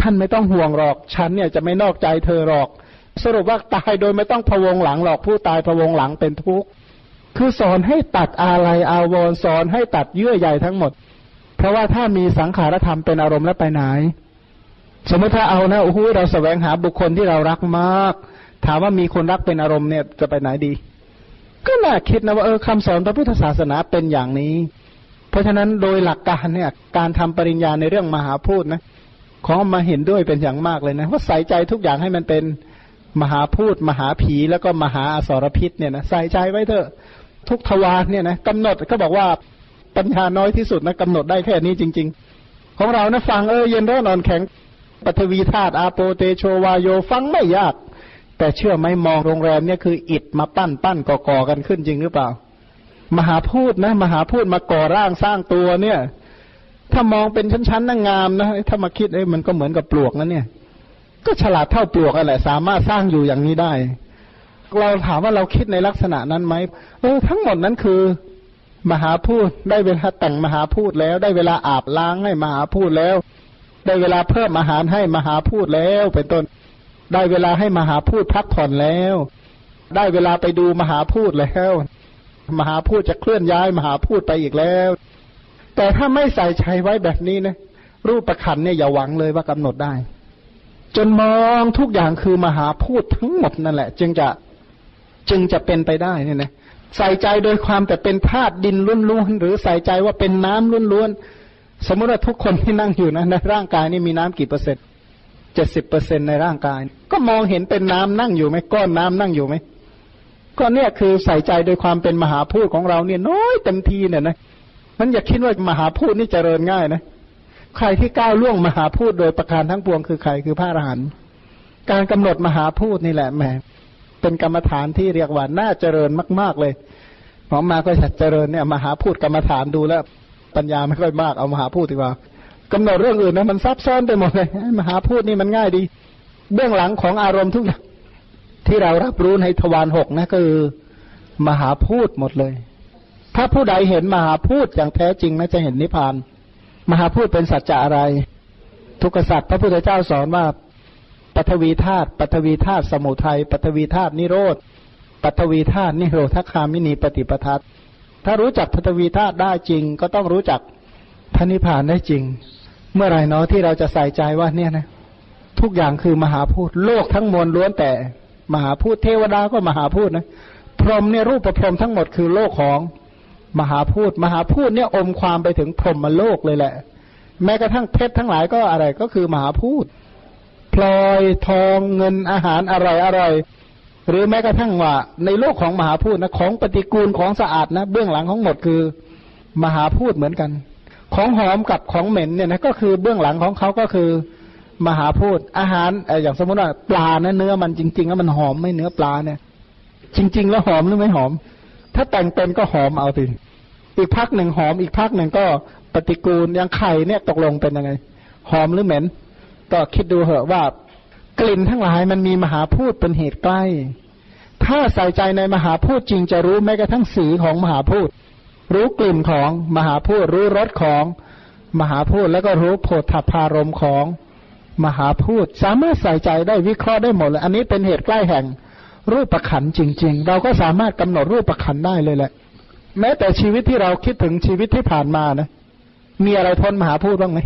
ท่านไม่ต้องห่วงหรอก ฉันเนี่ยจะไม่นอกใจเธอหรอก สรุปว่าตายโดยไม่ต้องพะวงหลังหรอกผู้ตายพะวงหลังเป็นทุกข์คือสอนให้ตัดอะไรอาวรสอนให้ตัดเยื่อใยทั้งหมด เพราะว่าถ้ามีสังขารธรรมเป็นอารมณ์แล้วไปไหน สมมติถ้าเอานะโอ้โหเราแสวงหาบุคคลที่เรารักมาก ถามว่ามีคนรักเป็นอารมณ์เนี่ยจะไปไหนดี ก็น่าคิดนะว่าเออคำสอนพระพุทธศาสนาเป็นอย่างนี้ เพราะฉะนั้นโดยหลักการเนี่ยการทำปริญญาในเรื่องมหาพูดนะของมาเห็นด้วยเป็นอย่างมากเลยนะว่าใส่ใจทุกอย่างให้มันเป็นมหาพูด มหาผีแล้วก็มหาอสรพิษเนี่ยนะใส่ใจไว้เถอะทุกทวารเนี่ยนะกำหนดก็บอกว่า ปัญญาน้อยที่สุดนะกำหนดได้แค่นี้จริง ๆ ของเรานะฟังเออเย็นร้อนนอนแข็งปฐวีธาตุอาโปเตโชวาโยฟังไม่ยาก แต่เชื่อไหมมองโรงแรมเนี่ยคืออิดมาปั้นปั้นก่อก่อกันขึ้นจริงหรือเปล่า มหาพูดนะมหาพูดมาก่อร่างสร้างตัวเนี่ย ถ้ามองเป็นชั้นๆนั่งงามนะถ้ามาคิดเอ้มันก็เหมือนกับปลวกนะเนี่ย ก็ฉลาดเท่าปลวกอะไรสามารถสร้างอยู่อย่างนี้ได้ เราถามว่าเราคิดในลักษณะนั้นไหมเออทั้งหมดนั้นคือ มหาพูดได้เวลาแต่งมหาพูดแล้ว ได้เวลาอาบล้างให้มหาพูดแล้ว ได้เวลาเพิ่มอาหารให้มหาพูดแล้ว เป็นต้น ได้เวลาให้มหาพูดพักผ่อนแล้ว ได้เวลาไปดูมหาพูดแล้ว มหาพูดจะเคลื่อนย้ายมหาพูดไปอีกแล้ว แต่ถ้าไม่ใส่ใจไว้แบบนี้นะรูปประคันเนี่ยอย่าหวังเลยว่ากำหนดได้ จนมองทุกอย่างคือมหาพูดทั้งหมดนั่นแหละ จึงจะจึงจะเป็นไปได้เนี่ยนะ ใส่ใจโดยความแต่เป็นธาตุดินล้วนๆหรือใส่ใจว่าเป็นน้ำล้วนๆสมมติว่าทุกคนที่นั่งอยู่นะในร่างกายนี่มีน้ำกี่เปอร์เซ็นต์เจ็ดสิบเปอร์เซ็นในร่างกาย ก็มองเห็นเป็นน้ำนั่งอยู่ไหมก้อนน้ำนั่งอยู่ไหมก็เนี่ยคือใส่ใจโดยความเป็นมหาพูดของเราเนี่ยน้อยเต็มทีเนี่ยนะมันอย่าคิดว่ามหาพูดนี่เจริญง่ายนะใครที่ก้าวล่วงมหาพูดโดยประการทั้งปวงคือใครคือพระอรหันต์การกำหนดมหาพูดนี่แหละแหม เป็นกรรมฐานที่เรียกว่าน่าเจริญมาก ๆเลยหมอมาก็จะเจริญเนี่ยมหาพูดกรรมฐานดูแล้ว ปัญญาไม่ค่อยมากเอามหาพูดดีกว่ากำหนดเรื่องอื่นนะมันซับซ้อนไปหมดเลยมหาพูดนี่มันง่ายดี เบื้องหลังของอารมณ์ทุกอย่างที่เรารับรู้ในทวารหกนะคือมหาพูดหมดเลย ถ้าผู้ใดเห็นมหาพูดอย่างแท้จริงนะจะเห็นนิพพาน มหาพูดเป็นสัจจะอะไร ทุกษัตริย์พระพุทธเจ้าสอนว่า ปัทวีธาตุปัทวีธาตุสมุทัยปัทวีธาตุนิโรธปัทวีธาตุนิโรธคามินีปฏิปทัตถ้ารู้จักปัทวีธาตุได้จริง ก็ต้องรู้จักพระนิพพานได้จริง เมื่อไหร่เนาะที่เราจะใส่ใจว่าเนี่ยนะทุกอย่างคือมหาพูดโลกทั้งมวลล้วนแต่ มหาพูดเทวดาก็มหาพูดนะพรหมเนี่ยรูปประพรหมทั้งหมดคือโลกของมหาพูดมหาพูดเนี่ยอมความไปถึงพรหมโลกเลยแหละ แม้กระทั่งเพชรทั้งหลายก็อะไรก็คือมหาพูด พลอยทองเงินอาหารอร่อยอร่อยหรือแม้กระทั่งว่า ในโลกของมหาพูดนะของปฏิกูลของสะอาดนะเบื้องหลังของหมดคือมหาพูดเหมือนกัน ของหอมกับของเหม็นเนี่ยนะก็คือเบื้องหลังของเขาก็คือ มหาพูดอาหารอย่างสมมติว่าปลานะเนื้อมันจริงๆแล้วมันหอมไม่เนื้อปลาเนี่ย จริง ๆ แล้วหอมหรือไม่หอม ถ้าแต่งเป็นก็หอมเอาสิอีกพักหนึ่งหอมอีกพักหนึ่งก็ปฏิกูลอย่างไข่เนี่ยตกลงเป็นยังไง หอมหรือเหม็น ก็คิดดูเหอะว่ากลิ่นทั้งหลายมันมีมหาพูดเป็นเหตุใกล้ ถ้าใส่ใจในมหาพูดจริงจะรู้แม้กระทั่งสีของมหาพูด รู้กลิ่นของมหาพูดรู้รสของมหาพูดแล้วก็รู้โผฏฐพารมของมหาพูด สามารถใส่ใจได้วิเคราะห์ได้หมดเลยอันนี้เป็นเหตุใกล้แห่งรูปประขันจริง ๆ เราก็สามารถกำหนดรูปประขันได้เลยแหละ แม้แต่ชีวิตที่เราคิดถึงชีวิตที่ผ่านมานะมีอะไรพ้นมหาพูดบ้างไหม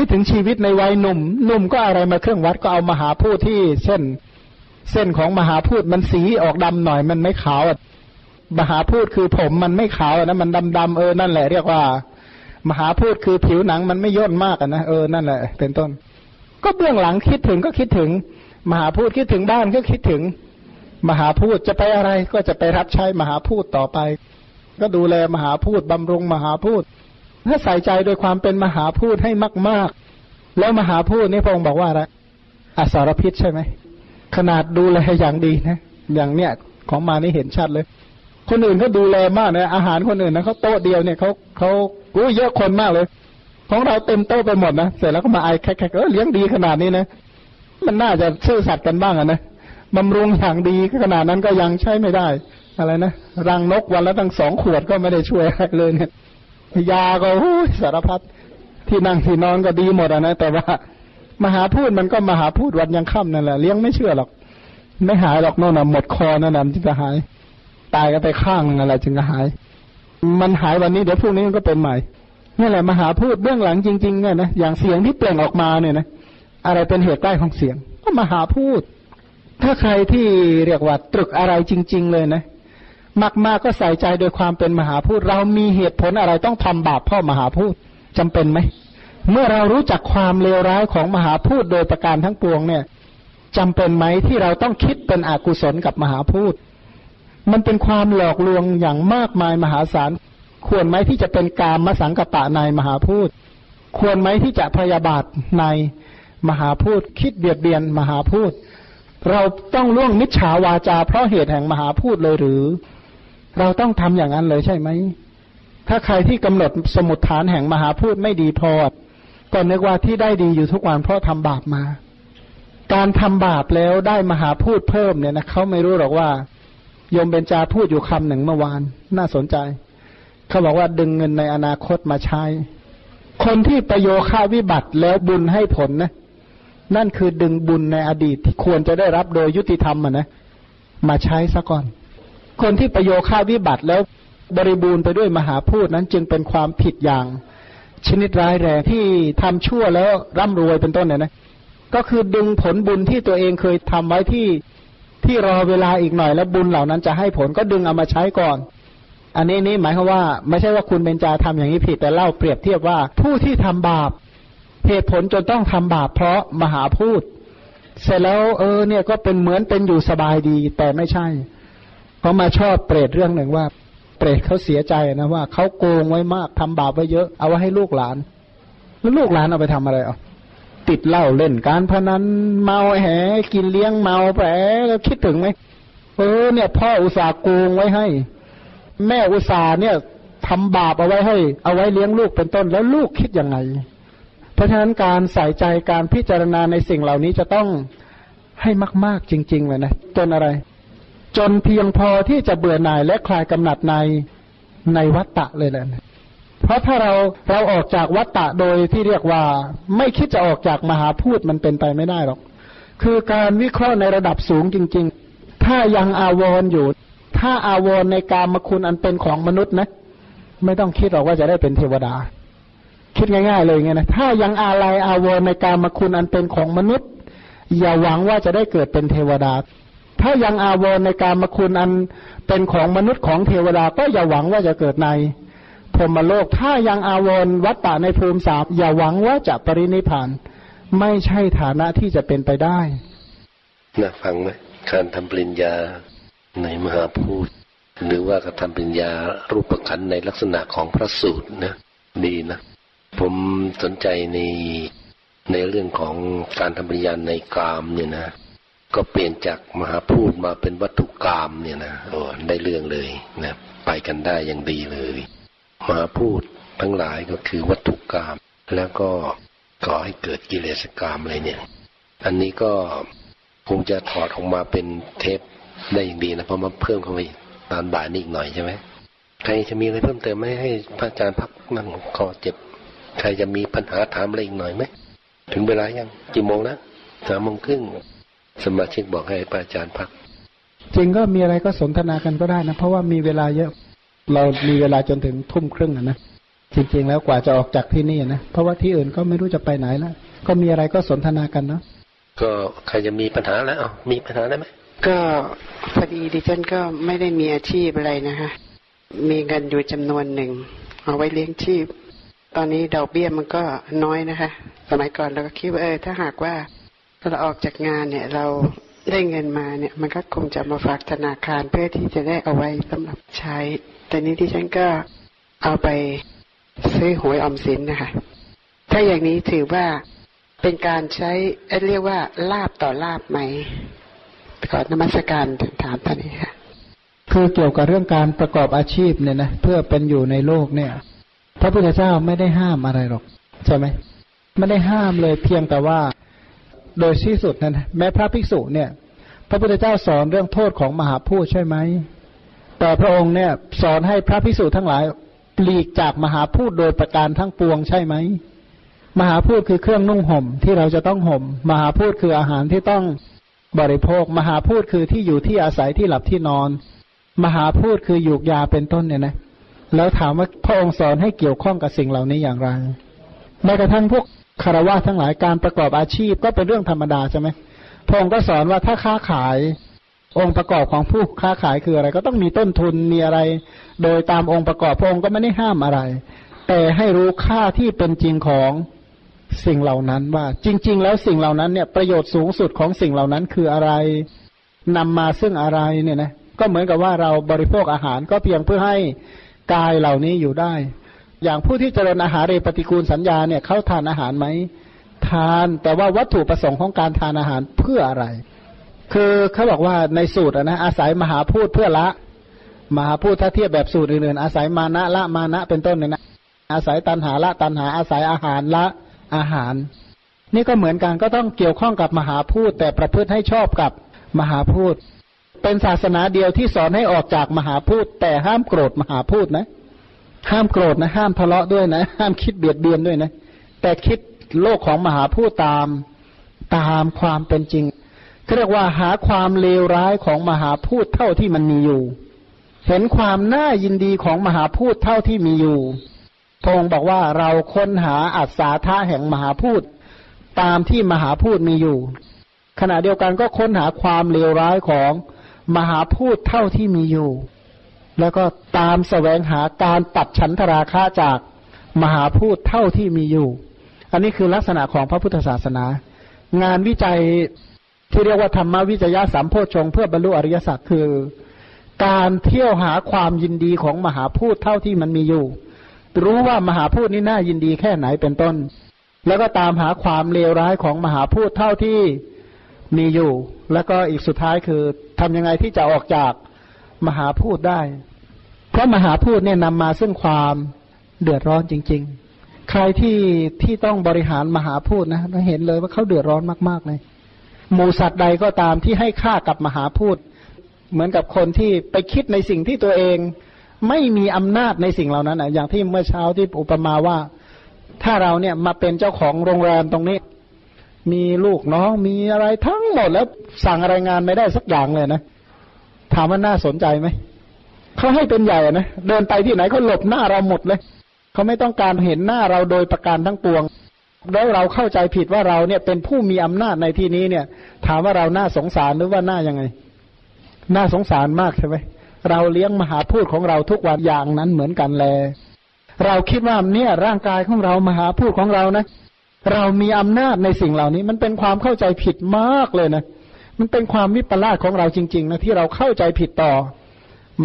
คิดถึงชีวิตในวัยหนุ่มหนุ่มก็อะไรมาเครื่องวัดก็เอามหาพูดที่เส้นเส้นของมหาพูดมันสีออกดำหน่อยมันไม่ขาวมหาพูดคือผมมันไม่ขาวนะมันดำดำเออนั่นแหละเรียกว่า มหาพูดคือผิวหนังมันไม่ย่นมากนะเออนั่นแหละเป็นต้น ก็เบื้องหลังคิดถึงก็คิดถึง มหาพูดคิดถึงบ้านก็คิดถึง มหาพูดจะไปอะไรก็จะไปรับใช้มหาพูดต่อไป ก็ดูแลมหาพูดบำรุงมหาพูด ถ้าใส่ใจโดยความเป็นมหาพูดให้มาก ๆ แล้วมหาพูดนี่พระองค์บอกว่าอะไรอสารพิษใช่ไหมขนาดดูแลอย่างดีนะ อย่างเนี้ยของมานี่เห็นชัดเลย คนอื่นเขาดูแลมากนะอาหารคนอื่นนะเขาโต๊ะเดียวเนี่ยเขาเขากู้เยอะคนมากเลย ของเราเต็มโต๊ะไปหมดนะเสร็จแล้วก็มาไอแค่ๆเออเลี้ยงดีขนาดนี้นะมันน่าจะซื่อสัตย์กันบ้างอะนะบำรุงอย่างดีขนาดนั้นก็ยังใช้ไม่ได้ อะไรนะรังนกวันละตั้งสองขวดก็ไม่ได้ช่วยอะไรเลยเนี่ย ยาก็สารพัดที่นั่งที่นอนก็ดีหมดนะแต่ว่า มหาพูดมันก็มหาพูดวันยังค่ำนั่นแหละเลี้ยงไม่เชื่อหรอก ไม่หายหรอกโน่นหมดคอนั่นนะจึงจะหาย ตายก็ไปข้างนึงอะไรจึงจะหาย มันหายวันนี้เดี๋ยวพรุ่งนี้มันก็เป็นใหม่นี่แหละมหาพูดเบื้องหลังจริงๆเนี่ยนะอย่างเสียงที่เปล่งออกมาเนี่ยนะอะไรเป็นเหตุใกล้ของเสียง ก็มหาพูด ถ้าใครที่เรียกว่าตรึกอะไรจริง ๆ เลยนะ มากๆก็ใส่ใจโดยความเป็นมหาพูด เรามีเหตุผลอะไรต้องทำบาปพ่อมหาพูดจำเป็นไหม เมื่อเรารู้จักความเลวร้ายของมหาพูดโดยประการทั้งปวงเนี่ยจจำเป็นไหมที่เราต้องคิดเป็นอกุศลกับมหาพูด มันเป็นความหลอกลวงอย่างมากมายมหาศาลควรไหมที่จะเป็นกามมสังกปะในมหาพูด ควรไหมที่จะพยาบาทในมหาพูด คิดเบียดเบียนมหาพูด เราต้องล่วงมิจฉาวาจาเพราะเหตุแห่งมหาพูดเลยหรือ เราต้องทำอย่างนั้นเลยใช่ไหม ถ้าใครที่กำหนดสมุดฐานแห่งมหาพูดไม่ดีพอก็นึกว่าที่ได้ดีอยู่ทุกวันเพราะทำบาปมา การทำบาปแล้วได้มหาพูดเพิ่มเนี่ยนะเขาไม่รู้หรอกว่าโยมเบญจาพูดอยู่คำหนึ่งเมื่อวาน น่าสนใจ เขาบอกว่าดึงเงินในอนาคตมาใช้ คนที่ประโยค่าวิบัติแล้วบุญให้ผลนะนั่นคือดึงบุญในอดีตที่ควรจะได้รับโดยยุติธรรมอะนะมาใช้ซะก่อน คนที่ประโยค่าวิบัติแล้วบริบูรณ์ไปด้วยมหาพูดนั้นจึงเป็นความผิดอย่าง ชนิดร้ายแรงที่ทำชั่วแล้วร่ำรวยเป็นต้นเนี่ยนะก็คือดึงผลบุญที่ตัวเองเคยทำไว้ที่ที่รอเวลาอีกหน่อยแล้วบุญเหล่านั้นจะให้ผลก็ดึงเอามาใช้ก่อน อันนี้นี่หมายความว่า ไม่ใช่ว่าคุณเบญจาทำอย่างนี้ผิดแต่เล่าเปรียบเทียบว่าผู้ที่ทำบาปเหตุผลจนต้องทำบาปเพราะมหาพูด เสร็จแล้วเออเนี่ยก็เป็นเหมือนเป็นอยู่สบายดีแต่ไม่ใช่ เขามาชอบเปรตเรื่องหนึ่งว่า เปรตเขาเสียใจนะว่าเขาโกงไว้มากทำบาปไว้เยอะเอาไว้ให้ลูกหลาน แล้วลูกหลานเอาไปทำอะไรอะติดเหล้าเล่นการพนันเมาแหกินเลี้ยงเมาแผลแล้วคิดถึงไหมเออเนี่ยพ่ออุตส่าห์โกงไว้ให้ แม่อุตส่าห์เนี่ยทำบาปเอาไว้ให้ เอาไว้เลี้ยงลูกเป็นต้นแล้วลูกคิดยังไง เพราะฉะนั้นการใส่ใจการพิจารณาในสิ่งเหล่านี้จะต้องให้มาก ๆจริง ๆ เลยนะจนอะไร จนเพียงพอที่จะเบื่อหน่ายและคลายกำหนัดในในวัตตะเลยแหละเพราะถ้าเราเราออกจากวัตตะโดยที่เรียกว่า ไม่คิดจะออกจากมหาพูดมันเป็นไปไม่ได้หรอก คือการวิเคราะห์ในระดับสูงจริง ๆ ถ้ายังอาวรอยู่ ถ้าอาวรในการมคุณอันเป็นของมนุษย์นะ ไม่ต้องคิดหรอกว่าจะได้เป็นเทวดา คิดง่าย ๆ เลยไงนะถ้ายังอาลัยอาวรในการมคุณอันเป็นของมนุษย์ อย่าหวังว่าจะได้เกิดเป็นเทวดา ถ้ายังอาวรในการมคุณอันเป็นของมนุษย์ของเทวดาก็อย่าหวังว่าจะเกิดในพรหมโลก ถ้ายังอาวรวัตตะในภูมิสามอย่าหวังว่าจะปรินิพาน ไม่ใช่ฐานะที่จะเป็นไปได้นะฟังไหมการทำปริญญาในมหาพูดหรือว่ากระทำปริญญารูปขันในลักษณะของพระสูตรนะดีนะผมสนใจในในเรื่องของการทำปริญญาในกามเนี่ยนะ ก็เปลี่ยนจากมหาพูดมาเป็นวัตถุกรรมเนี่ยนะโอ้ได้เรื่องเลยนะไปกันได้อย่างดีเลย มหาพูดทั้งหลายก็คือวัตถุกรรมแล้วก็ก่อให้เกิดกิเลสกรรมอะไรเนี่ย อันนี้ก็คงจะถอดออกมาเป็นเทปได้อย่างดีนะเพราะมาเพิ่มเข้าไปตอนบ่ายนี้อีกหน่อยใช่ไหมใครจะมีอะไรเพิ่มเติมไหมให้พระอาจารย์พักนั่งคอเจ็บ ใครจะมีปัญหาถามอะไรอีกหน่อยไหมถึงเวลายังกี่โมงนะสามโมงครึ่ง สมาชิกบอกให้พระอาจารย์พัก จริงก็มีอะไรก็สนทนากันก็ได้นะ เพราะว่ามีเวลาเยอะ เรามีเวลาจนถึงทุ่มครึ่งอะนะ จริง ๆ แล้วกว่าจะออกจากที่นี่นะ เพราะว่าที่อื่นก็ไม่รู้จะไปไหนแล้ว ก็มีอะไรก็สนทนากันเนาะ ก็ใครจะมีปัญหาแล้วมีปัญหาได้ไหม ก็พอดีดิฉันก็ไม่ได้มีอาชีพอะไรนะคะ มีเงินอยู่จำนวนหนึ่งเอาไว้เลี้ยงชีพ ตอนนี้ดอกเบี้ยมันก็น้อยนะคะ สมัยก่อนเราก็คิดว่าเออถ้าหากว่า เราออกจากงานเนี่ย เราได้เงินมาเนี่ย มันก็คงจะมาฝากธนาคารเพื่อที่จะได้เอาไว้สำหรับใช้ แต่นี้ที่ฉันก็เอาไปซื้อหวยออมสินนะคะ ถ้าอย่างนี้ถือว่าเป็นการใช้เรียกว่าลาบต่อลาบไหมขอนมัสการถามตอนนี้ค่ะคือเกี่ยวกับเรื่องการประกอบอาชีพเนี่ยนะเพื่อเป็นอยู่ในโลกเนี่ย พระพุทธเจ้าไม่ได้ห้ามอะไรหรอก ใช่ไหมไม่ได้ห้ามเลยเพียงแต่ว่า โดยที่สุดนั้นแม้พระภิกษุเนี่ย พระพุทธเจ้าสอนเรื่องโทษของมหาพูดใช่ไหมแต่พระองค์เนี่ยสอนให้พระภิกษุทั้งหลายปลีกจากมหาพูดโดยประการทั้งปวงใช่ไหมมหาพูดคือเครื่องนุ่งห่มที่เราจะต้องห่ม มหาพูดคืออาหารที่ต้องบริโภค มหาพูดคือที่อยู่ที่อาศัยที่หลับที่นอน มหาพูดคือยูกยาเป็นต้นเนี่ยนะแล้วถามว่าพระองค์สอนให้เกี่ยวข้องกับสิ่งเหล่านี้อย่างไรแม้กระทั่งพวก คารวะทั้งหลายการประกอบอาชีพก็เป็นเรื่องธรรมดาใช่ไหมพงค์ก็สอนว่าถ้าค้าขาย องค์ประกอบของผู้ค้าขายคืออะไร ก็ต้องมีต้นทุนมีอะไร โดยตามองค์ประกอบพงค์ก็ไม่ได้ห้ามอะไร แต่ให้รู้ค่าที่เป็นจริงของสิ่งเหล่านั้นว่า จริง ๆ แล้วสิ่งเหล่านั้นเนี่ยประโยชน์สูงสุดของสิ่งเหล่านั้นคืออะไรนำมาซึ่งอะไรเนี่ยนะก็เหมือนกับว่าเราบริโภคอาหารก็เพียงเพื่อให้กายเหล่านี้อยู่ได้ อย่างผู้ที่เจริญอาหารเรปฏิกูลสัญญาเนี่ยเขาทานอาหารไหมทานแต่ว่าวัตถุประสงค์ของการทานอาหารเพื่ออะไร คือเขาบอกว่าในสูตรนะอาศัยมหาพูดเพื่อละ มหาพูดถ้าเทียบแบบสูตรอื่นๆอาศัยมานะละมานะเป็นต้นเนี่ยนะอาศัยตันหาละตันหาอาศัยอาหารละอาหาร นี่ก็เหมือนกันก็ต้องเกี่ยวข้องกับมหาพูดแต่ประพฤติให้ชอบกับมหาพูดเป็นศาสนาเดียวที่สอนให้ออกจากมหาพูดแต่ห้ามโกรธมหาพูดนะ ห้ามโกรธนะห้ามทะเลาะด้วยนะ ห้ามคิดเบียดเบียนด้วยนะ แต่คิดโลกของมหาพูดตามตามความเป็นจริงเรียกว่าหาความเลวร้ายของมหาพูดเท่าที่มันมีอยู่ เห็นความน่ายินดีของมหาพูดเท่าที่มีอยู่พงบอกว่าเราค้นหาอัศาธาแห่งมหาพูดตามที่มหาพูดมีอยู่ ขณะเดียวกันก็ค้นหาความเลวร้ายของมหาพูดเท่าที่มีอยู่ แล้วก็ตามสแสวงหาการตัดฉันทราคาจากมหาพูดเท่าที่มีอยู่ อันนี้คือลักษณะของพระพุทธศาสนา งานวิจัยที่เรียกว่าธรรมวิจยะสามโพชงเพื่อบรรลุอริยสัจคือ การเที่ยวหาความยินดีของมหาพูดเท่าที่มันมีอยู่ รู้ว่ามหาพูดนี้น่ายินดีแค่ไหนเป็นต้น แล้วก็ตามหาความเลวร้ายของมหาพูดเท่าที่มีอยู่ แล้วก็อีกสุดท้ายคือทำยังไงที่จะออกจากมหาพูดได้ ราะมหาพูดเนี่ยนำมาซึ่งความเดือดร้อนจริง ๆ ใครที่ที่ต้องบริหารมหาพูดนะเราเห็นเลยว่าเขาเดือดร้อนมากๆเลยหมูสัตว์ใดก็ตามที่ให้ค่ากับมหาพูด เหมือนกับคนที่ไปคิดในสิ่งที่ตัวเอง ไม่มีอำนาจในสิ่งเหล่านั้นอะอย่างที่เมื่อเช้าที่อุปมาว่า ถ้าเราเนี่ยมาเป็นเจ้าของโรงแรมตรงนี้ มีลูกน้องมีอะไรทั้งหมดแล้วสั่งอะไรงานไม่ได้สักอย่างเลยนะถามว่าน่าสนใจไหม เขาให้เป็นใหญ่นะเดินไปที่ไหนเขาหลบหน้าเราหมดเลยเขาไม่ต้องการเห็นหน้าเราโดยประการทั้งปวงแล้วเราเข้าใจผิดว่าเราเนี่ยเป็นผู้มีอำนาจในที่นี้เนี่ย ถามว่าเราหน้าสงสารหรือว่าหน้ายังไง น่าสงสารมากใช่ไหมเราเลี้ยงมหาพูดของเราทุกวันอย่างนั้นเหมือนกันแล เราคิดว่าเนี่ยร่างกายของเรามหาพูดของเรานะ เรามีอำนาจในสิ่งเหล่านี้ มันเป็นความเข้าใจผิดมากเลยนะมันเป็นความวิปลาสของเราจริง ๆ นะที่เราเข้าใจผิดต่อ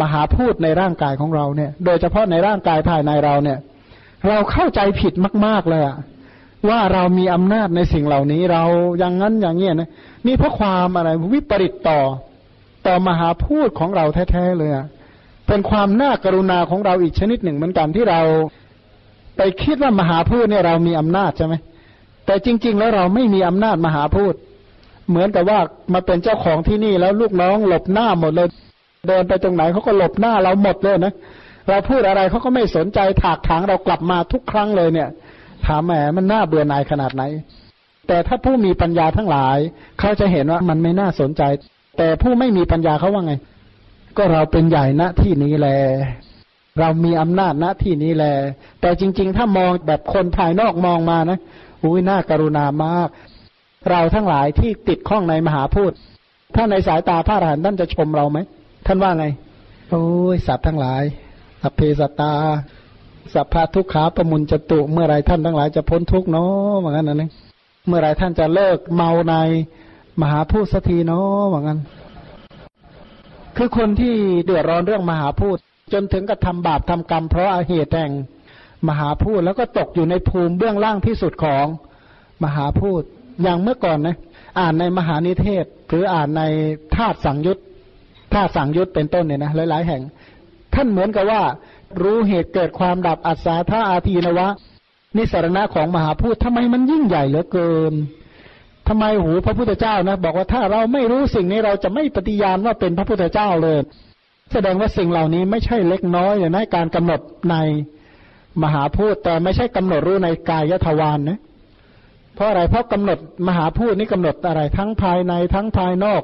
มหาพูดในร่างกายของเราเนี่ย โดยเฉพาะในร่างกายภายในเราเนี่ย เราเข้าใจผิดมาก ๆเลยอะว่าเรามีอำนาจในสิ่งเหล่านี้เราอย่างนั้นอย่างเงี้ยนะนี่เพราะความอะไรวิปริตต่อ ต่อมหาพูดของเราแท้ๆเลยอะเป็นความน่ากรุณาของเราอีกชนิดหนึ่งเหมือนกันที่เรา ไปคิดว่ามหาพูดเนี่ยเรามีอำนาจใช่ไหมแต่จริง ๆ แล้วเราไม่มีอำนาจมหาพูด เหมือนกับว่ามาเป็นเจ้าของที่นี่แล้วลูกน้องหลบหน้าหมดเลย เดินไปตรงไหนเขาก็หลบหน้าเราหมดเลยนะ เราพูดอะไรเขาก็ไม่สนใจถากถางเรากลับมาทุกครั้งเลยเนี่ย ถามแหมมันน่าเบื่อหน่ายขนาดไหน แต่ถ้าผู้มีปัญญาทั้งหลาย เขาจะเห็นว่ามันไม่น่าสนใจ แต่ผู้ไม่มีปัญญาเขาว่าไง ก็เราเป็นใหญ่ณที่นี้แล เรามีอำนาจณที่นี้แล แต่จริง ๆ ถ้ามองแบบคนภายนอกมองมานะอุ้ยน่ากรุณามาก เราทั้งหลายที่ติดข้องในมหาพูดถ้าในสายตาพระอรหันต์ท่านจะชมเราไหม ท่านว่าไง โอ้ยสัตว์ทั้งหลายอเพสตา สัพพะทุกขาประมุนจตุเมื่อไรท่านทั้งหลายจะพ้นทุกเนาะเหมือนกันนะนี่เมื่อไรท่านจะเลิกเมาในมหาพูดสักทีเนาะเหมือนกันคือคนที่เดือดร้อนเรื่องมหาพูด จนถึงกับทำบาปทำกรรม เพราะอาเหตุแห่งมหาพูดแล้วก็ตกอยู่ในภูมิเบื้องล่างที่สุดของมหาพูดอย่างเมื่อก่อนนะ อ่านในมหานิเทศ หรืออ่านในธาตุสังยุต ธาสังยุตเป็นต้นเนี่ยนะหลาย ๆ แห่ง ท่านเหมือนกับว่า รู้เหตุเกิดความดับอัศาธาอาทีนวะ นิสรณะของมหาพูดทำไมมันยิ่งใหญ่เหลือเกินทำไมหูพระพุทธเจ้านะ บอกว่าถ้าเราไม่รู้สิ่งนี้เราจะไม่ปฏิญาณว่าเป็นพระพุทธเจ้าเลย แสดงว่าสิ่งเหล่านี้ไม่ใช่เล็กน้อยอย่างนการกำหนดในมหาพูดแต่ไม่ใช่กำหนดรู้ในกายทวารนนะเพราะอะไรเพราะกำหนดมหาพูดนี่กำหนดอะไรทั้งภายในทั้งภายนอก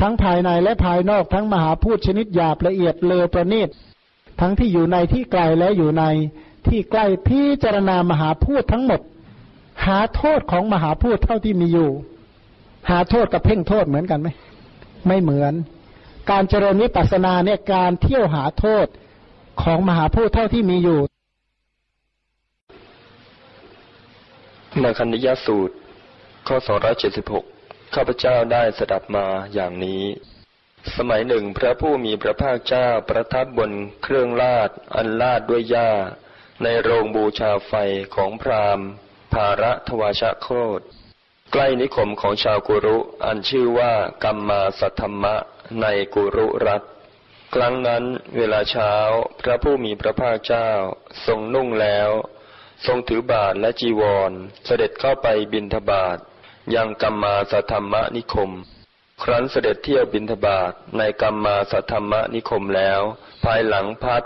ทั้งภายในและภายนอกทั้งมหาพูดชนิดหยาบละเอียดเลอประณีตทั้งที่อยู่ในที่ไกลและอยู่ในที่ใกล้พิจารณามหาพูดทั้งหมด หาโทษของมหาพูดเท่าที่มีอยู่ หาโทษกับเพ่งโทษเหมือนกันไหมไม่เหมือน การเจริญวิปัสสนาเนี่ยการเที่ยวหาโทษของมหาพูดเท่าที่มีอยู่นาคันนิยสูตร ข้อ276 ข้าพเจ้าได้สดับมาอย่างนี้ สมัยหนึ่งพระผู้มีพระภาคเจ้าประทับบนเครื่องลาดอันลาดด้วยหญ้า ในโรงบูชาไฟของพราหมณ์ ภาระทวชะโคตใกล้นิคมของชาวกุรุอันชื่อว่ากัมมาสัทธมะในกุรุรัฐครั้งนั้นเวลาเช้าพระผู้มีพระภาคเจ้าทรงนุ่งแล้ว ทรงถือบาทและจีวร เสด็จเข้าไปบินทบาท ยังกัมมาสัทธมนิคม ครั้นเสด็จเที่ยวบินทบาทในกัมมาสัทธมนิคมแล้ว ภายหลังพัด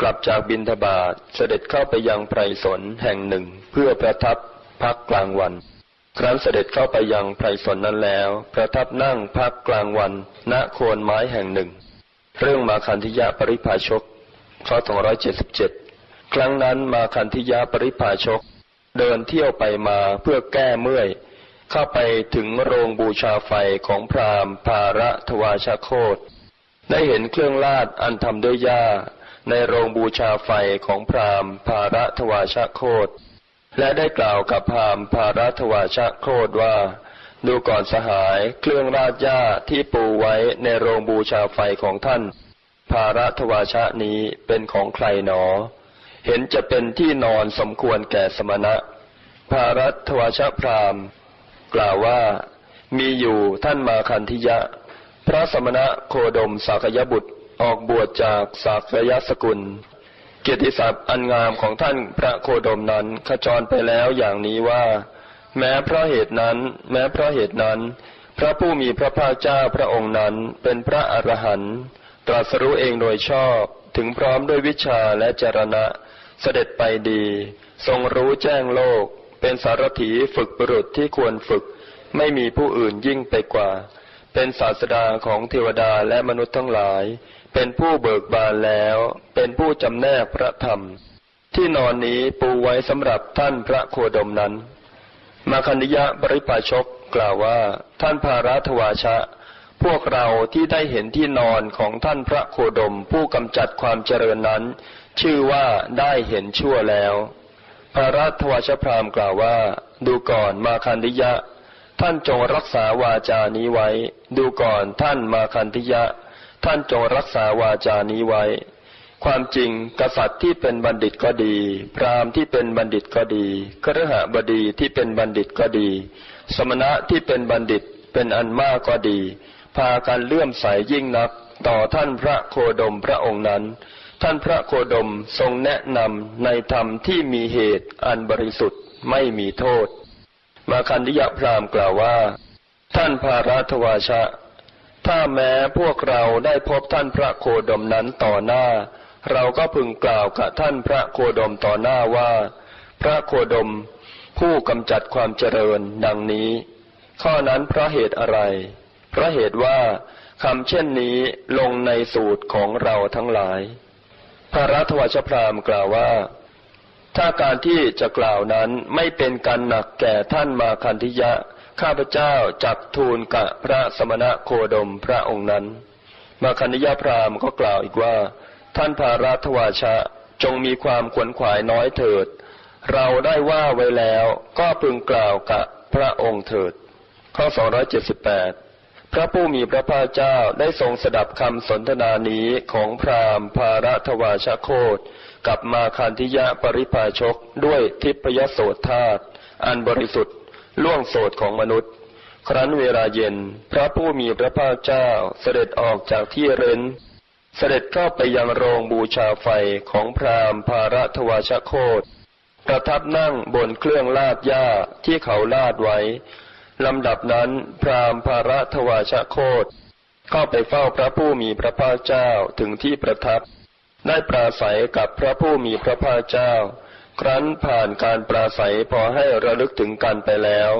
กลับจากบินทบาทเสด็จเข้าไปยังไพรสนแห่งหนึ่ง เพื่อประทับพักกลางวัน ครั้นเสด็จเข้าไปยังไพรสนนั้นแล้ว ประทับนั่งพักกลางวันณโคนไม้แห่งหนึ่ง เรื่องมาคันธิยะปริภาชกข้อ277 ครั้งนั้นมาคันธิยะปริภาชก เดินเที่ยวไปมาเพื่อแก้เมื่อย เข้าไปถึงโรงบูชาไฟของพราหมณ์ภาระทวาชโคตได้เห็นเครื่องลาดอันทำด้วยหญ้า ในโรงบูชาไฟของพราหมณ์ภาระทวาชโคตและได้กล่าวกับพราหมณ์ภาระทวาชโคตว่า ดูก่อนสหายเครื่องราดหญ้าที่ปูไว้ในโรงบูชาไฟของท่าน ภาระทวาชะนี้เป็นของใครหนอ เห็นจะเป็นที่นอนสมควรแก่สมณะ ภารัทวาชพรามณ์ กล่าวว่า มีอยู่ท่านมาคันธิยะ พระสมณะโคดมสากยบุตรออกบวชจากสากยสกุล เกียรติศัพท์อันงามของท่านพระโคดมนั้นขจรไปแล้วอย่างนี้ว่า แม้เพราะเหตุนั้น แม้เพราะเหตุนั้น พระผู้มีพระภาคเจ้าพระองค์นั้นเป็นพระอรหันต์ตรัสรู้เองโดยชอบถึงพร้อมด้วยวิชาและจรณะเสด็จไปดี ทรงรู้แจ้งโลก เป็นสารถีฝึกบุรุษที่ควรฝึก ไม่มีผู้อื่นยิ่งไปกว่า เป็นศาสดาของเทวดาและมนุษย์ทั้งหลาย เป็นผู้เบิกบานแล้ว เป็นผู้จำแนกพระธรรม ที่นอนนี้ปูไว้สำหรับท่านพระโคดมนั้น มาคันิยะบริปาชกกล่าวว่า ท่านภารัทวาชะ พวกเราที่ได้เห็นที่นอนของท่านพระโคดมผู้กำจัดความเจริญนั้น ชื่อว่าได้เห็นชั่วแล้ว พระรัตวชพรามกล่าวว่า ดูก่อนมาคันธิยะ ท่านจงรักษาวาจานี้ไว้ ดูก่อนท่านมาคันธิยะ ท่านจงรักษาวาจานี้ไว้ ความจริงกษัตริย์ที่เป็นบัณฑิตก็ดี พราหมณ์ที่เป็นบัณฑิตก็ดีครหบดีที่เป็นบัณฑิตก็ดี สมณะที่เป็นบัณฑิตเป็นอันมากก็ดี พากันเลื่อมใสยิ่งนัก ต่อท่านพระโคดมพระองค์นั้น ท่านพระโคดมทรงแนะนำในธรรมที่มีเหตุอันบริสุทธิ์ไม่มีโทษ มาคันธิยพรามกล่าวว่า ท่านภารัตวาชะ ถ้าแม้พวกเราได้พบท่านพระโคดมนั้นต่อหน้า เราก็พึงกล่าวกับท่านพระโคดมต่อหน้าว่า พระโคดม ผู้กำจัดความเจริญดังนี้ ข้อนั้นเพราะเหตุอะไร เพราะเหตุว่าคำเช่นนี้ลงในสูตรของเราทั้งหลาย พระรัตวชพรามกล่าวว่า ถ้าการที่จะกล่าวนั้นไม่เป็นการหนักแก่ท่านมาคันธิยะ ข้าพเจ้าจักทูลกับพระสมณะโคดมพระองค์นั้น มาคันธิยะพรามก็กล่าวอีกว่า ท่านภารัตวชะจงมีความขวนขวายน้อยเถิด เราได้ว่าไว้แล้วก็พึงกล่าวกับพระองค์เถิด ข้อ 278 พระผู้มีพระภาคเจ้าได้ทรงสดับคำสนทนานี้ของพราหมณ์ภารัตวาชโคตกับมาคันธิยะปริภาชกด้วยทิพยโสธาตอันบริสุทธิ์ล่วงโสดของมนุษย์ ครั้นเวลาเย็น พระผู้มีพระภาคเจ้าเสด็จออกจากที่เร้น เสด็จเข้าไปยังโรงบูชาไฟของพราหมณ์ภารัตวาชโคตประทับนั่งบนเครื่องลาดหญ้าที่เขาลาดไว้ ลำดับนั้น พราหมณ์ภารัตวาชโคตเข้าไปเฝ้าพระผู้มีพระภาคเจ้าถึงที่ประทับ ได้ปราศัยกับพระผู้มีพระภาคเจ้า ครั้นผ่านการปราศัยพอให้ระลึกถึงกันไปแล้ว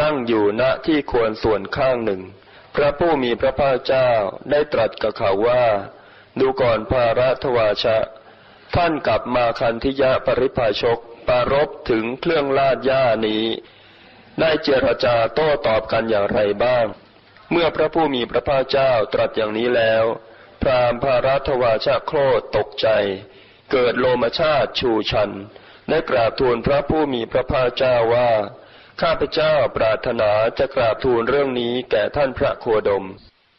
นั่งอยู่ณที่ควรส่วนข้างหนึ่ง พระผู้มีพระภาคเจ้าได้ตรัสกับเขาว่า ดูก่อนภารัตวาชะ ท่านกลับมาคันธิยะปริภาชกปารบถึงเครื่องลาดหญ้านี้ ได้เจรจาโต้ตอบกันอย่างไรบ้าง เมื่อพระผู้มีพระภาคเจ้าตรัสอย่างนี้แล้ว พรามณ์ภารัตวาชะโครธตกใจ เกิดโลมชาติชูชัน ได้กราบทูลพระผู้มีพระภาคเจ้าว่า ข้าพเจ้าปรารถนาจะกราบทูลเรื่องนี้แก่ท่านพระโคดม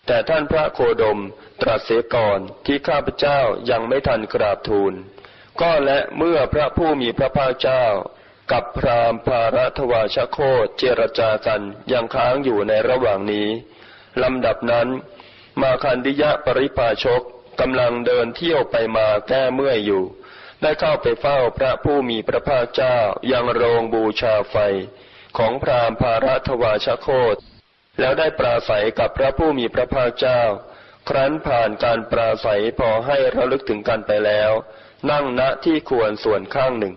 แต่ท่านพระโคดมตรัสเสียก่อนที่ข้าพเจ้ายังไม่ทันกราบทูล ก็และเมื่อพระผู้มีพระภาคเจ้า กับพราหมณ์ภารัทวาชโคตเจรจากันยังค้างอยู่ในระหว่างนี้ลำดับนั้น มาคันดิยะปริปาชกกำลังเดินเที่ยวไปมาแก้เมื่อยอยู่ ได้เข้าไปเฝ้าพระผู้มีพระภาคเจ้ายังโรงบูชาไฟ ของพราหมณ์ภารัทวาชโคตแล้วได้ปราศัยกับพระผู้มีพระภาคเจ้า ครั้นผ่านการปราศัยพอให้ระลึกถึงกันไปแล้ว นั่งณที่ควรส่วนข้างหนึ่ง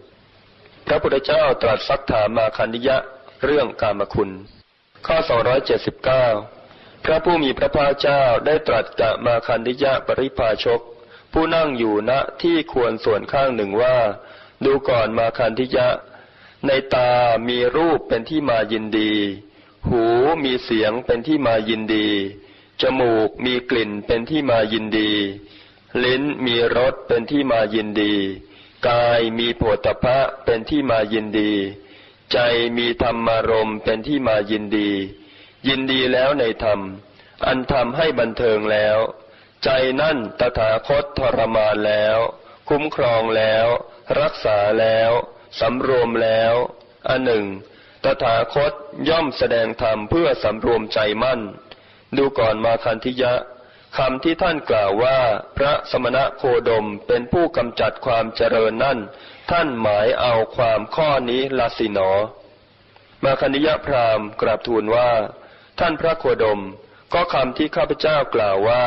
พระพุทธเจ้าตรัสซักถามมาคันดิยะเรื่องกามคุณ ข้อ 279 พระผู้มีพระภาคเจ้าได้ตรัสกับมาคันดิยะปริภาชก ผู้นั่งอยู่ณที่ควรส่วนข้างหนึ่งว่า ดูก่อนมาคันธิยะ ในตามีรูปเป็นที่มายินดี หูมีเสียงเป็นที่มายินดี จมูกมีกลิ่นเป็นที่มายินดี ลิ้นมีรสเป็นที่มายินดี กายมีโผฏฐะเป็นที่มายินดี ใจมีธรรมารมณ์เป็นที่มายินดี ยินดีแล้วในธรรม อันทำให้บันเทิงแล้ว ใจนั่นตถาคตทรมานแล้ว คุ้มครองแล้ว รักษาแล้วสำรวมแล้วอันหนึ่ง ตถาคตย่อมแสดงธรรมเพื่อสำรวมใจมั่น ดูก่อนมาคันธิยะ คำที่ท่านกล่าวว่า พระสมณะโคดมเป็นผู้กำจัดความเจริญนั่น ท่านหมายเอาความข้อนี้ลาสินอ มาคันิยะพราหมณ์กราบทูลว่า ท่านพระโคดม ก็คำที่ข้าพเจ้ากล่าวว่า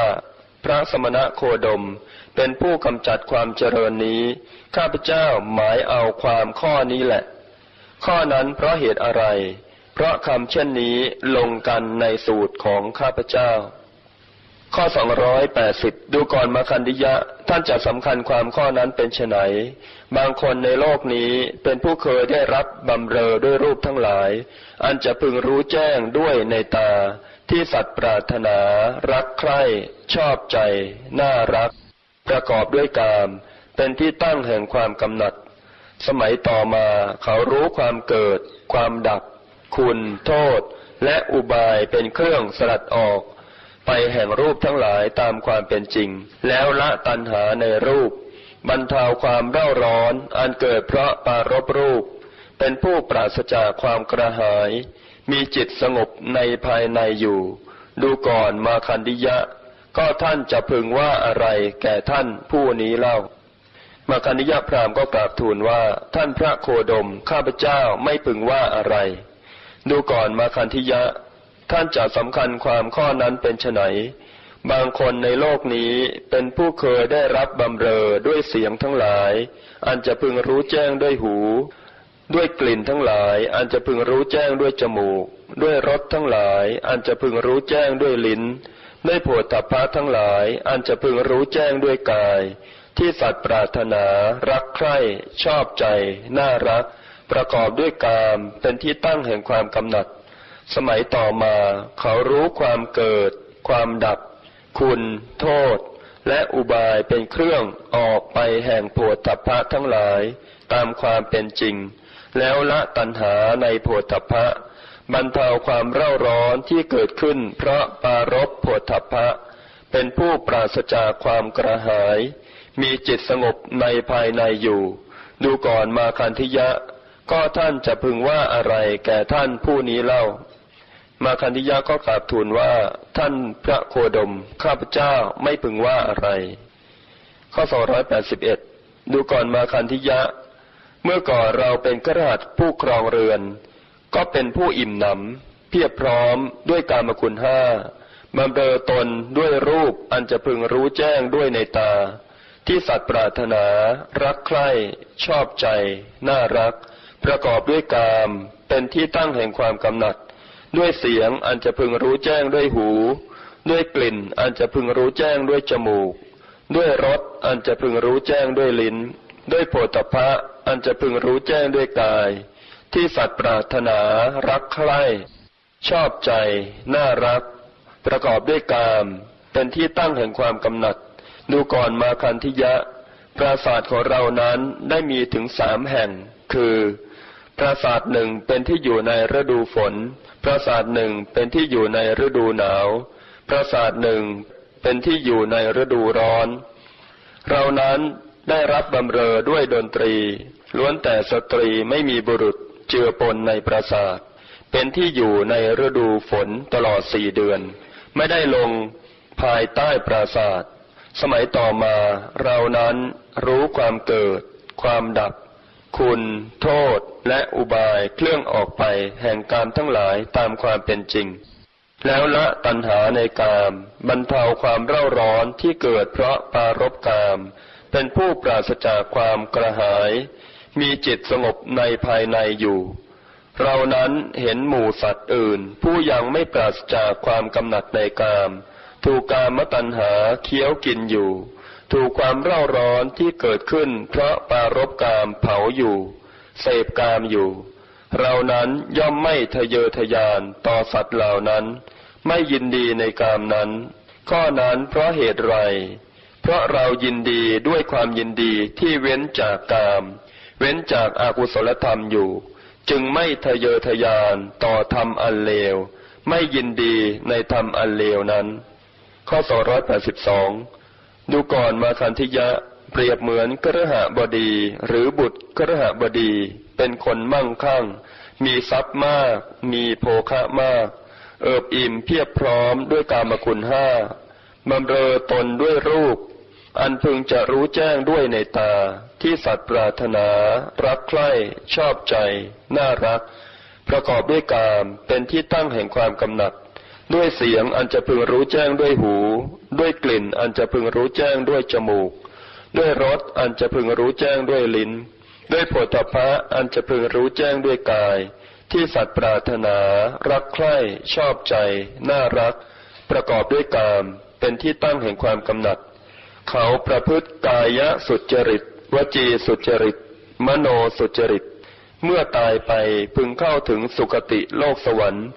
พระสมณะโคดมเป็นผู้กำจัดความเจริญนี้ ข้าพเจ้าหมายเอาความข้อนี้แหละ ข้อนั้นเพราะเหตุอะไร เพราะคำเช่นนี้ลงกันในสูตรของข้าพเจ้า ข้อ 280 ดูก่อนมาคันดิยะ ท่านจะสำคัญความข้อนั้นเป็นไฉนบางคนในโลกนี้เป็นผู้เคยได้รับบำเรอด้วยรูปทั้งหลาย อันจะพึงรู้แจ้งด้วยในตา ที่สัตว์ปรารถนา รักใคร่ ชอบใจ น่ารัก ประกอบด้วยกาม เป็นที่ตั้งแห่งความกำหนัด สมัยต่อมาเขารู้ความเกิด ความดับ คุณ โทษ และอุบายเป็นเครื่องสลัดออก ไปแห่งรูปทั้งหลายตามความเป็นจริง แล้วละตัณหาในรูป บรรเทาความเร่าร้อนอันเกิดเพราะปารบรูป เป็นผู้ปราศจากความกระหาย มีจิตสงบในภายในอยู่ ดูก่อนมาคันดิยะ ก็ท่านจะพึงว่าอะไรแก่ท่านผู้นี้เล่ามาคันดิยะพราหมณ์ก็กราบทูลว่าท่านพระโคดมข้าพเจ้าไม่พึงว่าอะไร ดูก่อนมาคันธิยะ ท่านจะสำคัญความข้อนั้นเป็นไนบางคนในโลกนี้เป็นผู้เคยได้รับบำเรอด้วยเสียงทั้งหลาย อันจะพึงรู้แจ้งด้วยหู ด้วยกลิ่นทั้งหลาย อันจะพึงรู้แจ้งด้วยจมูก ด้วยรสทั้งหลาย อันจะพึงรู้แจ้งด้วยลิ้นด้วยโผฏฐัพพะทั้งหลาย อันจะพึงรู้แจ้งด้วยกาย ที่สัตว์ปรารถนา รักใคร่ ชอบใจ น่ารัก ประกอบด้วยกามเป็นที่ตั้งแห่งความกำหนัด สมัยต่อมาเขารู้ความเกิด ความดับ คุณ โทษ และอุบายเป็นเครื่องออกไปแห่งโผฏฐัพพะทั้งหลายตามความเป็นจริง แล้วละตัณหาในโผฏฐัพพะ บรรเทาความเร่าร้อนที่เกิดขึ้น เพราะปารบโผฏฐัพพะ เป็นผู้ปราศจากความกระหาย มีจิตสงบในภายในอยู่ ดูก่อนมาคันธิยะ ก็ท่านจะพึงว่าอะไรแก่ท่านผู้นี้เล่า มาคันธิยะก็กราบทูลว่าท่านพระโคดม ข้าพเจ้าไม่พึงว่าอะไร ข้อ 281 ดูก่อนมาคันธิยะ เมื่อก่อนเราเป็นกระหัสผู้ครองเรือน ก็เป็นผู้อิ่มหนำเพียบพร้อมด้วยการมคุณห้าบำเรอตนด้วยรูปอันจะพึงรู้แจ้งด้วยในตา ที่สัตว์ปรารถนา รักใคร่ชอบใจ น่ารัก ประกอบด้วยกาม เป็นที่ตั้งแห่งความกำหนัด ด้วยเสียงอันจะพึงรู้แจ้งด้วยหู ด้วยกลิ่นอันจะพึงรู้แจ้งด้วยจมูก ด้วยรสอันจะพึงรู้แจ้งด้วยลิ้น ด้วยโผฏฐัพพะอันจะพึงรู้แจ้งด้วยกาย ที่สัตว์ปรารถนารักใคร่ชอบใจ น่ารัก ประกอบด้วยกาม เป็นที่ตั้งแห่งความกำหนัด ดูก่อนมาคันธิยะ ปราสาทของเรานั้นได้มีถึงสามแห่ง คือ ปราสาทหนึ่งเป็นที่อยู่ในฤดูฝน ปราสาทหนึ่งเป็นที่อยู่ในฤดูหนาว ปราสาทหนึ่งเป็นที่อยู่ในฤดูร้อน เรานั้นได้รับบำเรอด้วยดนตรี ล้วนแต่สตรีไม่มีบุรุษเจือปนในปราสาท เป็นที่อยู่ในฤดูฝนตลอดสี่เดือน ไม่ได้ลงภายใต้ปราสาทสมัยต่อมาเรานั้นรู้ความเกิด ความดับ คุณ โทษ และอุบายเคลื่องออกไปแห่งกามทั้งหลายตามความเป็นจริง แล้วละตัณหาในกาม บรรเทาความเร่าร้อนที่เกิดเพราะปารบกาม เป็นผู้ปราศจากความกระหาย มีจิตสงบในภายในอยู่ เรานั้นเห็นหมู่สัตว์อื่น ผู้ยังไม่ปราศจากความกำหนัดในกาม ถูกกามตัณหาเคี้ยวกินอยู่ ถูกความเร่าร้อนที่เกิดขึ้นเพราะปารบกามเผาอยู่ เสพกามอยู่ เรานั้นย่อมไม่ทะเยอทะยานต่อสัตว์เหล่านั้น ไม่ยินดีในกามนั้น ข้อนั้นเพราะเหตุไร เพราะเรายินดีด้วยความยินดีที่เว้นจากกาม เว้นจากอากุศลธรรมอยู่ จึงไม่ทะเยอทะยานต่อธรรมอันเลว ไม่ยินดีในธรรมอันเลวนั้น ข้อ282ดูก่อนมาคันธิยะ เปรียบเหมือนกระหบดี หรือบุตรกระหบดี เป็นคนมั่งคั่ง มีทรัพย์มาก มีโภคะมาก เอิบอิ่มเพียบพร้อมด้วยกามคุณห้าบำเรอตนด้วยรูป อันพึงจะรู้แจ้งด้วยในตา ที่สัตว์ปรารถนา รักใคร่ ชอบใจ น่ารัก ประกอบด้วยกาม เป็นที่ตั้งแห่งความกำหนัดด้วยเสียงอันจะพึงรู้แจ้งด้วยหู ด้วยกลิ่นอันจะพึงรู้แจ้งด้วยจมูก ด้วยรสอันจะพึงรู้แจ้งด้วยลิ้น ด้วยโผฏฐะอันจะพึงรู้แจ้งด้วยกาย ที่สัตว์ปรารถนา รักใคร่ชอบใจ น่ารัก ประกอบด้วยกาม เป็นที่ตั้งแห่งความกำหนัด เขาประพฤติกายะสุจริต วจีสุจริต มโนสุจริต เมื่อตายไปพึงเข้าถึงสุคติโลกสวรรค์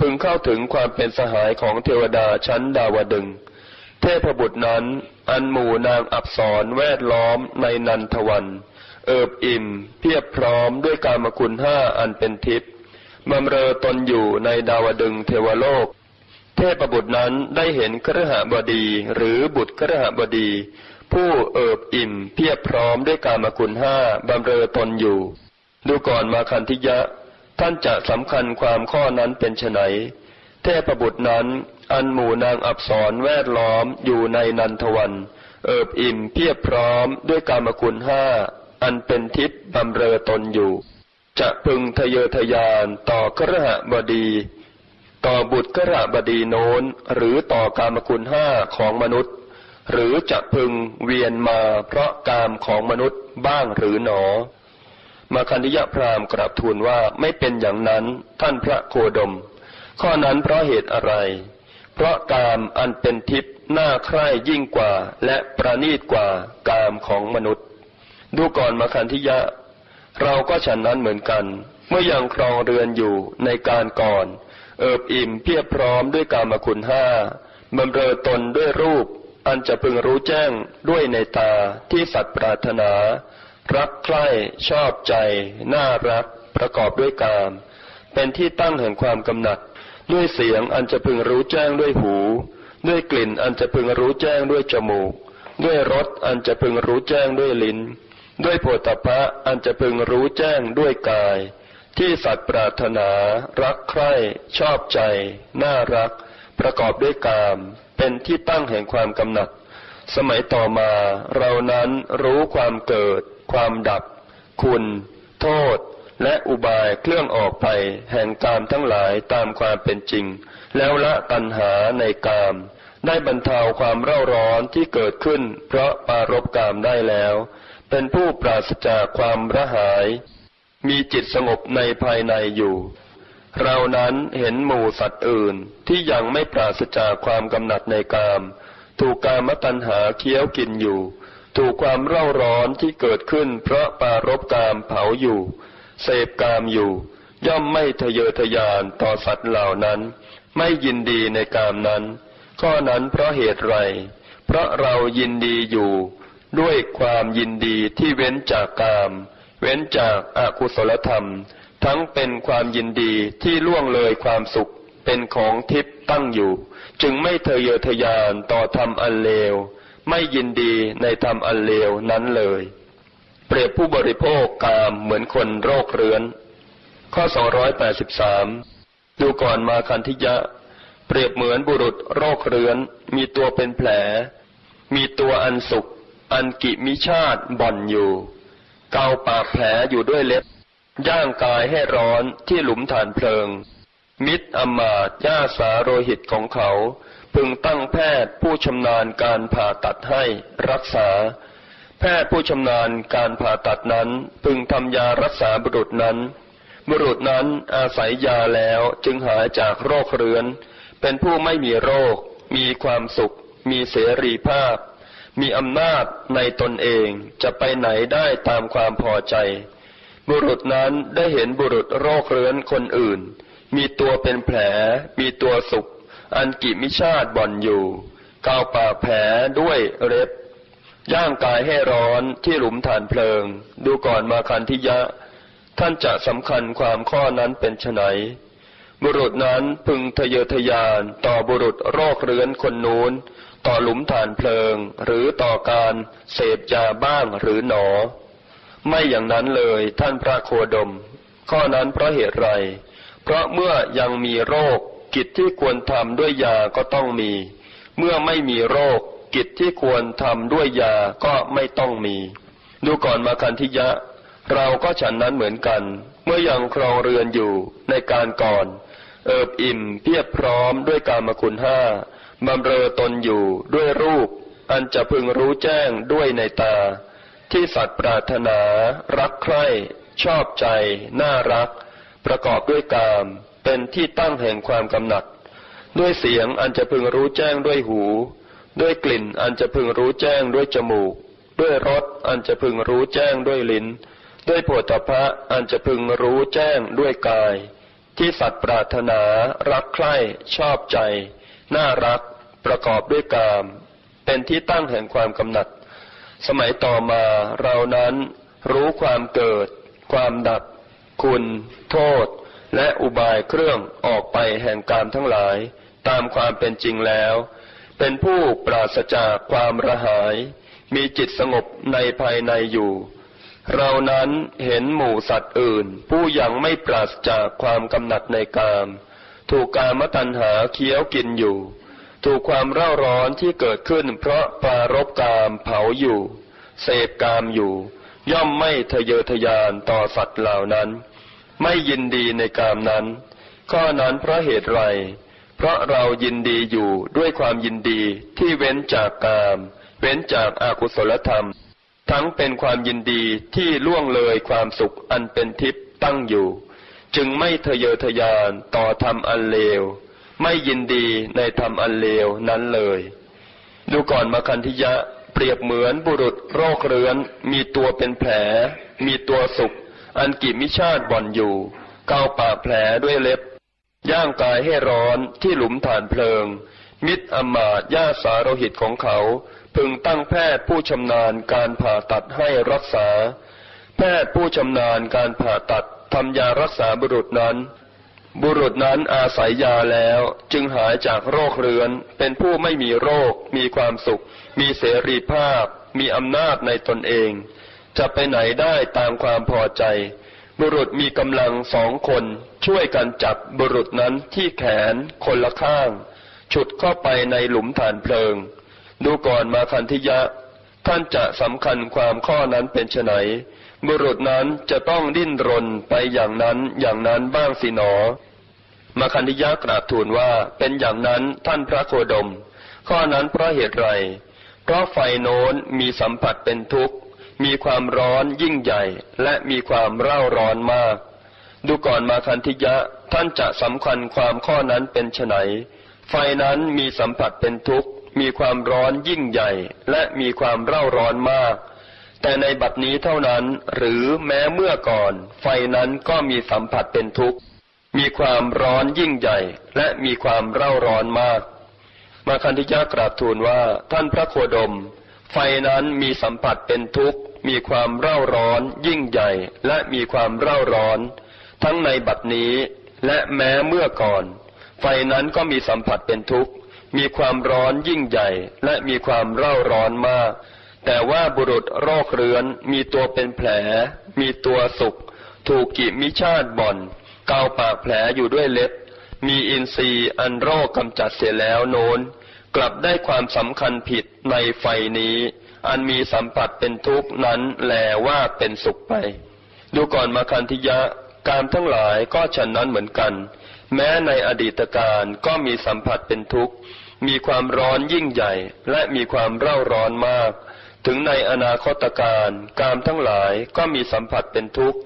พึงเข้าถึงความเป็นสหายของเทวดาชั้นดาวดึงเทพบุตรนั้น อันหมู่นางอับสรแวดล้อมในนันทวัน เอิบอิ่ม เพียบพร้อมด้วยกามคุณห้าอันเป็นทิพย์บำเรอตนอยู่ในดาวดึงเทวโลก เทพบุตรนั้นได้เห็นครหบดีหรือบุตรครหบดี ผู้เอิบอิ่ม เพียบพร้อมด้วยกามคุณห้าบำเรอตนอยู่ ดูก่อนมาคันธิยะ ท่านจะสำคัญความข้อนั้นเป็นไฉนเทพบุตรนั้น อันหมู่นางอับสรแวดล้อมอยู่ในนันทวัน เอิบอิ่มเพียบพร้อมด้วยกามคุณห้า อันเป็นทิพย์บำเรอตนอยู่ จะพึงทะเยอทะยานต่อกระหบดี ต่อบุตรกระบดีโน้น หรือต่อกามคุณห้าของมนุษย์ หรือจะพึงเวียนมาเพราะกามของมนุษย์บ้างหรือหนอ มาคันธิยพราหมณ์กราบทูลว่าไม่เป็นอย่างนั้นท่านพระโคดม ข้อนั้นเพราะเหตุอะไร เพราะกามอันเป็นทิพย์น่าใคร่ยิ่งกว่า และประณีตกว่ากามของมนุษย์ ดูก่อนมาคันธิยะ เราก็ฉันนั้นเหมือนกัน เมื่อยังครองเรือนอยู่ในการก่อน เอิบอิ่มเพียบพร้อมด้วยกามคุณห้าบำเรอตนด้วยรูป อันจะพึงรู้แจ้งด้วยในตาที่สัตว์ปรารถนา รักใคร่ชอบใจ น่ารัก ประกอบด้วยกาม เป็นที่ตั้งแห่งความกำหนัด ด้วยเสียงอันจะพึงรู้แจ้งด้วยหู ด้วยกลิ่นอันจะพึงรู้แจ้งด้วยจมูก ด้วยรสอันจะพึงรู้แจ้งด้วยลิ้น ด้วยโผฏฐะอันจะพึงรู้แจ้งด้วยกาย ที่สัตว์ปรารถนา รักใคร่ ชอบใจ น่ารัก ประกอบด้วยกาม เป็นที่ตั้งแห่งความกำหนัด สมัยต่อมาเรานั้นรู้ความเกิด ความดับ คุณ โทษ และอุบายเคลื่องออกไปแห่งกามทั้งหลายตามความเป็นจริง แล้วละตัณหาในกาม ได้บรรเทาความเร่าร้อนที่เกิดขึ้น เพราะปารบกามได้แล้ว เป็นผู้ปราศจากความระหาย มีจิตสงบในภายในอยู่ เรานั้นเห็นหมู่สัตว์อื่นที่ยังไม่ปราศจากความกำหนัดในกาม ถูกกามตัณหาเคี้ยวกินอยู่ ถูกความเร่าร้อนที่เกิดขึ้น เพราะปารบกามเผาอยู่ เสพกามอยู่ ย่อมไม่ทะเยอทะยานต่อสัตว์เหล่านั้น ไม่ยินดีในกามนั้น ข้อนั้นเพราะเหตุไร เพราะเรายินดีอยู่ ด้วยความยินดีที่เว้นจากกาม เว้นจากอากุศลธรรม ทั้งเป็นความยินดีที่ล่วงเลยความสุขเป็นของทิพย์ตั้งอยู่ จึงไม่เทเยอทะยานต่อธรรมอันเลว ไม่ยินดีในธรรมอันเลวนั้นเลย เปรียบผู้บริโภคกามเหมือนคนโรคเรื้อน ข้อ 283 ดูก่อนมาคันธิยะ เปรียบเหมือนบุรุษโรคเรื้อน มีตัวเป็นแผล มีตัวอันสุกอันกิมิชาติบ่อนอยู่ เกาปากแผลอยู่ด้วยเล็บ ย่างกายให้ร้อนที่หลุมฐานเพลิง มิตรอมาตย่าสาโรหิตของเขา พึงตั้งแพทย์ผู้ชำนาญการผ่าตัดให้รักษา พทย์ผู้ชำนาญการผ่าตัดนั้นพึงทำยารักษาบุรุษนั้น บุรุษนั้นอาศัยยาแล้วจึงหายจากโรคเรื้อน เป็นผู้ไม่มีโรค มีความสุข มีเสรีภาพ มีอำนาจในตนเองจะไปไหนได้ตามความพอใจ บุรุษนั้นได้เห็นบุรุษโรคเรื้อนคนอื่น มีตัวเป็นแผล มีตัวสุข อันกิมิชาติบ่อนอยู่กาวปากแผลด้วยเร็บ ย่างกายให้ร้อนที่หลุมฐานเพลิง ดูก่อนมาคันทิยะ ท่านจะสำคัญความข้อนั้นเป็นไฉนบุรุษนั้นพึงทะเยอทะยานต่อบุรุษโรคเรื้อนคนนู้น ต่อหลุมฐานเพลิง หรือต่อการเสพยาบ้างหรือหนอ ไม่อย่างนั้นเลยท่านพระโคดม ข้อนั้นเพราะเหตุไร เพราะเมื่อยังมีโรคกิจที่ควรทำด้วยยาก็ต้องมี เมื่อไม่มีโรค กิจที่ควรทำด้วยยาก็ไม่ต้องมี ดูก่อนมาคันธิยะ เราก็ฉันนั้นเหมือนกัน เมื่อยังครองเรือนอยู่ในการก่อน เอิบอิ่มเพียบพร้อมด้วยการมคุณห้าบำเรอตนอยู่ด้วยรูป อันจะพึงรู้แจ้งด้วยในตา ที่สัตว์ปรารถนา รักใคร่ ชอบใจ น่ารัก ประกอบด้วยกามเป็นที่ตั้งแห่งความกำหนัด ด้วยเสียงอันจะพึงรู้แจ้งด้วยหู ด้วยกลิ่นอันจะพึงรู้แจ้งด้วยจมูก ด้วยรสอันจะพึงรู้แจ้งด้วยลิ้น ด้วยโผฏฐะอันจะพึงรู้แจ้งด้วยกาย ที่สัตว์ปรารถนารักใคร่ชอบใจ น่ารัก ประกอบด้วยกาม เป็นที่ตั้งแห่งความกำหนัด สมัยต่อมาเรานั้นรู้ความเกิด ความดับ คุณ โทษ และอุบายเครื่องออกไปแห่งกามทั้งหลาย ตามความเป็นจริงแล้ว เป็นผู้ปราศจากความระหาย มีจิตสงบในภายในอยู่ เรานั้นเห็นหมู่สัตว์อื่น ผู้ยังไม่ปราศจากความกำหนัดในกาม ถูกกามตัณหาเคี้ยวกินอยู่ ถูกความเร่าร้อนที่เกิดขึ้น เพราะปรารบกามเผาอยู่ เสพกามอยู่ ย่อมไม่ทะเยอทะยานต่อสัตว์เหล่านั้น ไม่ยินดีในกามนั้น ข้อนั้นเพราะเหตุไร เพราะเรายินดีอยู่ด้วยความยินดีที่เว้นจากกาม เว้นจากอากุศลธรรม ทั้งเป็นความยินดีที่ล่วงเลยความสุขอันเป็นทิพย์ตั้งอยู่ จึงไม่ทะเยอทะยานต่อธรรมอันเลว ไม่ยินดีในธรรมอันเลวนั้นเลย ดูก่อนมาคันธิยะเปรียบเหมือนบุรุษโรคเรื้อน มีตัวเป็นแผล มีตัวสุกอันกิมิชาติบ่อนอยู่ เกาปากแผลด้วยเล็บ ย่างกายให้ร้อนที่หลุมฐานเพลิง มิตรอมาตย์ญาสาโรหิตของเขา พึงตั้งแพทย์ผู้ชำนาญการผ่าตัดให้รักษา แพทย์ผู้ชำนาญการผ่าตัดทำยารักษาบุรุษนั้น บุรุษนั้นอาศัยยาแล้วจึงหายจากโรคเรื้อน เป็นผู้ไม่มีโรค มีความสุข มีเสรีภาพ มีอำนาจในตนเอง จะไปไหนได้ตามความพอใจ บุรุษมีกำลังสองคนช่วยกันจับบุรุษนั้นที่แขนคนละข้าง ฉุดเข้าไปในหลุมฐานเพลิง ดูก่อนมาคันธิยะ ท่านจะสำคัญความข้อนั้นเป็นไฉนบุรุษนั้นจะต้องดิ้นรนไปอย่างนั้นอย่างนั้นบ้างสิหนอ มาคันธิยะกราบทูลว่าเป็นอย่างนั้นท่านพระโคดม ข้อนั้นเพราะเหตุไร เพราะไฟโน้นมีสัมผัสเป็นทุกข์ มีความร้อนยิ่งใหญ่ และมีความเร่าร้อนมาก ดูก่อนมาคันธิยะท่านจะสำคัญความข้อนั้นเป็นไฉนไฟนั้นมีสัมผัสเป็นทุกข์ มีความร้อนยิ่งใหญ่ และมีความเร่าร้อนมาก แต่ในบัดนี้เท่านั้น หรือแม้เมื่อก่อน ไฟนั้นก็มีสัมผัสเป็นทุกข์ มีความร้อนยิ่งใหญ่ และมีความเร่าร้อนมาก มาคันธิยะกราบทูลว่าท่านพระโคดม ไฟนั้นมีสัมผัสเป็นทุกข์ มีความเร่าร้อนยิ่งใหญ่และมีความเร่าร้อน ทั้งในบัดนี้และแม้เมื่อก่อน ไฟนั้นก็มีสัมผัสเป็นทุกข์ มีความร้อนยิ่งใหญ่และมีความเร่าร้อนมาก แต่ว่าบุรุษโรคเรื้อนมีตัวเป็นแผล มีตัวสุกถูกกิมิชาติบ่อน เกาปากแผลอยู่ด้วยเล็บ มีอินทรีย์อันโรคกำจัดเสียแล้วโน้น กลับได้ความสำคัญผิดในไฟนี้ อันมีสัมผัสเป็นทุกข์นั้นแลว่าเป็นสุขไป ดูก่อนมาคันธิยะการทั้งหลายก็ฉันนั้นเหมือนกัน แม้ในอดีตการก็มีสัมผัสเป็นทุกข์ มีความร้อนยิ่งใหญ่ และมีความเร่าร้อนมาก ถึงในอนาคตการการทั้งหลายก็มีสัมผัสเป็นทุกข์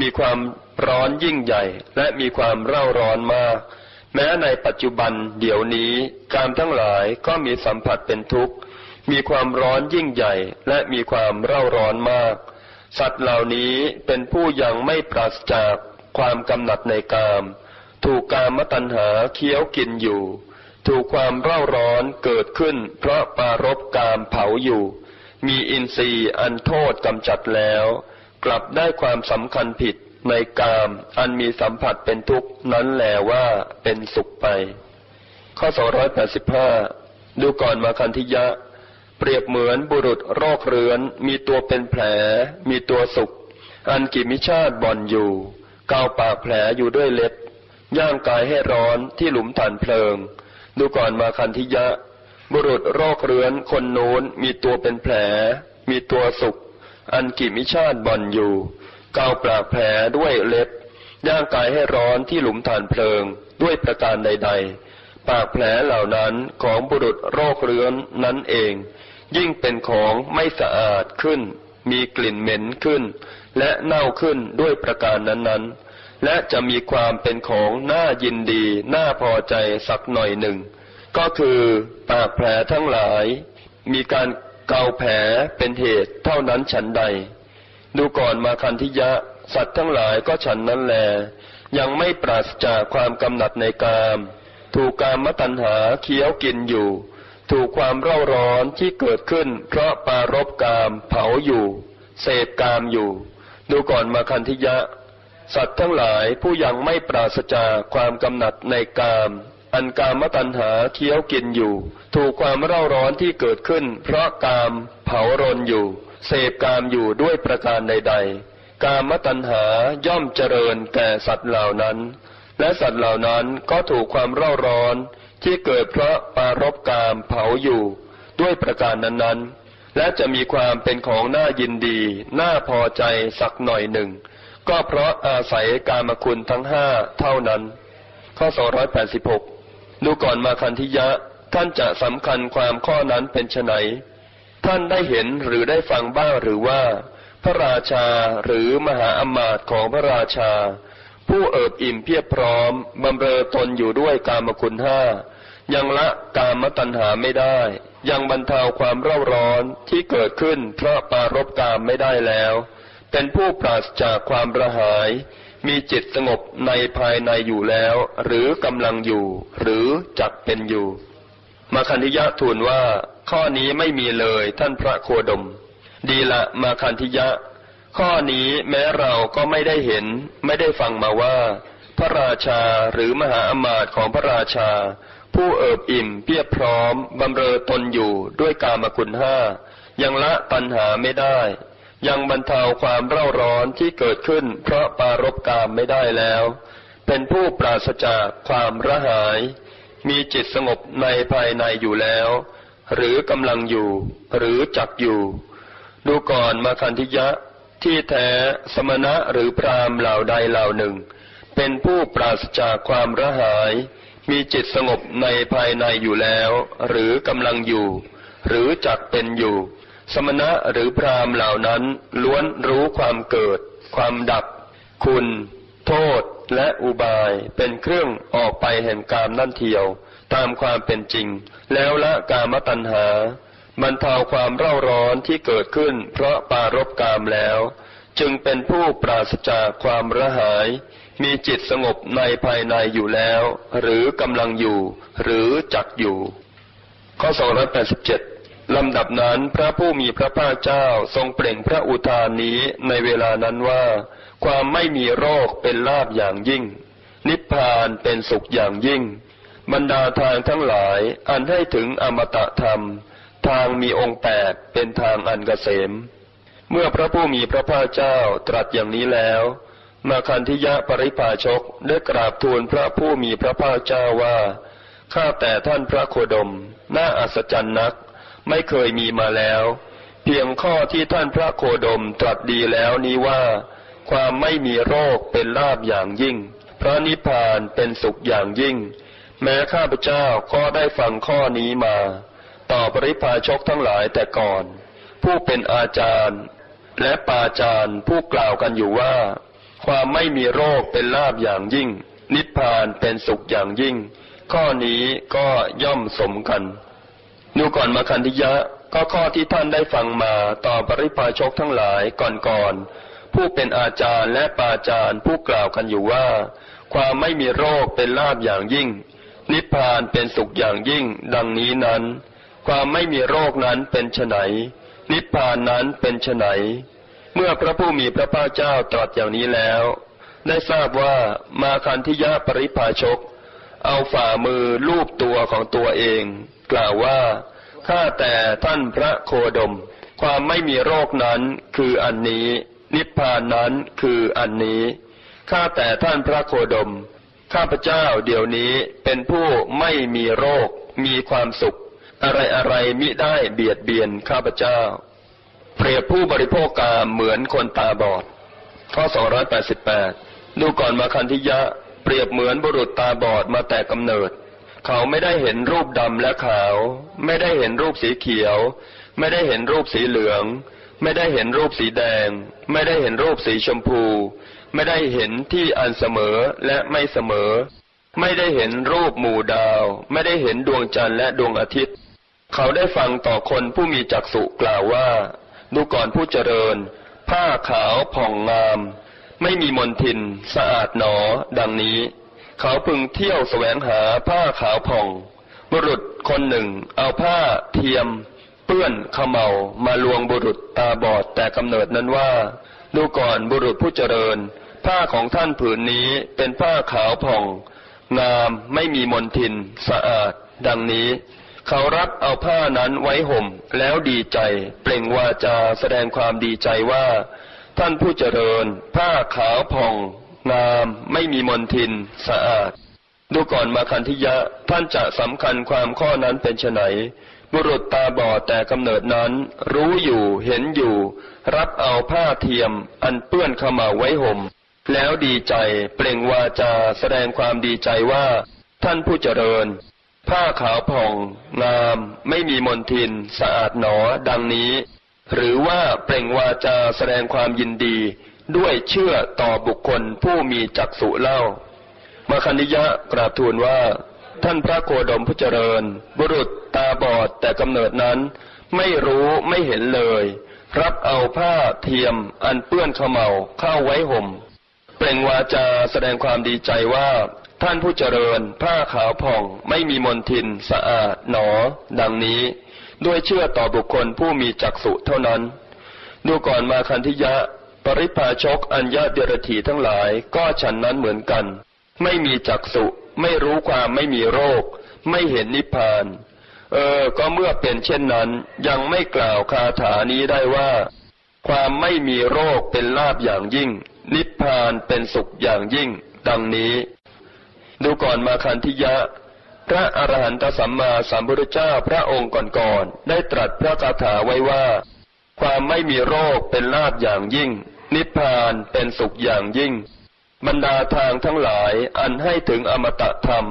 มีความร้อนยิ่งใหญ่ และมีความเร่าร้อนมาก แม้ในปัจจุบันเดี๋ยวนี้การทั้งหลายก็มีสัมผัสเป็นทุกข์ มีความร้อนยิ่งใหญ่และมีความเร่าร้อนมาก สัตว์เหล่านี้เป็นผู้ยังไม่ปราศจากความกำหนัดในกาม ถูกกามตัณหาเคี้ยวกินอยู่ ถูกความเร่าร้อนเกิดขึ้น เพราะปารบกามเผาอยู่ มีอินทรีย์อันโทษกำจัดแล้ว กลับได้ความสำคัญผิด ในกาม อันมีสัมผัสเป็นทุกข์นั้นแหลว่าเป็นสุขไป ข้อ 285 ดูก่อนมาคันธิยะ เปรียบเหมือนบุรุษโรคเรื้อน มีตัวเป็นแผล มีตัวสุกอันกิมิชาติบ่อนอยู่กาวปากแผลอยู่ด้วยเล็บ ย่างกายให้ร้อนที่หลุมฐานเพลิง ดูก่อนมาคันธิยะ บุรุษโรคเรื้อนคนโน้นมีตัวเป็นแผล มีตัวสุกอันกิมิชาติบ่อนอยู่ กาวปากแผลด้วยเล็บ ย่างกายให้ร้อนที่หลุมฐานเพลิง ด้วยประการใด ๆ ปากแผลเหล่านั้นของบุรุษโรคเรื้อนนั้นเอง ยิ่งเป็นของไม่สะอาดขึ้น มีกลิ่นเหม็นขึ้น และเน่าขึ้นด้วยประการนั้นๆ และจะมีความเป็นของน่ายินดี น่าพอใจสักหน่อยหนึ่ง ก็คือปากแผลทั้งหลาย มีการเกาแผลเป็นเหตุเท่านั้นฉันใด ดูก่อนมาคันธิยะ สัตว์ทั้งหลายก็ฉันนั้นแล ยังไม่ปราศจากความกำหนัดในกาม ถูกกามตัณหาเคี้ยวกินอยู่ ถูกความเร่าร้อนที่เกิดขึ้น เพราะปารบกามเผาอยู่ เสพกามอยู่ ดูก่อนมาคันธิยะ สัตว์ทั้งหลายผู้ยังไม่ปราศจากความกำหนัดในกามอันกามตัณหาเคี้ยวกินอยู่ ถูกความเร่าร้อนที่เกิดขึ้น เพราะกามเผารนอยู่ เสพกามอยู่ด้วยประการใด ๆ กามตัณหาย่อมเจริญแก่สัตว์เหล่านั้น และสัตว์เหล่านั้นก็ถูกความเร่าร้อนที่เกิดเพราะปารบกามเผาอยู่ด้วยประการนั้นๆ และจะมีความเป็นของน่ายินดีน่าพอใจสักหน่อยหนึ่ง ก็เพราะอาศัยกามคุณทั้งห้าเท่านั้น ข้อ 286 ดูก่อนมาคันธิยะท่านจะสำคัญความข้อนั้นเป็นไฉน ท่านได้เห็นหรือได้ฟังบ้างหรือว่า พระราชาหรือมหาอมาตย์ของพระราชา ผู้เอิบอิ่มเพียบพร้อมบำเรอตนอยู่ด้วยกามคุณห้ายังละกามตัณหาไม่ได้ ยังบรรเทาความเร่าร้อนที่เกิดขึ้นเพราะปารบกามไม่ได้แล้ว เป็นผู้ปราศจากความระหาย มีจิตสงบในภายในอยู่แล้ว หรือกำลังอยู่ หรือจักเป็นอยู่มาคันธิยะทูลว่า ข้อนี้ไม่มีเลยท่านพระโคดม ดีละมาคันธิยะ ข้อนี้แม้เราก็ไม่ได้เห็น ไม่ได้ฟังมาว่า พระราชาหรือมหาอมาตย์ของพระราชา ผู้เอิบอิ่มเพียบพร้อมบำเรอตนอยู่ด้วยกามคุณห้ายังละตัณหาไม่ได้ ยังบรรเทาความเร่าร้อนที่เกิดขึ้น เพราะปารบกามไม่ได้แล้ว เป็นผู้ปราศจากความระหาย มีจิตสงบในภายในอยู่แล้ว หรือกำลังอยู่ หรือจักอยู่ ดูก่อนมาคันธิยะที่แท้สมณะหรือพรามเหล่าใดเหล่าหนึ่ง เป็นผู้ปราศจากความระหาย มีจิตสงบในภายในอยู่แล้ว หรือกำลังอยู่ หรือจักเป็นอยู่ สมณะหรือพรามเหล่านั้นล้วนรู้ความเกิด ความดับ คุณ โทษและอุบายเป็นเครื่องออกไปแห่งกามนั่นเทียว ตามความเป็นจริง แล้วละกามตัณหาบรรเทาความเร่าร้อนที่เกิดขึ้น เพราะปารบกามแล้ว จึงเป็นผู้ปราศจากความระหาย มีจิตสงบในภายในอยู่แล้ว หรือกำลังอยู่ หรือจักอยู่ ข้อ 287 ลำดับนั้นพระผู้มีพระภาคเจ้าทรงเปล่งพระอุทานนี้ในเวลานั้นว่า ความไม่มีโรคเป็นลาบอย่างยิ่ง นิพพานเป็นสุขอย่างยิ่ง บรรดาทางทั้งหลาย อันให้ถึงอมตะธรรม ทางมีองค์แปดเป็นทางอันกเกษม เมื่อพระผู้มีพระภาคเจ้าตรัสอย่างนี้แล้วมาคันธิยะปริภาชกได้กราบทูลพระผู้มีพระภาคเจ้าว่า ข้าแต่ท่านพระโคดม น่าอัศจรรย์นัก ไม่เคยมีมาแล้ว เพียงข้อที่ท่านพระโคดมตรัสดีแล้วนี้ว่า ความไม่มีโรคเป็นลาบอย่างยิ่ง พระนิพพานเป็นสุขอย่างยิ่ง แม้ข้าพเจ้าก็ได้ฟังข้อนี้มา ต่อปริพาชกทั้งหลายแต่ก่อน ผู้เป็นอาจารย์ และปาจารย์ผู้กล่าวกันอยู่ว่า ความไม่มีโรคเป็นลาบอย่างยิ่ง นิพพานเป็นสุขอย่างยิ่ง ข้อนี้ก็ย่อมสมกันดูก่อนมาคันธิยะก็ข้อที่ท่านได้ฟังมาต่อปริพาชกทั้งหลายก่อนๆผู้เป็นอาจารย์และปาจารย์ผู้กล่าวกันอยู่ว่า ความไม่มีโรคเป็นลาบอย่างยิ่ง นิพพานเป็นสุขอย่างยิ่ง ดังนี้นั้น ความไม่มีโรคนั้นเป็นไนนิพพานนั้นเป็นไนเมื่อพระผู้มีพระภาคเจ้าตรัสอย่างนี้แล้ว ได้ทราบว่ามาคันธิยะปริพาชก เอาฝ่ามือลูบตัวของตัวเอง กล่าวว่าข้าแต่ท่านพระโคดม ความไม่มีโรคนั้นคืออันนี้ นิพพานนั้นคืออันนี้ข้าแต่ท่านพระโคดม ข้าพเจ้าเดี๋ยวนี้เป็นผู้ไม่มีโรค มีความสุข อะไรอะไรมิได้เบียดเบียนข้าพเจ้า เปรียบผู้บริโภคกามเหมือนคนตาบอด ข้อ 288 ดูก่อนมาคันธิยะ เปรียบเหมือนบุรุษตาบอดมาแต่กำเนิด เขาไม่ได้เห็นรูปดำและขาว ไม่ได้เห็นรูปสีเขียว ไม่ได้เห็นรูปสีเหลือง ไม่ได้เห็นรูปสีแดง ไม่ได้เห็นรูปสีชมพู ไม่ได้เห็นที่อันเสมอและไม่เสมอ ไม่ได้เห็นรูปหมู่ดาว ไม่ได้เห็นดวงจันทร์และดวงอาทิตย์ เขาได้ฟังต่อคนผู้มีจักษุกล่าวว่า ดูก่อนผู้เจริญ ผ้าขาวผ่องงาม ไม่มีมลทิน สะอาดหนอ ดังนี้ เขาพึงเที่ยวแสวงหาผ้าขาวผ่อง บุรุษคนหนึ่ง เอาผ้าเทียม เปื้อนขมเมามาลวงบุรุษตาบอดแต่กำเนิดนั้นว่าดูก่อนบุรุษผู้เจริญ ผ้าของท่านผืนนี้เป็นผ้าขาวผ่อง งามไม่มีมลทินสะอาด ดังนี้ เขารับเอาผ้านั้นไว้ห่ม แล้วดีใจ เปล่งวาจาแสดงความดีใจว่า ท่านผู้เจริญ ผ้าขาวผ่อง งามไม่มีมนทินสะอาด ดูก่อนมาคันธิยะท่านจะสำคัญความข้อนั้นเป็นไนบุรุษตาบอดแต่กำเนิดนั้น รู้อยู่เห็นอยู่ รับเอาผ้าเทียมอันเปื้อนเข้ามาไว้ห่ม แล้วดีใจเปล่งวาจาแสดงความดีใจว่าท่านผู้เจริญ ผ้าขาวผ่อง งาม ไม่มีมนทิน สะอาดหนอดังนี้ หรือว่าเปล่งวาจาแสดงความยินดี ด้วยเชื่อต่อบุคคลผู้มีจักษุเล่ามาคันิยะกราบทูลว่า ท่านพระโคดมผู้เจริญ บุรุษตาบอดแต่กำเนิดนั้น ไม่รู้ไม่เห็นเลย รับเอาผ้าเทียมอันเปื้อนขมเมาเข้าไว้ห่ม ปล่งวาจาแสดงความดีใจว่า ท่านผู้เจริญ ผ้าขาวผ่องไม่มีมลทินสะอาดหนอ ดังนี้ ด้วยเชื่อต่อบุคคลผู้มีจักษุเท่านั้น ดูก่อนมาคันธิยะ ปริพาชกอัญญาเดรถีทั้งหลายก็ฉันนั้นเหมือนกัน ไม่มีจักสุไม่รู้ความไม่มีโรค ไม่เห็นนิพพาน เออ ก็เมื่อเป็นเช่นนั้น ยังไม่กล่าวคาถานี้ได้ว่า ความไม่มีโรคเป็นลาบอย่างยิ่ง นิพพานเป็นสุขอย่างยิ่ง ดังนี้ ดูก่อนมาคันธิยะ พระอรหันตสัมมาสัมพุทธเจ้าพระองค์ก่อนๆได้ตรัสพระคาถาไว้ว่า ความไม่มีโรคเป็นลาบอย่างยิ่ง นิพพานเป็นสุขอย่างยิ่ง บรรดาทางทั้งหลายอันให้ถึงอมตะธรรม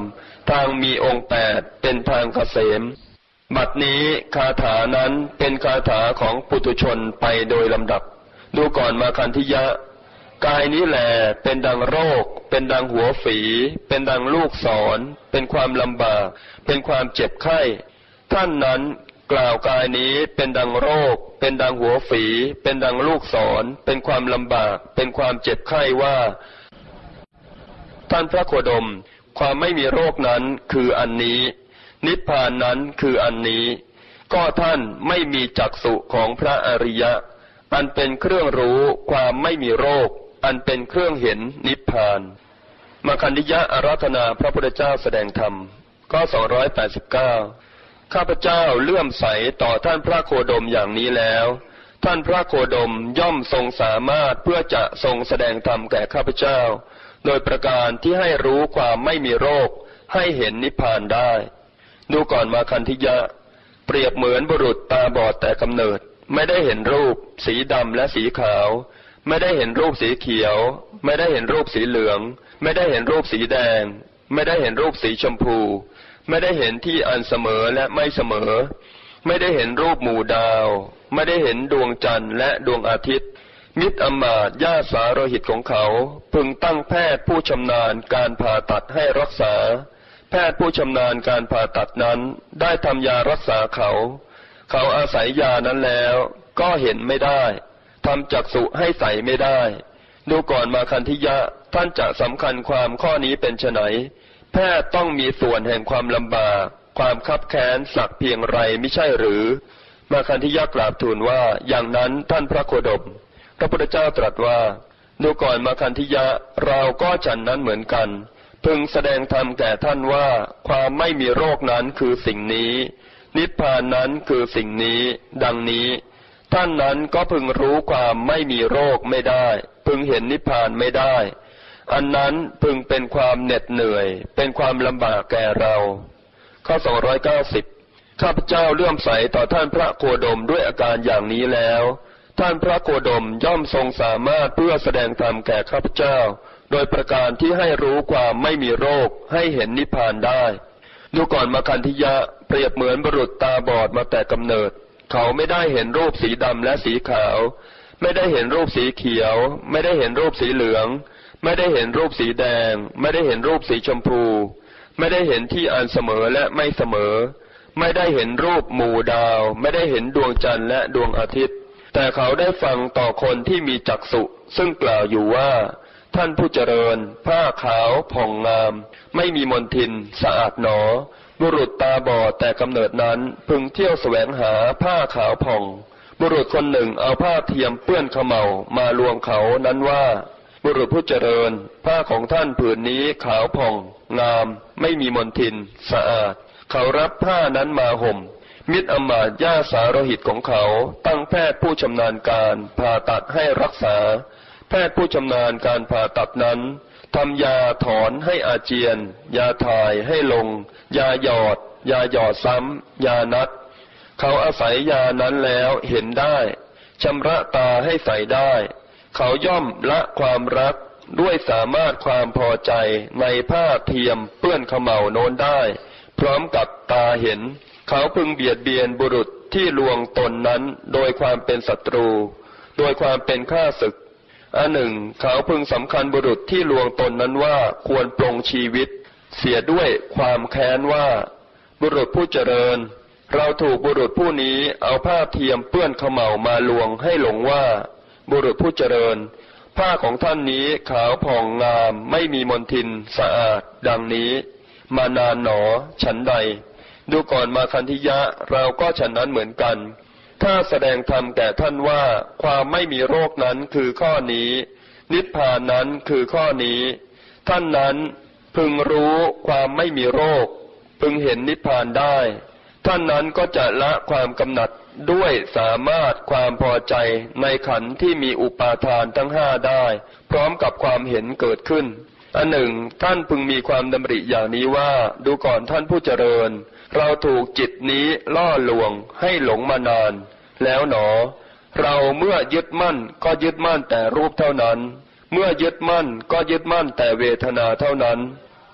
ทางมีองค์แปดเป็นทางเกษมบัดนี้คาถานั้นเป็นคาถาของปุถุชนไปโดยลำดับ ดูก่อนมาคันธิยะ กายนี้แหลเป็นดังโรค เป็นดังหัวฝี เป็นดังลูกศร เป็นความลำบาก เป็นความเจ็บไข้ ท่านนั้นกล่าวกายนี้เป็นดังโรค เป็นดังหัวฝี เป็นดังลูกศร เป็นความลำบาก เป็นความเจ็บไข้ว่า ท่านพระโคดม ความไม่มีโรคนั้นคืออันนี้ นิพพานนั้นคืออันนี้ ก็ท่านไม่มีจักษุของพระอริยะ อันเป็นเครื่องรู้ความไม่มีโรค อันเป็นเครื่องเห็นนิพพาน มาคันธิยะอารัธนาพระพุทธเจ้าแสดงธรรมก็289 ข้าพเจ้าเลื่อมใสต่อท่านพระโคดมอย่างนี้แล้ว ท่านพระโคดมย่อมทรงสามารถเพื่อจะทรงแสดงธรรมแก่ข้าพเจ้า โดยประการที่ให้รู้ความไม่มีโรค ให้เห็นนิพพานได้ ดูก่อนมาคันธิยะ เปรียบเหมือนบุรุษตาบอดแต่กำเนิด ไม่ได้เห็นรูป สีดำและสีขาว ไม่ได้เห็นรูปสีเขียว ไม่ได้เห็นรูปสีเหลือง ไม่ได้เห็นรูปสีแดง ไม่ได้เห็นรูปสีชมพู ไม่ได้เห็นที่อันเสมอและไม่เสมอ ไม่ได้เห็นรูปหมู่ดาว ไม่ได้เห็นดวงจันทร์และดวงอาทิตย์ มิตรอมาตย์ญาสาโรหิตของเขา พึงตั้งแพทย์ผู้ชำนาญการผ่าตัดให้รักษา แพทย์ผู้ชำนาญการผ่าตัดนั้น ได้ทำยารักษาเขา เขาอาศัยยานั้นแล้ว ก็เห็นไม่ได้ ทำจักษุให้ใสไม่ได้ ดูก่อนมาคันธิยะ ท่านจะสำคัญความข้อนี้เป็นไนแพทย์ต้องมีส่วนแห่งความลำบาก ความคับแค้นสักเพียงไรไม่ใช่หรือ มาคันธิยะกราบทูลว่าอย่างนั้นท่านพระโคดม พระพุทธเจ้าตรัสว่า ดูก่อนมาคันธิยะเราก็ฉันนั้นเหมือนกัน พึงแสดงธรรมแก่ท่านว่าความไม่มีโรคนั้นคือสิ่งนี้ นิพพานนั้นคือสิ่งนี้ ดังนี้ ท่านนั้นก็พึงรู้ความไม่มีโรคไม่ได้ พึงเห็นนิพพานไม่ได้ อันนั้นพึงเป็นความเหน็ดเหนื่อย เป็นความลำบากแก่เรา ข้อ290ข้าพเจ้าเลื่อมใสต่อท่านพระโคดมด้วยอาการอย่างนี้แล้ว ท่านพระโคดมย่อมทรงสามารถเพื่อแสดงธรรมแก่ข้าพเจ้า โดยประการที่ให้รู้ความไม่มีโรคให้เห็นนิพพานได้ ดูก่อนมาคันธิยะเปรียบเหมือนบุรุษตาบอดมาแต่กำเนิด เขาไม่ได้เห็นรูปสีดำและสีขาว ไม่ได้เห็นรูปสีเขียว ไม่ได้เห็นรูปสีเหลือง ไม่ได้เห็นรูปสีแดง ไม่ได้เห็นรูปสีชมพู ไม่ได้เห็นที่อันเสมอและไม่เสมอ ไม่ได้เห็นรูปหมู่ดาว ไม่ได้เห็นดวงจันทร์และดวงอาทิตย์ แต่เขาได้ฟังต่อคนที่มีจักษุซึ่งกล่าวอยู่ว่า ท่านผู้เจริญ ผ้าขาวผ่องงาม ไม่มีมนทิน สะอาดหนอ บุรุษตาบอดแต่กำเนิดนั้นพึงเที่ยวแสวงหาผ้าขาวผ่อง บุรุษคนหนึ่งเอาผ้าเทียมเปื้อนขมเมามาลวงเขานั้นว่า บุรุษผู้เจริญ ผ้าของท่านผืนนี้ขาวผ่อง งาม ไม่มีมนทิน สะอาด เขารับผ้านั้นมาห่ม มิตรอมาตย์ญาสาโรหิตของเขา ตั้งแพทย์ผู้ชำนาญการผ่าตัดให้รักษา แพทย์ผู้ชำนาญการผ่าตัดนั้น ทำยาถอนให้อาเจียน ยาถ่ายให้ลง ยาหยอด ยาหยอดซ้ำ ยานัด เขาอาศัยยานั้นแล้วเห็นได้ชำระตาให้ใสได้ เขาย่อมละความรักด้วยสามารถความพอใจในผ้าเทียมเปื้อนขมเหลาโน้นได้ พร้อมกับตาเห็น เขาพึงเบียดเบียนบุรุษที่ลวงตนนั้นโดยความเป็นศัตรู โดยความเป็นข้าศึก อันหนึ่งเขาพึงสำคัญบุรุษที่ลวงตนนั้นว่าควรปลงชีวิต เสียด้วยความแค้นว่า บุรุษผู้เจริญ เราถูกบุรุษผู้นี้เอาผ้าเทียมเปื้อนขมเหลามาลวงให้หลงว่า บุรุษผู้เจริญ ผ้าของท่านนี้ขาวผ่องงามไม่มีมลทินสะอาด ดังนี้ มานานหนอ ฉันใด ดูก่อนมาคันธิยะเราก็ฉันนั้นเหมือนกัน ถ้าแสดงธรรมแก่ท่านว่าความไม่มีโรคนั้นคือข้อนี้ นิพพานนั้นคือข้อนี้ ท่านนั้นพึงรู้ความไม่มีโรค พึงเห็นนิพพานได้ ท่านนั้นก็จะละความกำหนัดด้วยสามารถความพอใจในขันธ์ที่มีอุปาทานทั้งห้าได้ พร้อมกับความเห็นเกิดขึ้นอันหนึ่งท่านพึงมีความดำริอย่างนี้ว่า ดูก่อนท่านผู้เจริญ เราถูกจิตนี้ล่อลวงให้หลงมานาน แล้วหนอ เราเมื่อยึดมั่นก็ยึดมั่นแต่รูปเท่านั้น เมื่อยึดมั่นก็ยึดมั่นแต่เวทนาเท่านั้น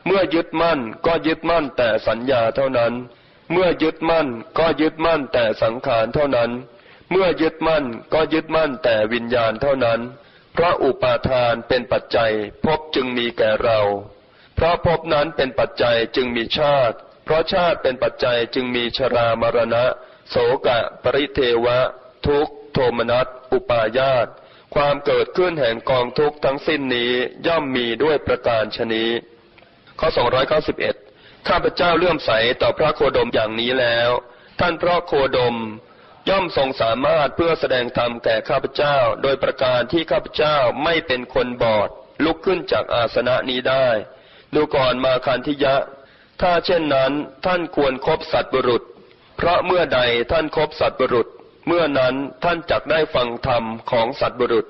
เมื่อยึดมั่นก็ยึดมั่นแต่สัญญาเท่านั้น เมื่อยึดมั่นก็ยึดมั่นแต่สังขารเท่านั้น เมื่อยึดมั่นก็ยึดมั่นแต่วิญญาณเท่านั้นเพราะอุปาทานเป็นปัจจัยภพจึงมีแก่เรา เพราะภพนั้นเป็นปัจจัยจึงมีชาติ เพราะชาติเป็นปัจจัยจึงมีชรามรณะ โสกะ ปริเทวะ ทุกโทมนัสอุปาญาตความเกิดขึ้นแห่งกองทุกข์ทั้งสิ้นนี้ย่อมมีด้วยประการชนี้ ข้อ 291 ข้าพเจ้าเลื่อมใสต่อพระโคดมอย่างนี้แล้ว ท่านพระโคดม ย่อมทรงสามารถเพื่อแสดงธรรมแก่ข้าพเจ้า โดยประการที่ข้าพเจ้าไม่เป็นคนบอด ลุกขึ้นจากอาสนะนี้ได้ ดูก่อนมาคันธิยะ ถ้าเช่นนั้นท่านควรครบสัตว์บุรุษ เพราะเมื่อใดท่านครบสัตว์บุรุษ เมื่อนั้นท่านจักได้ฟังธรรมของสัตว์บุรุษ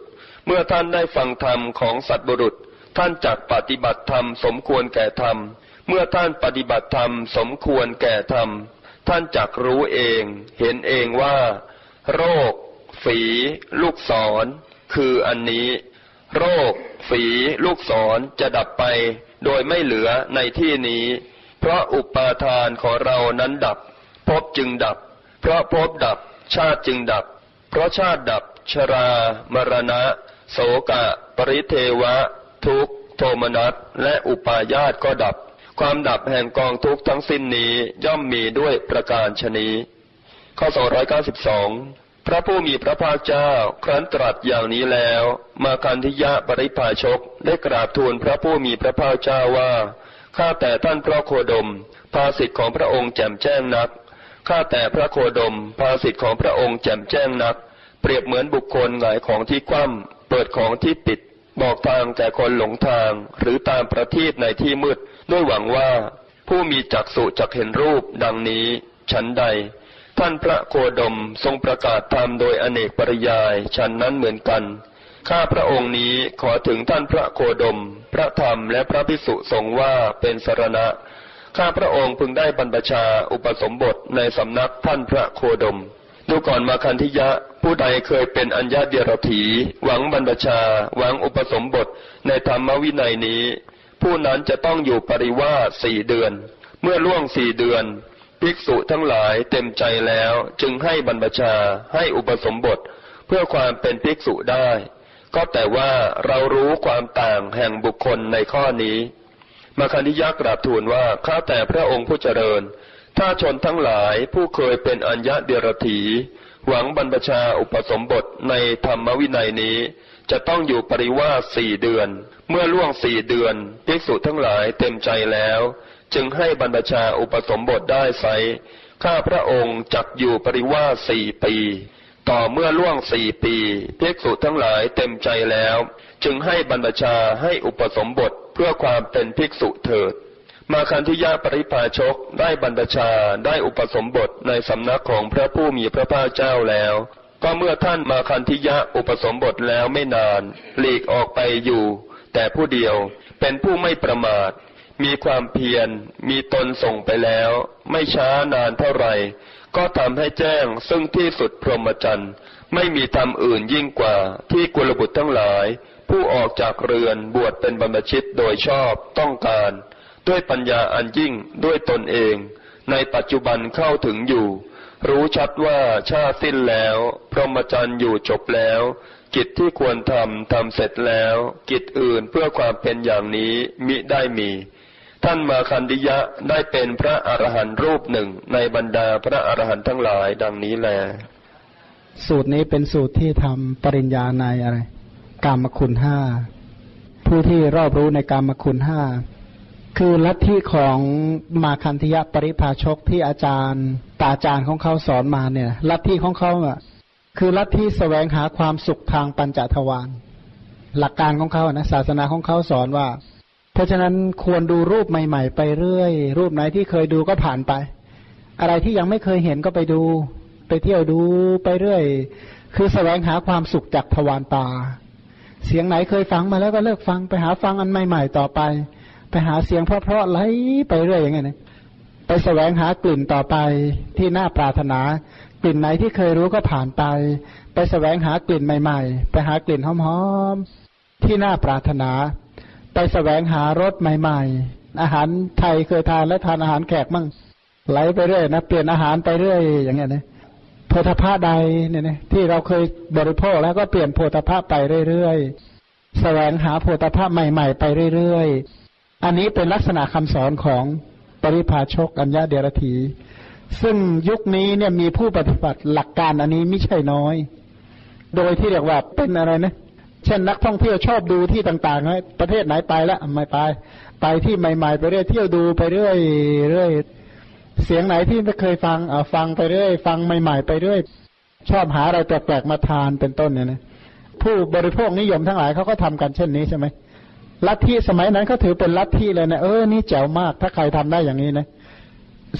เมื่อท่านได้ฟังธรรมของสัตว์บุรุษ ท่านจักปฏิบัติธรรมสมควรแก่ธรรม เมื่อท่านปฏิบัติธรรมสมควรแก่ธรรม ท่านจักรู้เอง เห็นเองว่า โรค ฝี ลูกศร คืออันนี้ โรค ฝี ลูกศรจะดับไป โดยไม่เหลือในที่นี้ เพราะอุปาทานของเรานั้นดับภพจึงดับ เพราะภพดับ ชาติจึงดับ เพราะชาติดับ ชรามรณะ โสกะ ปริเทวะ ทุกโทมนัสและอุปาญาตก็ดับ ความดับแห่งกองทุกทั้งสิ้นนี้ย่อมมีด้วยประการชนี้ข้อ 292พระผู้มีพระภาคเจ้าครั้นตรัสอย่างนี้แล้ว มาคันธิยะปริภาชกได้กราบทูลพระผู้มีพระภาคเจ้าว่า ข้าแต่ท่านพระโคดม ภาสิทธิ์ของพระองค์แจ่มแจ้งนัก ข้าแต่พระโคดม ภาสิทธิ์ของพระองค์แจ่มแจ้งนัก เปรียบเหมือนบุคคลหงายของที่คว่ำเปิดของที่ปิด บอกทางแก่คนหลงทาง หรือตามประทีปในที่มืด ด้วยหวังว่า ผู้มีจักษุจักเห็นรูปดังนี้ ฉันใด ท่านพระโคดมทรงประกาศธรรมโดยอเนกปริยายฉันนั้นเหมือนกัน ข้าพระองค์นี้ขอถึงท่านพระโคดม พระธรรมและพระพิสุทรงว่าเป็นสรณะ ข้าพระองค์พึงได้บรรพชาอุปสมบทในสำนักท่านพระโคดม ดูก่อนมาคันธิยะ ผู้ใดเคยเป็นอัญญาเดียรถีหวังบรรพชา หวังอุปสมบทในธรรมวินัยนี้ ผู้นั้นจะต้องอยู่ปริวาสสี่เดือน เมื่อล่วงสี่เดือน ภิกษุทั้งหลายเต็มใจแล้วจึงให้บรรพชาให้อุปสมบท เพื่อความเป็นภิกษุได้ ก็แต่ว่าเรารู้ความต่างแห่งบุคคลในข้อนี้ มาคันธิยะกราบทูลว่าข้าแต่พระองค์ผู้เจริญ ถ้าชนทั้งหลายผู้เคยเป็นอัญญะเดียรถี หวังบรรพชาอุปสมบทในธรรมวินัยนี้ จะต้องอยู่ปริวาสสี่เดือน เมื่อล่วงสี่เดือนภิกษุทั้งหลายเต็มใจแล้ว จึงให้บรรพชาอุปสมบทได้ไซข้าพระองค์จักอยู่ปริวาสสี่ปี ต่อเมื่อล่วงสี่ปีภิกษุทั้งหลายเต็มใจแล้ว จึงให้บรรพชาให้อุปสมบทเพื่อความเป็นภิกษุเถิด มาคันธิยาปริภาชกได้บรรพชาได้อุปสมบทในสำนักของพระผู้มีพระภาคเจ้าแล้ว ก็เมื่อท่านมาคันธิยะอุปสมบทแล้วไม่นาน หลีกออกไปอยู่ แต่ผู้เดียวเป็นผู้ไม่ประมาทมีความเพียร มีตนส่งไปแล้ว ไม่ช้านานเท่าไหร่ ก็ทำให้แจ้งซึ่งที่สุดพรหมจรรย์ ไม่มีธรรมอื่นยิ่งกว่าที่กุลบุตรทั้งหลาย ผู้ออกจากเรือนบวชเป็นบรรพชิตโดยชอบต้องการ ด้วยปัญญาอันยิ่งด้วยตนเอง ในปัจจุบันเข้าถึงอยู่ รู้ชัดว่าชาสิ้นแล้ว พรหมจรรย์อยู่จบแล้ว กิจที่ควรทำทำเสร็จแล้ว กิจอื่นเพื่อความเป็นอย่างนี้มิได้มี ท่านมาคันดิยะได้เป็นพระอรหันต์รูปหนึ่งในบรรดาพระอรหันต์ทั้งหลายดังนี้แล สูตรนี้เป็นสูตรที่ทำปริญญาในอะไรกามคุณห้าผู้ที่รอบรู้ในกามคุณห้าคือลัทธิของมาคันธยปริภาชกที่อาจารย์ตาอาจารย์ของเขาสอนมาเนี่ยลัทธิของเขาอะ คือลัทธิแสวงหาความสุขทางปัญจทวารหลักการของเขานะศาสนาของเขาสอนว่า เพราะฉะนั้นควรดูรูปใหม่ ๆ ไปเรื่อย รูปไหนที่เคยดูก็ผ่านไป อะไรที่ยังไม่เคยเห็นก็ไปดู ไปเที่ยวดูไปเรื่อย คือแสวงหาความสุขจากทวารตา เสียงไหนเคยฟังมาแล้วก็เลิกฟังไปหาฟังอันใหม่ ๆ ต่อไป ไปหาเสียงเพราะๆไหลไปเรื่อยอย่างเงี้ยนะไปแสวงหากลิ่นต่อไปที่น่าปรารถนากลิ่นไหนที่เคยรู้ก็ผ่านไป ไปแสวงหากลิ่นใหม่ ๆ ไปหากลิ่นหอมๆที่น่าปรารถนา ไปแสวงหารสใหม่ ๆ อาหารไทยเคยทานและทานอาหารแขกมั่งไหลไปเรื่อยนะเปลี่ยนอาหารไปเรื่อยอย่างเงี้ยนะโพธาภาใดเนี่ยนะที่เราเคยบริโภคแล้วก็เปลี่ยนโพธาภาไปเรื่อยๆแสวงหาโพธาภาใหม่ ๆ ไปเรื่อยๆ อันนี้เป็นลักษณะคำสอนของปริภาชกอัญญาเดรถีซึ่งยุคนี้เนี่ยมีผู้ปฏิบัติหลักการอันนี้ไม่ใช่น้อย โดยที่เรียกว่าเป็นอะไรนะเช่นนักท่องเที่ยวชอบดูที่ต่างๆนะประเทศไหนไปแล้วไม่ไป ไปที่ใหม่ ๆ ไปเรื่อยเที่ยวดูไปเรื่อยเรื่อยเสียงไหนที่ไม่เคยฟังเอาฟังไปเรื่อย ฟังใหม่ ๆ ไปเรื่อย ชอบหาอะไรแปลกๆมาทานเป็นต้นเนี่ยนะผู้บริโภคนิยมทั้งหลายเขาก็ทำกันเช่นนี้ใช่ไหมลัทธิสมัยนั้นเขาถือเป็นลัทธิเลยนะเออนี่แจ๋วมาก ถ้าใครทำได้อย่างนี้นะ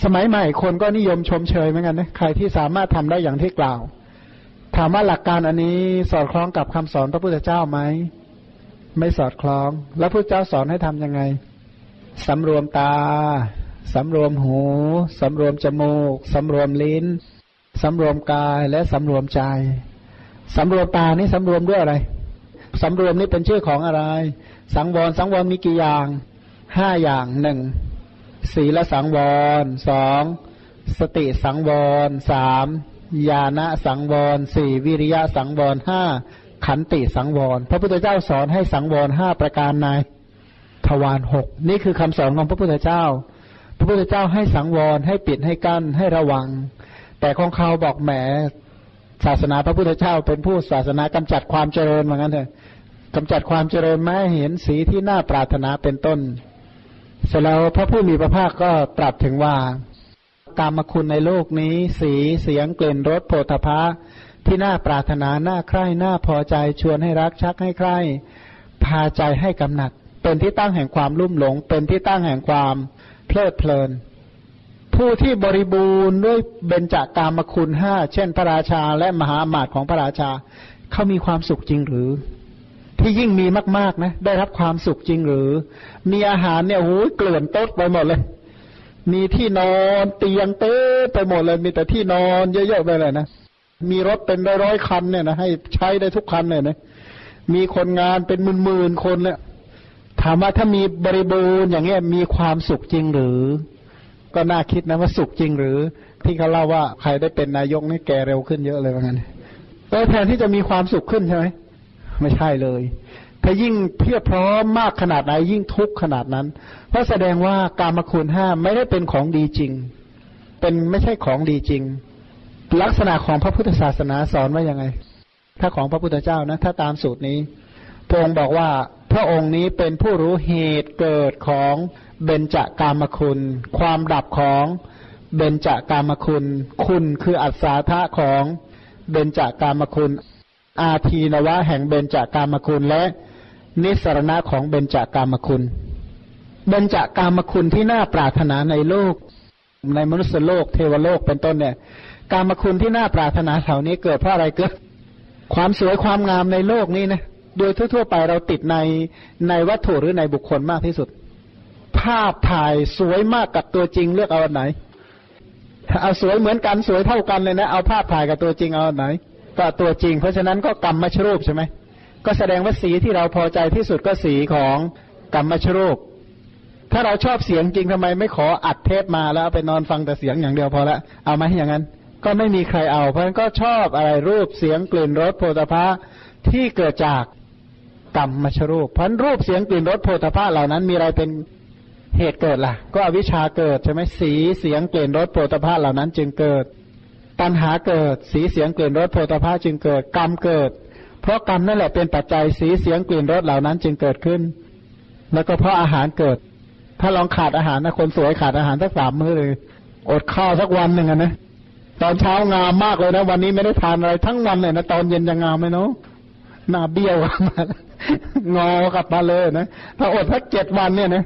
สมัยใหม่คนก็นิยมชมเชยเหมือนกันนะใครที่สามารถทำได้อย่างที่กล่าว ถามว่าหลักการอันนี้สอดคล้องกับคำสอนพระพุทธเจ้าไหม ไม่สอดคล้อง แล้วพระเจ้าสอนให้ทํำยังไงสำรวมตาสำรวมหูสำรวมจมูกสำรวมลิ้นสำรวมกายและสำรวมใจสำรวมตานี่สำรวมด้วยอะไรสำรวมนี่เป็นชื่อของอะไร สังวรสังวรมีกี่อย่างห้าอย่างหนึ่งศีลสังวรสองสติสังวรสาม ญาณสังวรสี่วิริยะสังวรห้าขันติสังวร พระพุทธเจ้าสอนให้สังวรห้าประการในทวารหกนี่คือคำสอนของพระพุทธเจ้า พระพุทธเจ้าให้สังวรให้ปิดให้กั้นให้ระวัง แต่ของเขาบอกแหมศาสนาพระพุทธเจ้าเป็นผู้ศาสนากำจัดความเจริญเหมือนกันเถอะกำจัดความเจริญไม่เห็นสีที่น่าปรารถนาเป็นต้น เสร็จแล้วพระผู้มีพระภาคก็ตรัสถึงว่า กามคุณในโลกนี้ สีเสียงกลิ่นรสโผฏฐะที่น่าปรารถนาน่าใคร่น่าพอใจชวนให้รักชักให้ใคร่พาใจให้กำหนัด เป็นที่ตั้งแห่งความลุ่มหลง เป็นที่ตั้งแห่งความเพลิดเพลิน ผู้ที่บริบูรณ์ด้วยเบญจากามคุณห้าเช่นพระราชาและมหาอมาตย์ของพระราชาเขามีความสุขจริงหรือ ที่ยิ่งมีมากๆนะ ได้รับความสุขจริงหรือ มีอาหารเนี่ยโอ้ยเกลื่อนโต๊ะไปหมดเลย มีที่นอนเตียงเต้ไปหมดเลย มีแต่ที่นอนเยอะๆไปเลยนะมีรถเป็นร้อยๆคันเนี่ยนะให้ใช้ได้ทุกคันเนี่ยนะมีคนงานเป็นหมื่นๆคนเนี่ยถามว่าถ้ามีบริบูรณ์อย่างเงี้ยมีความสุขจริงหรือ ก็น่าคิดนะว่าสุขจริงหรือ ที่เขาเล่าว่าใครได้เป็นนายกนี่แกเร็วขึ้นเยอะเลยว่างั้นเออแทนที่จะมีความสุขขึ้นใช่ไหมไม่ใช่เลย ถ้ายิ่งเพียบพร้อมมากขนาดไหนยิ่งทุกข์ขนาดนั้น เพราะแสดงว่าการมคุณห้าไม่ได้เป็นของดีจริง เป็นไม่ใช่ของดีจริง ลักษณะของพระพุทธศาสนาสอนว่ายังไง ถ้าของพระพุทธเจ้านะ ถ้าตามสูตรนี้พระองค์บอกว่าพระองค์นี้เป็นผู้รู้เหตุเกิดของเบญจากามคุณ ความดับของเบญจากามคุณ คุณคืออัศาธาของเบญจากามคุณ อาทีนวะแห่งเบญจากามคุณและ นิสรณะของเบญจากามคุณ เบญจากามคุณที่น่าปรารถนาในโลก ในมนุษยโลก เทวโลกเป็นต้นเนี่ย กามคุณที่น่าปรารถนาเหล่านี้เกิดเพราะอะไรเกิด ความสวยความงามในโลกนี้นะโดยทั่วๆไปเราติดในในวัตถุหรือในบุคคลมากที่สุด ภาพถ่ายสวยมากกับตัวจริงเลือกเอาอันไหนเอาสวยเหมือนกันสวยเท่ากันเลยนะเอาภาพถ่ายกับตัวจริงเอาอันไหนก็ตัวจริง เพราะฉะนั้นก็กรรมมชรูปใช่ไหม ก็แสดงว่าสีที่เราพอใจที่สุดก็สีของกรรมชรูป ถ้าเราชอบเสียงจริงทำไมไม่ขออัดเทปมาแล้วเอาไปนอนฟังแต่เสียงอย่างเดียวพอละเอาไหมอย่างนั้น ก็ไม่มีใครเอา เพราะฉะนั้นก็ชอบอะไรรูปเสียงกลิ่นรสโผฏฐะที่เกิดจากกรรมชรูป เพราะรูปเสียงกลิ่นรสโผฏฐะเหล่านั้นมีอะไรเป็นเหตุเกิดล่ะ ก็อวิชชาเกิดใช่ไหมสีเสียงกลิ่นรสโผฏฐะเหล่านั้นจึงเกิด ตัณหาเกิด สีเสียงกลิ่นรสโผฏฐะจึงเกิด กรรมเกิด เพราะกรรมนั่นแหละเป็นปัจจัยสีเสียงกลิ่นรสเหล่านั้นจึงเกิดขึ้น แล้วก็เพราะอาหารเกิด ถ้าลองขาดอาหารนะคนสวยขาดอาหารสักสามมื้อเลยอดข้าวสักวันหนึ่งนะตอนเช้างามมากเลยนะ วันนี้ไม่ได้ทานอะไรทั้งวันเลยนะตอนเย็นจะงามไหมเนาะหน้าเบี้ยวกลับมางอกลับมาเลยนะถ้าอดสักเจ็ดวันเนี่ยนะ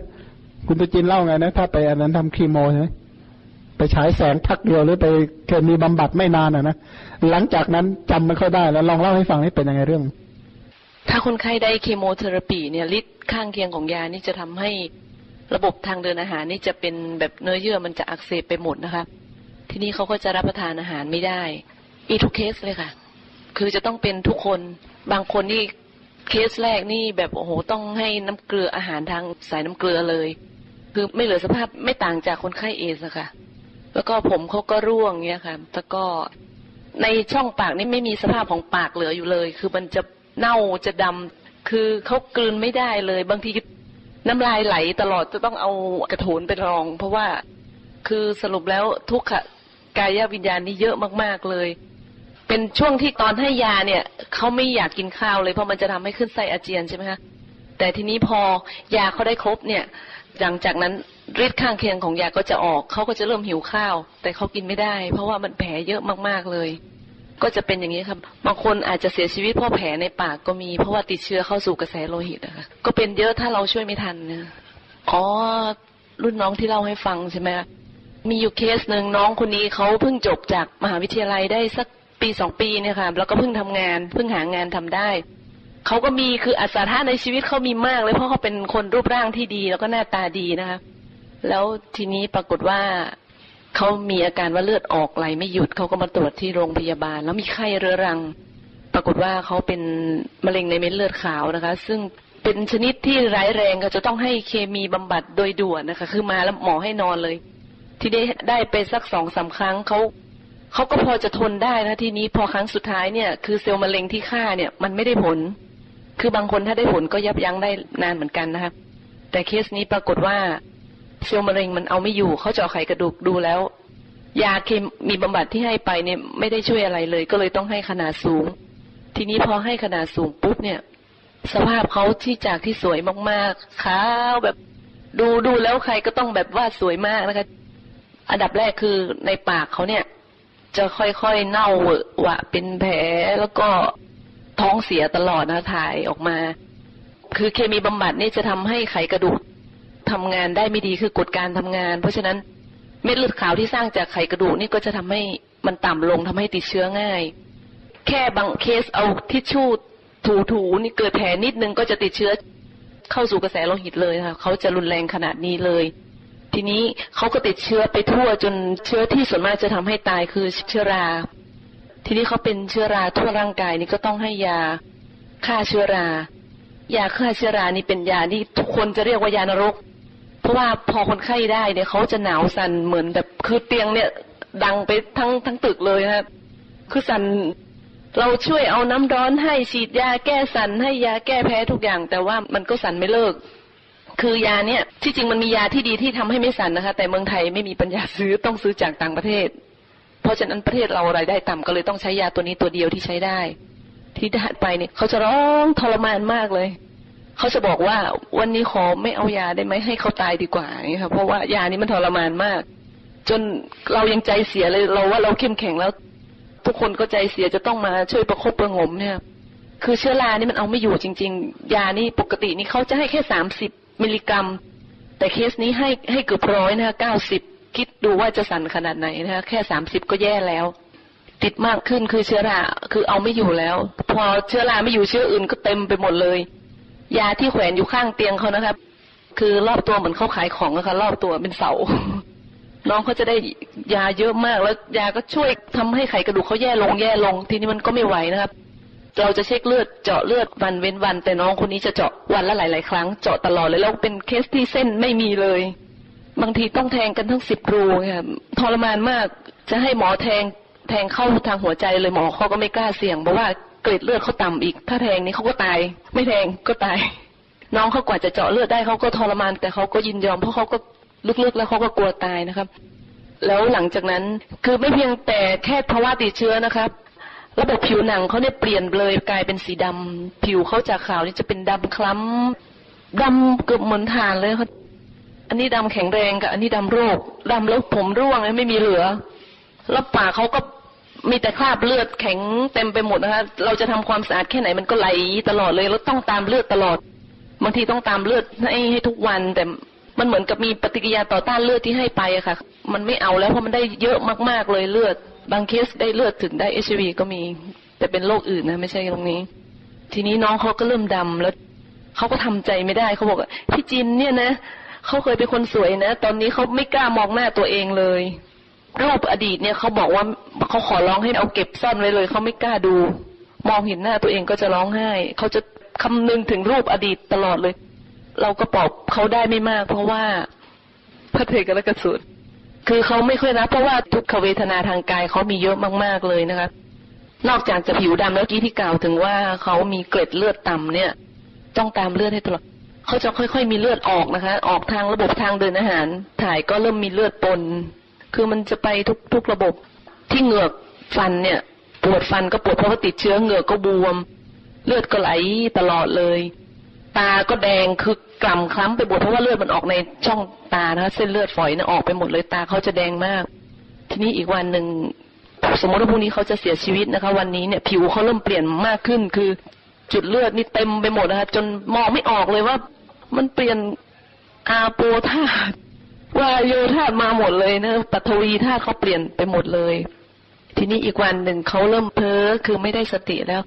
คุณตุจินเล่าไงนะ ถ้าไปอันนั้นทำคีโมใช่ไหม ไปฉายแสงพักเดียวหรือไปเคมีบำบัดไม่นานอะนะหลังจากนั้นจำไม่ค่อยได้แล้วลองเล่าให้ฟังให้เป็นยังไงเรื่อง ถ้าคนไข้ได้เคมีเทอราปีเนี่ยฤทธิ์ข้างเคียงของยานี่จะทำให้ระบบทางเดินอาหารนี่จะเป็นแบบเนื้อเยื่อมันจะอักเสบไปหมดนะคะทีนี้เขาก็จะรับประทานอาหารไม่ได้อีทุกเคสเลยค่ะ คือจะต้องเป็นทุกคนบางคนนี่เคสแรกนี่แบบโอ้โหต้องให้น้ำเกลืออาหารทางสายน้ำเกลือเลย คือไม่เหลือสภาพไม่ต่างจากคนไข้เอสอะค่ะ แล้วก็ผมเขาก็ร่วงเงี้ยค่ะแล้วก็ในช่องปากนี่ไม่มีสภาพของปากเหลืออยู่เลย คือมันจะเน่าจะดำคือเขากลืนไม่ได้เลย บางทีน้ำลายไหลตลอดจะต้องเอากระโถนไปรอง เพราะว่าคือสรุปแล้วทุกขกายวิญญาณนี่เยอะมาก ๆเลย เป็นช่วงที่ตอนให้ยาเนี่ยเขาไม่อยากกินข้าวเลยเพราะมันจะทำให้ขึ้นไส้อาเจียนใช่ไหมคะแต่ทีนี้พอยาเขาได้ครบเนี่ย หลังจากนั้น ฤทธิ์ข้างเคียงของยาก็จะออกเขาก็จะเริ่มหิวข้าว แต่เขากินไม่ได้ เพราะว่ามันแผลเยอะมากๆเลย ก็จะเป็นอย่างนี้ครับ บางคนอาจจะเสียชีวิตเพราะแผลในปากก็มี เพราะว่าติดเชื้อเข้าสู่กระแสโลหิตนะคะก็เป็นเยอะถ้าเราช่วยไม่ทันนะอ๋อรุ่นน้องที่เล่าให้ฟังใช่ไหมมีอยู่เคสหนึ่งน้องคนนี้เขาเพิ่งจบจากมหาวิทยาลัยได้สักปีสองปีเนี่ยค่ะแล้วก็เพิ่งทำงาน เพิ่งหางานทำได้เขาก็มีคืออัศธาในชีวิตเขามีมากเลยเพราะเขาเป็นคนรูปร่างที่ดี แล้วก็หน้าตาดีนะคะ แล้วทีนี้ปรากฏว่าเขามีอาการว่าเลือดออกไหลไม่หยุดเขาก็มาตรวจที่โรงพยาบาล แล้วมีไข้เรื้อรัง ปรากฏว่าเขาเป็นมะเร็งในเม็ดเลือดขาวนะคะ ซึ่งเป็นชนิดที่ร้ายแรงก็จะต้องให้เคมีบำบัดโดยด่วนนะคะ คือมาแล้วหมอให้นอนเลย ที่ได้ได้ไปสักสองสาครั้งเขาเขาก็พอจะทนได้นะทีนี้พอครั้งสุดท้ายเนี่ยคือเซลล์มะเร็งที่ฆ่าเนี่ยมันไม่ได้ผล คือบางคนถ้าได้ผลก็ยับยั้งได้นานเหมือนกันนะคะแต่เคสนี้ปรากฏว่า เซลล์มะเร็งมันเอาไม่อยู่เขาเจาะไขกระดูกดูแล้ว ยาเคมีบำบัดที่ให้ไปเนี่ยไม่ได้ช่วยอะไรเลย ก็เลยต้องให้ขนาดสูง ทีนี้พอให้ขนาดสูงปุ๊บเนี่ย สภาพเขาที่จากที่สวยมากๆขาวแบบดูดูแล้วใครก็ต้องแบบว่าสวยมากนะคะอันดับแรกคือในปากเขาเนี่ย จะค่อยๆเน่าเวอะหวะเป็นแผลแล้วก็ท้องเสียตลอดนะถ่ายออกมา คือเคมีบำบัดนี่จะทำให้ไขกระดูก ทำงานได้ไม่ดีคือกดการทำงาน เพราะฉะนั้นเม็ดเลือดขาวที่สร้างจากไขกระดูกนี่ก็จะทำให้มันต่ำลงทำให้ติดเชื้อง่าย แค่บางเคสเอาทิชชู่ถูๆนี่เกิดแผลนิดนึงก็จะติดเชื้อเข้าสู่กระแสโลหิตเลยค่ะเขาจะรุนแรงขนาดนี้เลย ทีนี้เขาก็ติดเชื้อไปทั่วจนเชื้อที่ส่วนมากจะทำให้ตายคือเชื้อรา ทีนี้เขาเป็นเชื้อราทั่วร่างกายนี่ก็ต้องให้ยาฆ่าเชื้อรา ยาฆ่าเชื้อรานี่เป็นยาที่ทุกคนจะเรียกว่ายานรก ราะว่าพอคนไข้ได้เนี่ยเขาจะหนาวสั่นเหมือนแบบคือเตียงเนี่ย ดังไปทั้งทั้งตึกเลยครับคือสั่นเราช่วยเอาน้ำร้อนให้ฉีดยาแก้สั่นให้ยาแก้แพ้ทุกอย่าง แต่ว่ามันก็สั่นไม่เลิก คือยาเนี่ยที่จริงมันมียาที่ดีที่ทำให้ไม่สั่นนะคะ แต่เมืองไทยไม่มีปัญญาซื้อต้องซื้อจากต่างประเทศ เพราะฉะนั้นประเทศเรารายได้ต่ำก็เลยต้องใช้ยาตัวนี้ตัวเดียวที่ใช้ได้ ที่ได้ไปเนี่ยเขาจะร้องทรมานมากเลย เขาจะบอกว่าวันนี้ขอไม่เอายาได้ไหมให้เขาตายดีกว่าอย่างนี้ค่ะเพราะว่ายานี้มันทรมานมาก จนเรายังใจเสียเลยเราว่าเราเข้มแข็งแล้ว ทุกคนก็ใจเสียจะต้องมาช่วยประคบประงมเนี่ย คือเชื้อรานี่มันเอาไม่อยู่จริง ๆ ยานี่ปกตินี่เขาจะให้แค่สามสิบมิลลิกรัม แต่เคสนี้ให้ให้เกือบร้อยนะคะเก้าสิบคิดดูว่าจะสั่นขนาดไหนนะคะแค่สามสิบก็แย่แล้ว ติดมากขึ้นคือเชื้อราคือเอาไม่อยู่แล้ว พอเชื้อราไม่อยู่เชื้ออื่นก็เต็มไปหมดเลย ยาที่แขวนอยู่ข้างเตียงเขานะครับ คือรอบตัวเหมือนเขาขายของนะคะรอบตัวเป็นเสา น้องเขาจะได้ยาเยอะมากแล้วยาก็ช่วยทำให้ไขกระดูกเขาแย่ลงแย่ลง ทีนี้มันก็ไม่ไหวนะครับเราจะเช็คเลือดเจาะเลือดวันเว้นวัน แต่น้องคนนี้จะเจาะวันละหลาย ๆ ครั้งเจาะตลอดเลยแล้วเป็นเคสที่เส้นไม่มีเลย บางทีต้องแทงกันทั้งสิบรูค่ะทรมานมากจะให้หมอแทงแทงเข้าทางหัวใจเลยหมอเขาก็ไม่กล้าเสี่ยงเพราะว่า เกล็ดเลือดเขาต่ำอีก ถ้าแทงนี้เขาก็ตาย ไม่แทงก็ตาย น้องเขากว่าจะเจาะเลือดได้เขาก็ทรมาน แต่เขาก็ยินยอมเพราะเขาก็ลึกๆแล้วเขาก็กลัวตายนะครับ แล้วหลังจากนั้นคือไม่เพียงแต่แค่ภาวะติดเชื้อนะครับ ระบบผิวหนังเขาเนี่ยเปลี่ยนเลยกลายเป็นสีดำผิวเขาจากขาวนี่จะเป็นดำคล้ำดำเกือบเหมือนถ่านเลยครับอันนี้ดำแข็งแรงกับอันนี้ดำโรคดำแล้วผมร่วงเลยไม่มีเหลือแล้วปากเขาก็ มีแต่คราบเลือดแข็งเต็มไปหมดนะคะ เราจะทำความสะอาดแค่ไหนมันก็ไหลตลอดเลย แล้วต้องตามเลือดตลอด บางทีต้องตามเลือดให้ให้ทุกวันแต่มันเหมือนกับมีปฏิกิริยาต่อต้านเลือดที่ให้ไปอะค่ะ มันไม่เอาแล้วเพราะมันได้เยอะมากๆเลยเลือด บางเคสได้เลือดถึงได้เอชวีก็มี แต่เป็นโรคอื่นนะไม่ใช่ตรงนี้ ทีนี้น้องเขาก็เริ่มดำแล้วเขาก็ทำใจไม่ได้เขาบอกว่าพี่จินเนี่ยนะเขาเคยเป็นคนสวยนะ ตอนนี้เขาไม่กล้ามองหน้าตัวเองเลย รูปอดีตเนี่ยเขาบอกว่าเขาขอร้องให้เอาเก็บซ่อนไว้เลยเขาไม่กล้าดู มองเห็นหน้าตัวเองก็จะร้องไห้เขาจะคำนึงถึงรูปอดีตตลอดเลย เราก็ปลอบเขาได้ไม่มาก เพราะว่าพระเทกและกสุดคือเขาไม่ค่อยรับเพราะว่าทุกขเวทนาทางกายเขามีเยอะมากๆเลยนะคะนอกจากจะผิวดำแล้วกี้ที่กล่าวถึงว่าเขามีเกล็ดเลือดต่ำเนี่ย ต้องตามเลือดให้ตลอดเขาจะค่อยๆมีเลือดออกนะคะ ออกทางระบบทางเดินอาหาร ถ่ายก็เริ่มมีเลือดปน คือมันจะไปทุกทุกระบบที่เหงือกฟันเนี่ย ปวดฟันก็ปวดเพราะว่าติดเชื้อเหงือกก็บวม เลือดก็ไหลตลอดเลย ตาก็แดงคือกล่ำคล้ำไปหมดเพราะว่าเลือดมันออกในช่องตานะคะเส้นเลือดฝอยเนี่ยออกไปหมดเลยตาเขาจะแดงมาก ทีนี้อีกวันหนึ่งสมมติว่าพรุ่งนี้เขาจะเสียชีวิตนะคะ วันนี้เนี่ยผิวเขาเริ่มเปลี่ยนมากขึ้นคือจุดเลือดนี่เต็มไปหมดนะคะจนมองไม่ออกเลยว่า มันเปลี่ยนอาโปธาต ว่าโยธาตมาหมดเลยเนะปัทวีธาตเขาเปลี่ยนไปหมดเลย ทีนี้อีกวันหนึ่งเขาเริ่มเพ้อคือไม่ได้สติแล้ว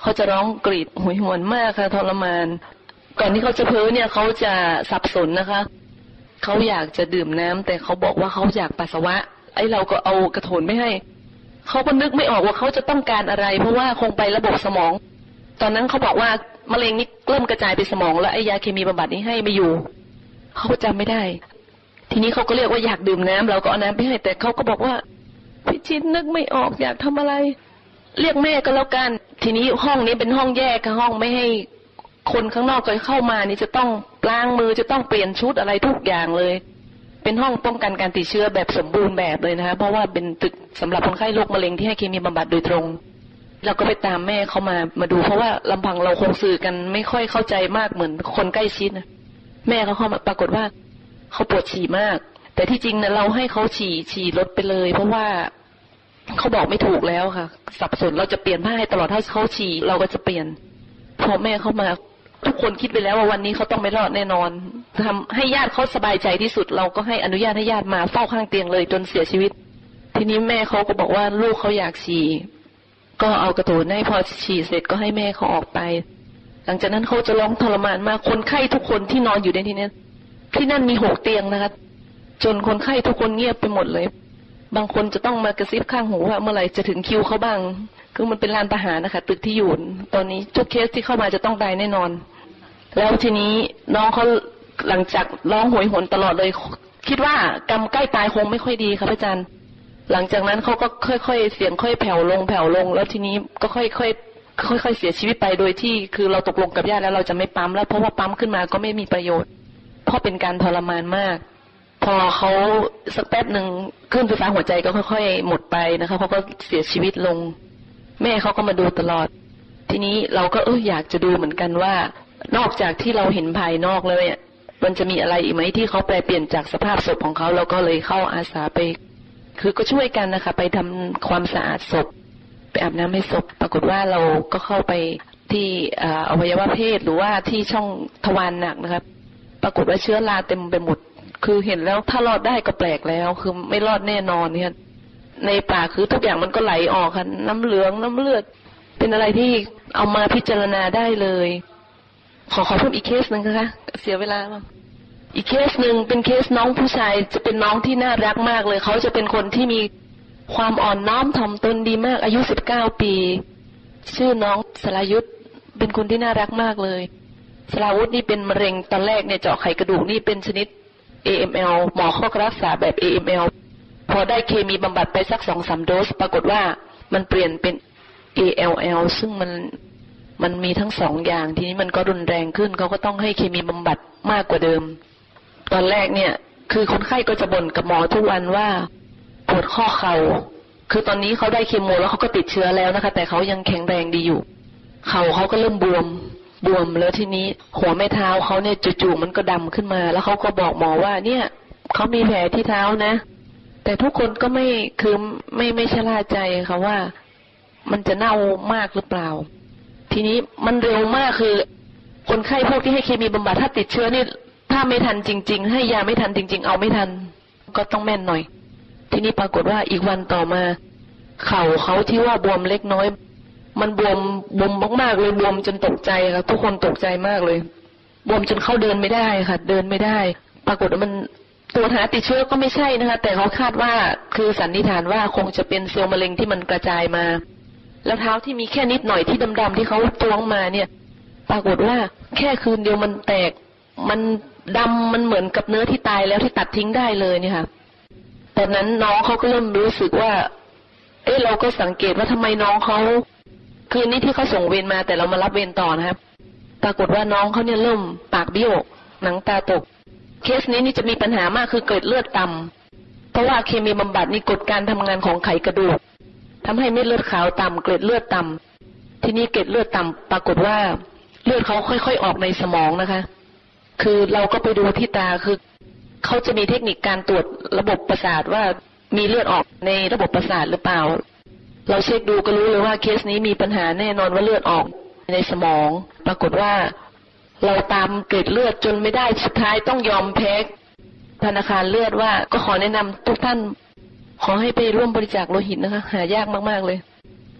เขาจะร้องกรีดหวยหวนมากค่ะทรมาน ก่อนที่เขาจะเพ้อเนี่ยเขาจะสับสนนะคะเขาอยากจะดื่มน้ำแต่เขาบอกว่าเขาอยากปัสสาวะ ไอ้เราก็เอากระโถนไม่ให้เขาก็นึกไม่ออกว่าเขาจะต้องการอะไร เพราะว่าคงไประบบสมอง ตอนนั้นเขาบอกว่ามะเร็งนี่เริ่มกระจายไปสมอง แล้วไอ้ยาเคมีบำบัดนี้ให้ไม่อยู่เขาจำไม่ได้ ทีนี้เขาก็เรียกว่าอยากดื่มน้ำเราก็เอาน้ำไปให้ แต่เขาก็บอกว่าพี่ชิดนึกไม่ออกอยากทำอะไร เรียกแม่ก็แล้วกัน ทีนี้ห้องนี้เป็นห้องแยกค่ะห้องไม่ให้คนข้างนอกเคยเข้ามานี่จะต้องล้างมือจะต้องเปลี่ยนชุดอะไรทุกอย่างเลย เป็นห้องป้องกันการติดเชื้อแบบสมบูรณ์แบบเลยนะคะ เพราะว่าเป็นตึกสำหรับคนไข้โรคมะเร็งที่ให้เคมีบำบัดโดยตรงเราก็ไปตามแม่เขามามาดูเพราะว่าลำพังเราคงสื่อกันไม่ค่อยเข้าใจมากเหมือนคนใกล้ชิดนะแม่เขาเข้ามาปรากฏว่า เขาปวดฉี่มาก แต่ที่จริงนะเราให้เขาฉี่ฉี่ลดไปเลย เพราะว่าเขาบอกไม่ถูกแล้วค่ะ สับสนเราจะเปลี่ยนผ้าให้ตลอดถ้าเขาฉี่เราก็จะเปลี่ยน พอแม่เข้ามาทุกคนคิดไปแล้วว่าวันนี้เขาต้องไม่รอดแน่นอนทำให้ญาติเขาสบายใจที่สุด เราก็ให้อนุญาตให้ญาติมาเฝ้าข้างเตียงเลยจนเสียชีวิต ทีนี้แม่เขาก็บอกว่าลูกเขาอยากฉี่ก็เอากระโถนให้พอฉี่เสร็จก็ให้แม่เขาออกไป หลังจากนั้นเขาจะร้องทรมานมากคนไข้ทุกคนที่นอนอยู่ในที่นี้ ที่นั่นมีหกเตียงนะคะจนคนไข้ทุกคนเงียบไปหมดเลย บางคนจะต้องมากระซิบข้างหูว่าเมื่อไหร่จะถึงคิวเขาบ้าง คือมันเป็นลานทหารนะคะ ตึกที่อยู่ตอนนี้ทุกเคสที่เข้ามาจะต้องตายแน่นอน แล้วทีนี้น้องเขาหลังจากร้องหวยหวนตลอดเลย คิดว่ากรรมใกล้ตายคงไม่ค่อยดีครับอาจารย์ หลังจากนั้นเขาก็ค่อยๆเสียงค่อยแผ่วลงแผ่วลง แล้วทีนี้ก็ค่อยๆค่อยๆเสียชีวิตไปโดยที่คือเราตกลงกับญาติแล้วเราจะไม่ปั๊มแล้วเพราะว่าปั๊มขึ้นมาก็ไม่มีประโยชน์ เพราะเป็นการทรมานมาก พอเขาสักแป๊บหนึ่งขึ้นไฟฟ้าหัวใจก็ค่อย ๆ หมดไปนะคะเขาก็เสียชีวิตลง แม่เขาก็มาดูตลอด ทีนี้เราก็เอออยากจะดูเหมือนกันว่า นอกจากที่เราเห็นภายนอกแล้วเนี่ยมันจะมีอะไรอีกไหมที่เขาแปลเปลี่ยนจากสภาพศพของเขาเราก็เลยเข้าอาสาไป คือก็ช่วยกันนะคะ ไปทำความสะอาดศพ ไปอาบน้ำให้ศพ ปรากฏว่าเราก็เข้าไปที่อวัยวะเพศหรือว่าที่ช่องทวารหนักนะครับ รากฏว่าเชื้อราเต็มไปหมด คือเห็นแล้วถ้ารอดได้ก็แปลกแล้ว คือไม่รอดแน่นอนเนี่ยในปากคือทุกอย่างมันก็ไหลออกค่ะน้ำเหลืองน้ำเลือด เป็นอะไรที่เอามาพิจารณาได้เลย ขอขอเพิ่มอีกเคสหนึ่งนะคะ เสียเวลาบ้างอีกเคสหนึ่งเป็นเคสน้องผู้ชายจะเป็นน้องที่น่ารักมากเลย เขาจะเป็นคนที่มีความอ่อนน้อมถ่อมตนดีมาก อายุสิบเก้าปี ชื่อน้องสลายุทธเป็นคนที่น่ารักมากเลย สลาวุธนี่เป็นมะเร็งตอนแรกเนี่ยเจาะไขกระดูกนี่เป็นชนิด AML หมอเขาก็รักษาแบบ AML พอได้เคมีบำบัดไปสักสองสามโดส ปรากฏว่ามันเปลี่ยนเป็น ALL ซึ่งมันมันมีทั้งสองอย่างทีนี้มันก็รุนแรงขึ้นเขาก็ต้องให้เคมีบำบัดมากกว่าเดิม ตอนแรกเนี่ย คือคนไข้ก็จะบ่นกับหมอทุกวันว่าปวดข้อเขา่าคือตอนนี้เขาได้เคมีแล้วเขาก็ติดเชื้อแล้วนะคะ แต่เขายังแข็งแรงดีอยู่ เข่าเขาก็เริ่มบวม บวมแล้วทีนี้ หัวแม่เท้าเขาเนี่ยจู่ๆมันก็ดำขึ้นมา แล้วเขาก็บอกหมอว่าเนี่ยเขามีแผลที่เท้านะ แต่ทุกคนก็ไม่คือไม่ไม่ชะล่าใจค่ะว่า มันจะเน่ามากหรือเปล่า ทีนี้มันเร็วมากคือ คนไข้พวกที่ให้เคมีบำบัดถ้าติดเชื้อนี่ถ้าไม่ทันจริง ๆ ให้ยาไม่ทันจริง ๆ เอาไม่ทัน ก็ต้องแม่นหน่อย ทีนี้ปรากฏว่าอีกวันต่อมา เข่าเขาที่ว่าบวมเล็กน้อย มันบวมบวมมากๆเลยบวมจนตกใจค่ะทุกคนตกใจมากเลย บวมจนเขาเดินไม่ได้ค่ะ เดินไม่ได้ ปรากฏว่ามันตัวหาติดเชื้อก็ไม่ใช่นะคะ แต่เขาคาดว่าคือสันนิษฐานว่าคงจะเป็นเซลล์มะเร็งที่มันกระจายมา แล้วเท้าที่มีแค่นิดหน่อยที่ดำๆที่เขาตวงมาเนี่ย ปรากฏว่าแค่คืนเดียวมันแตก มันดำมันเหมือนกับเนื้อที่ตายแล้วที่ตัดทิ้งได้เลยเนี่ยค่ะตอนนั้นน้องเขาก็เริ่มรู้สึกว่า เอ้เราก็สังเกตว่าทำไมน้องเขา คืนนี้ที่เขาส่งเวรมาแต่เรามารับเวรต่อนะครับ ปรากฏว่าน้องเขาเนี่ยเริ่มปากเบี้ยวหนังตาตก เคสนี้นี่จะมีปัญหามากคือเกิดเลือดต่ำเพราะว่าเคมีบำบัดนี่กดการทำงานของไขกระดูกทำให้เม็ดเลือดขาวต่ำเกล็ดเลือดต่ำทีนี้เกล็ดเลือดต่ำปรากฏว่าเลือดเขาค่อยๆออกในสมองนะคะ คือเราก็ไปดูที่ตาคือเขาจะมีเทคนิคการตรวจระบบประสาทว่ามีเลือดออกในระบบประสาทหรือเปล่า เราเช็คดูก็รู้เลยว่าเคสนี้มีปัญหาแน่นอนว่าเลือดออกในสมอง ปรากฏว่าเราตามเกล็ดเลือดจนไม่ได้สุดท้ายต้องยอมแพ้ธนาคารเลือดว่าก็ขอแนะนำทุกท่าน ขอให้ไปร่วมบริจาคโลหิตนะคะ หายากมากๆเลย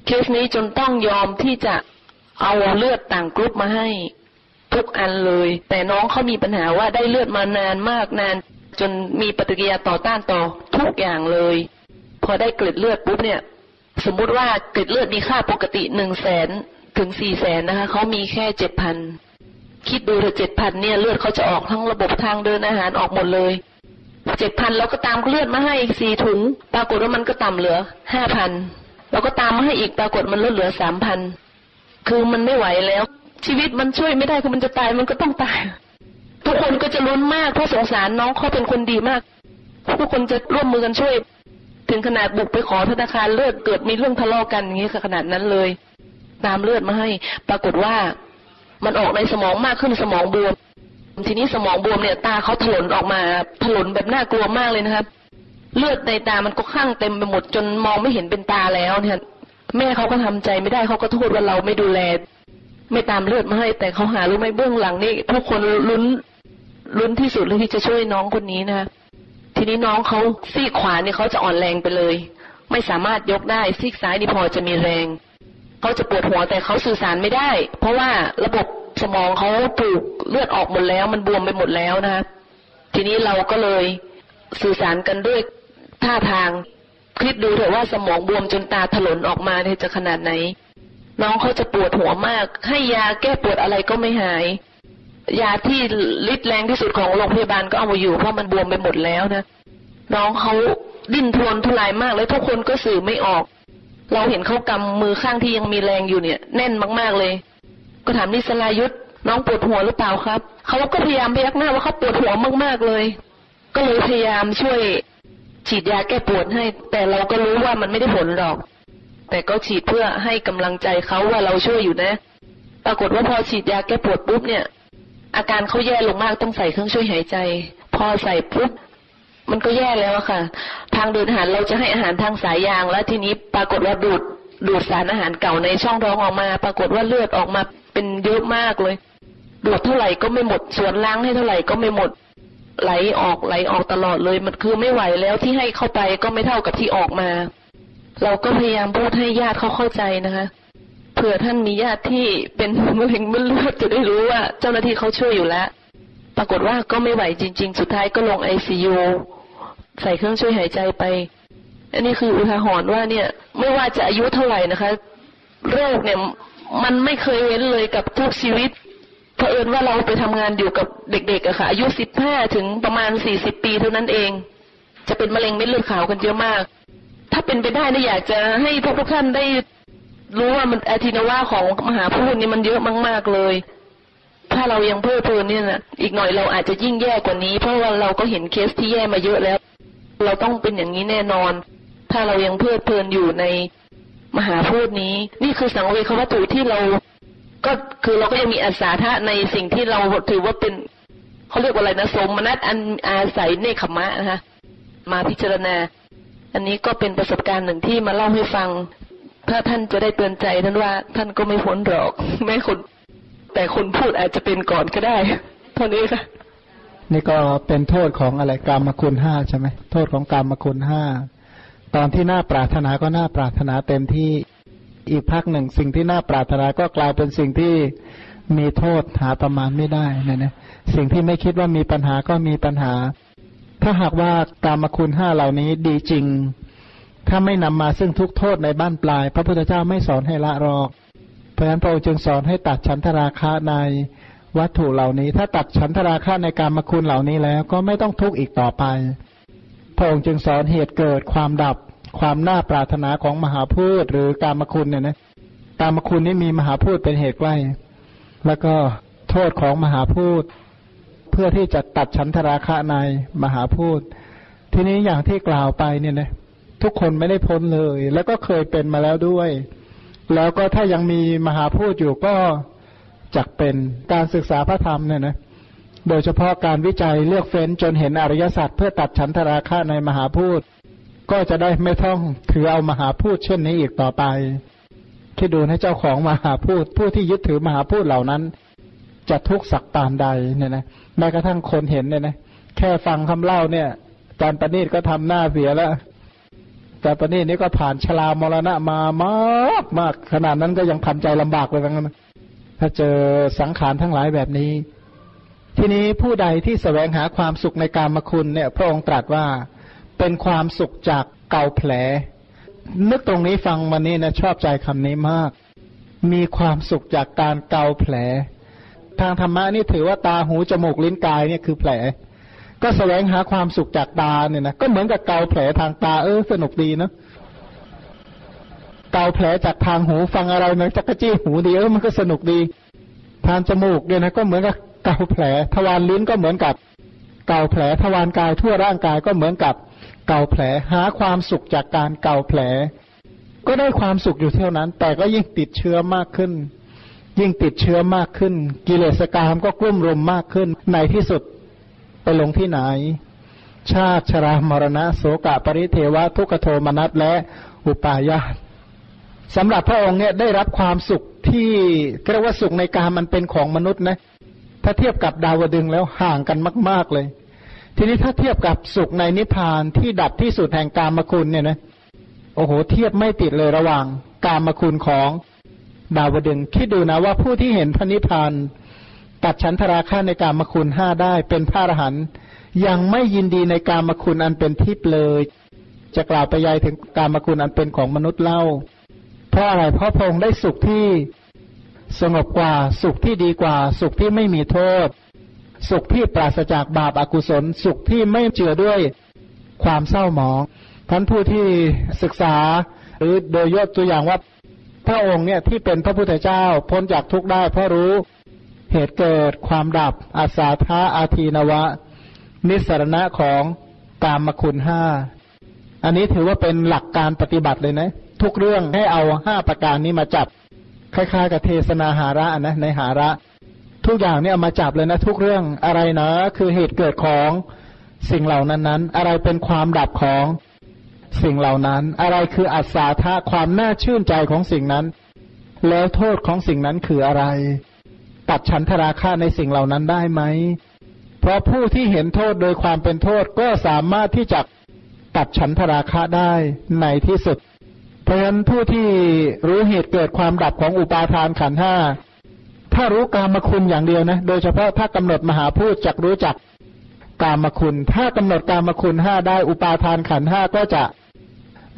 เคสนี้จนต้องยอมที่จะเอาเลือดต่างกรุ๊ปมาให้ทุกอันเลย แต่น้องเขามีปัญหาว่าได้เลือดมานานมากนาน จนมีปฏิกิริยาต่อต้านต่อทุกอย่างเลย พอได้เกล็ดเลือดปุ๊บเนี่ย สมมุติว่าเกล็ดเลือดมีค่าปกติหนึ่งแสนถึงสี่แสนนะคะเขามีแค่เจ็ดพันคิดดูเถอะเจ็ดพันเนี่ยเลือดเขาจะออกทั้งระบบทางเดินอาหารออกหมดเลยเจ็ดพันเราก็ตามเลือดมาให้อีกสี่ถุง ปรากฏว่ามันก็ต่ำเหลือห้าพันเราก็ตามมาให้อีกปรากฏมันลดเหลือสามพันคือมันไม่ไหวแล้ว ชีวิตมันช่วยไม่ได้คือมันจะตายมันก็ต้องตาย ทุกคนก็จะลุ้นมากเพราะสงสารน้องเขาเป็นคนดีมากทุกคนจะร่วมมือกันช่วย ถึงขนาดบุกไปขอธนาคารเลือดเกิดมีเรื่องทะเลาะกันอย่างนี้ขนาดนั้นเลย ตามเลือดมาให้ ปรากฏว่ามันออกในสมองมากขึ้นสมองบวม ทีนี้สมองบวมเนี่ยตาเขาถลนออกมาถลนแบบน่ากลัวมากเลยนะครับ เลือดในตามันก็ข้างเต็มไปหมดจนมองไม่เห็นเป็นตาแล้วเนี่ยแม่เขาก็ทำใจไม่ได้เขาก็โทษว่าเราไม่ดูแล ไม่ตามเลือดมาให้ แต่เขาหารู้ไหมเบื้องหลังนี่ทุกคนลุ้นลุ้นที่สุดเลยที่จะช่วยน้องคนนี้นะ ทีนี้น้องเขาซีกขวาเนี่ยเขาจะอ่อนแรงไปเลย ไม่สามารถยกได้ซีกซ้ายนี่พอจะมีแรงเขาจะปวดหัวแต่เขาสื่อสารไม่ได้ เพราะว่าระบบสมองเขาถูกเลือดออกหมดแล้ว มันบวมไปหมดแล้วนะคะทีนี้เราก็เลยสื่อสารกันด้วยท่าทางคิดดูเถอะว่าสมองบวมจนตาถลนออกมาเนี่ยจะขนาดไหน น้องเขาจะปวดหัวมาก ให้ยาแก้ปวดอะไรก็ไม่หาย ยาที่ฤทธิ์แรงที่สุดของโรงพยาบาลก็เอามาอยู่เพราะมันบวมไปหมดแล้วนะน้องเขาดิ้นทวนทุรายมากเลยทุกคนก็สื่อไม่ออก เราเห็นเขากำมือข้างที่ยังมีแรงอยู่เนี่ย แน่นมากๆเลย ก็ถามนิสลายุทธน้องปวดหัวหรือเปล่าครับเขาก็พยายามพยักหน้าว่าเขาปวดหัวมากๆเลย ก็เลยพยายามช่วยฉีดยาแก้ปวดให้ แต่เราก็รู้ว่ามันไม่ได้ผลหรอก แต่ก็ฉีดเพื่อให้กำลังใจเขาว่าเราช่วยอยู่นะ ปรากฏว่าพอฉีดยาแก้ปวดปุ๊บเนี่ย อาการเขาแย่ลงมากต้องใส่เครื่องช่วยหายใจ พอใส่ปุ๊บมันก็แย่แล้วค่ะ ทางเดินอาหารเราจะให้อาหารทางสายยาง แล้วทีนี้ปรากฏว่าดูดดูดสารอาหารเก่าในช่องท้องออกมา ปรากฏว่าเลือดออกมาเป็นเยอะมากเลย ดูดเท่าไหร่ก็ไม่หมดส่วนล้างให้เท่าไหร่ก็ไม่หมด ไหลออกไหลออกตลอดเลย มันคือไม่ไหวแล้วที่ให้เข้าไปก็ไม่เท่ากับที่ออกมา เราก็พยายามพูดให้ญาติเขาเข้าใจนะคะ เผื่อท่านมีญาติที่เป็นมะเร็งมันเลือดจะได้รู้ว่า เจ้าหน้าที่เขาช่วยอยู่แล้ว ปรากฏว่าก็ไม่ไหวจริง ๆ สุดท้ายก็ลงไอซียูใส่เครื่องช่วยหายใจไป อันนี้คืออุทาหรณ์ว่าเนี่ย ไม่ว่าจะอายุเท่าไหร่นะคะ โรคเนี่ยมันไม่เคยเว้นเลยกับทุกชีวิตเผอิญว่าเราไปทำงานอยู่กับเด็กๆอะค่ะอายุสิบห้าถึงประมาณสี่สิบปีเท่านั้นเอง จะเป็นมะเร็งเม็ดเลือดขาวกันเยอะมาก ถ้าเป็นไปได้นะอยากจะให้พวกทุกท่านได้ รู้ว่ามันอาทินาวาของมหาพูดนี่มันเยอะมาก ๆเลย ถ้าเรายังเพิ่มเพลินเนี่ยนะอีกหน่อยเราอาจจะยิ่งแย่กว่านี้ เพราะว่าเราก็เห็นเคสที่แย่มาเยอะแล้ว เราต้องเป็นอย่างนี้แน่นอน ถ้าเรายังเพิ่มเพลินอยู่ในมหาพูดนี้ นี่คือสังเวชวัตถุที่เรา ก็คือเราก็ยังมีอาสาทะในสิ่งที่เราถือว่าเป็นเขาเรียกว่าอะไรนะสมนัตอันอาศัยเนคขมะนะคะมาพิจารณา อันนี้ก็เป็นประสบการณ์หนึ่งที่มาเล่าให้ฟัง ถ้าท่านจะได้เตือนใจท่านว่าท่านก็ไม่พ้นหรอกแม้คน แต่คนพูดอาจจะเป็นก่อนก็ได้เท่านี้ค่ะนี่ก็เป็นโทษของอะไรกรรมคุณห้าใช่ไหมโทษของกรรมคุณห้าตอนที่น่าปรารถนาก็น่าปรารถนาเต็มที่อีกพักหนึ่งสิ่งที่น่าปรารถนาก็กลายเป็นสิ่งที่มีโทษหาประมาณไม่ได้นะนะสิ่งที่ไม่คิดว่ามีปัญหาก็มีปัญหา ถ้าหากว่ากรรมคุณห้าเหล่านี้ดีจริง ถ้าไม่นำมาซึ่งทุกโทษในบ้านปลาย พระพุทธเจ้าไม่สอนให้ละรอก เพราะฉะนั้นพระองค์จึงสอนให้ตัดฉันทราคะในวัตถุเหล่านี้ ถ้าตัดฉันทราคะในการมคุณเหล่านี้แล้วก็ไม่ต้องทุกข์อีกต่อไป พระองค์จึงสอนเหตุเกิดความดับ ความน่าปรารถนาของมหาพูดหรือการมคุณเนี่ยนะการมคุณนี้มีมหาพูดเป็นเหตุใกล้ แล้วก็โทษของมหาพูดเพื่อที่จะตัดฉันทราคะในมหาพูดทีนี้อย่างที่กล่าวไปเนี่ยนะ ทุกคนไม่ได้พ้นเลย แล้วก็เคยเป็นมาแล้วด้วย แล้วก็ถ้ายังมีมหาพูดอยู่ก็จักเป็นการศึกษาพระธรรมเนี่ยนะโดยเฉพาะการวิจัยเลือกเฟ้นจนเห็นอริยสัจเพื่อตัดฉันทราคะในมหาพูดก็จะได้ไม่ต้องถือเอามหาพูดเช่นนี้อีกต่อไปคิดดูนะเจ้าของมหาพูดผู้ที่ยึดถือมหาพูดเหล่านั้น จะทุกข์สักปานใดเนี่ยนะแม้กระทั่งคนเห็นเนี่ยนะแค่ฟังคำเล่าเนี่ยจารย์ประณีตก็ทำหน้าเสียแล้ว จารย์ประณีตนี่ก็ผ่านชรามรณะมามากมากขนาดนั้นก็ยังทำใจลำบากเลยทั้งนั้นถ้าเจอสังขารทั้งหลายแบบนี้ ทีนี้ผู้ใดที่แสวงหาความสุขในการมคุณเนี่ย พระองค์ตรัสว่าเป็นความสุขจากเก่าแผล นึกตรงนี้ฟังมานี่นะชอบใจคำนี้มาก มีความสุขจากการเกาแผล ทางธรรมะนี่ถือว่าตาหูจมูกลิ้นกายเนี่ยคือแผล ก็แสวงหาความสุขจากตาเนี่ยนะก็เหมือนกับเกาแผลทางตาเออสนุกดีเนาะเกาแผลจากทางหูฟังอะไรนะจักระจี้หูดีเออมันก็สนุกดี ทางจมูกเนี่ยนะก็เหมือนกับเกาแผลทวารลิ้นก็เหมือนกับเกาแผลทวารกายทั่วร่างกายก็เหมือนกับเกาแผลหาความสุขจากการเกาแผล ก็ได้ความสุขอยู่เท่านั้น แต่ก็ยิ่งติดเชื้อมากขึ้น ยิ่งติดเชื้อมากขึ้น กิเลสกามก็กลุ่มรุมมากขึ้นในที่สุด ไปลงที่ไหน ชาติชรามรณะโสกะปริเทวะทุกขโทมนัสและอุปาญาตสำหรับพระองค์เนี่ยได้รับความสุขที่เรียกว่าสุขในการมันเป็นของมนุษย์นะถ้าเทียบกับดาวดึงแล้วห่างกันมาก ๆเลย ทีนี้ถ้าเทียบกับสุขในนิพพานที่ดับที่สุดแห่งกามคุณเนี่ยนะโอ้โหเทียบไม่ติดเลยระหว่างกามคุณของดาวดึงคิดดูนะว่าผู้ที่เห็นพระนิพพาน ตัดฉันทราคะในการมคุณห้าได้ เป็นพระอรหันต์ยังไม่ยินดีในการมคุณอันเป็นทิพย์เลย จะกล่าวไปยายถึงการมคุณอันเป็นของมนุษย์เล่า เพราะอะไรเพราะพระองค์ได้สุขที่สงบกว่าสุขที่ดีกว่า สุขที่ไม่มีโทษ สุขที่ปราศจากบาปอากุศล สุขที่ไม่เจือด้วยความเศร้าหมองท่านผู้ที่ศึกษาหรือโดยยกตัวอย่างว่าพระองค์เนี่ยที่เป็นพระพุทธเจ้าพ้นจากทุกข์ได้เพราะรู้ เหตุเกิดความดับ อาสาธาอาทีนวะ นิสรณะของกามคุณห้าอันนี้ถือว่าเป็นหลักการปฏิบัติเลยนะ ทุกเรื่องให้เอาห้าประการนี้มาจับ คล้ายๆ กับเทศนาหาระนะในหาระ ทุกอย่างเนี่ยเอามาจับเลยนะ ทุกเรื่องอะไรนะคือเหตุเกิดของสิ่งเหล่านั้นนั้นอะไรเป็นความดับของสิ่งเหล่านั้น อะไรคืออัศาธาความน่าชื่นใจของสิ่งนั้น แล้วโทษของสิ่งนั้นคืออะไร ตัดฉันทราคะในสิ่งเหล่านั้นได้ไหม เพราะผู้ที่เห็นโทษโดยความเป็นโทษก็สามารถที่จะตัดฉันทราคะได้ในที่สุด เพราะฉะนั้นผู้ที่รู้เหตุเกิดความดับของอุปาทานขันห้าถ้ารู้กามคุณอย่างเดียวนะ โดยเฉพาะถ้ากำหนดมหาพูดจักรู้จักกามคุณ ถ้ากำหนดกามคุณห้าได้อุปาทานขันห้าก็จะ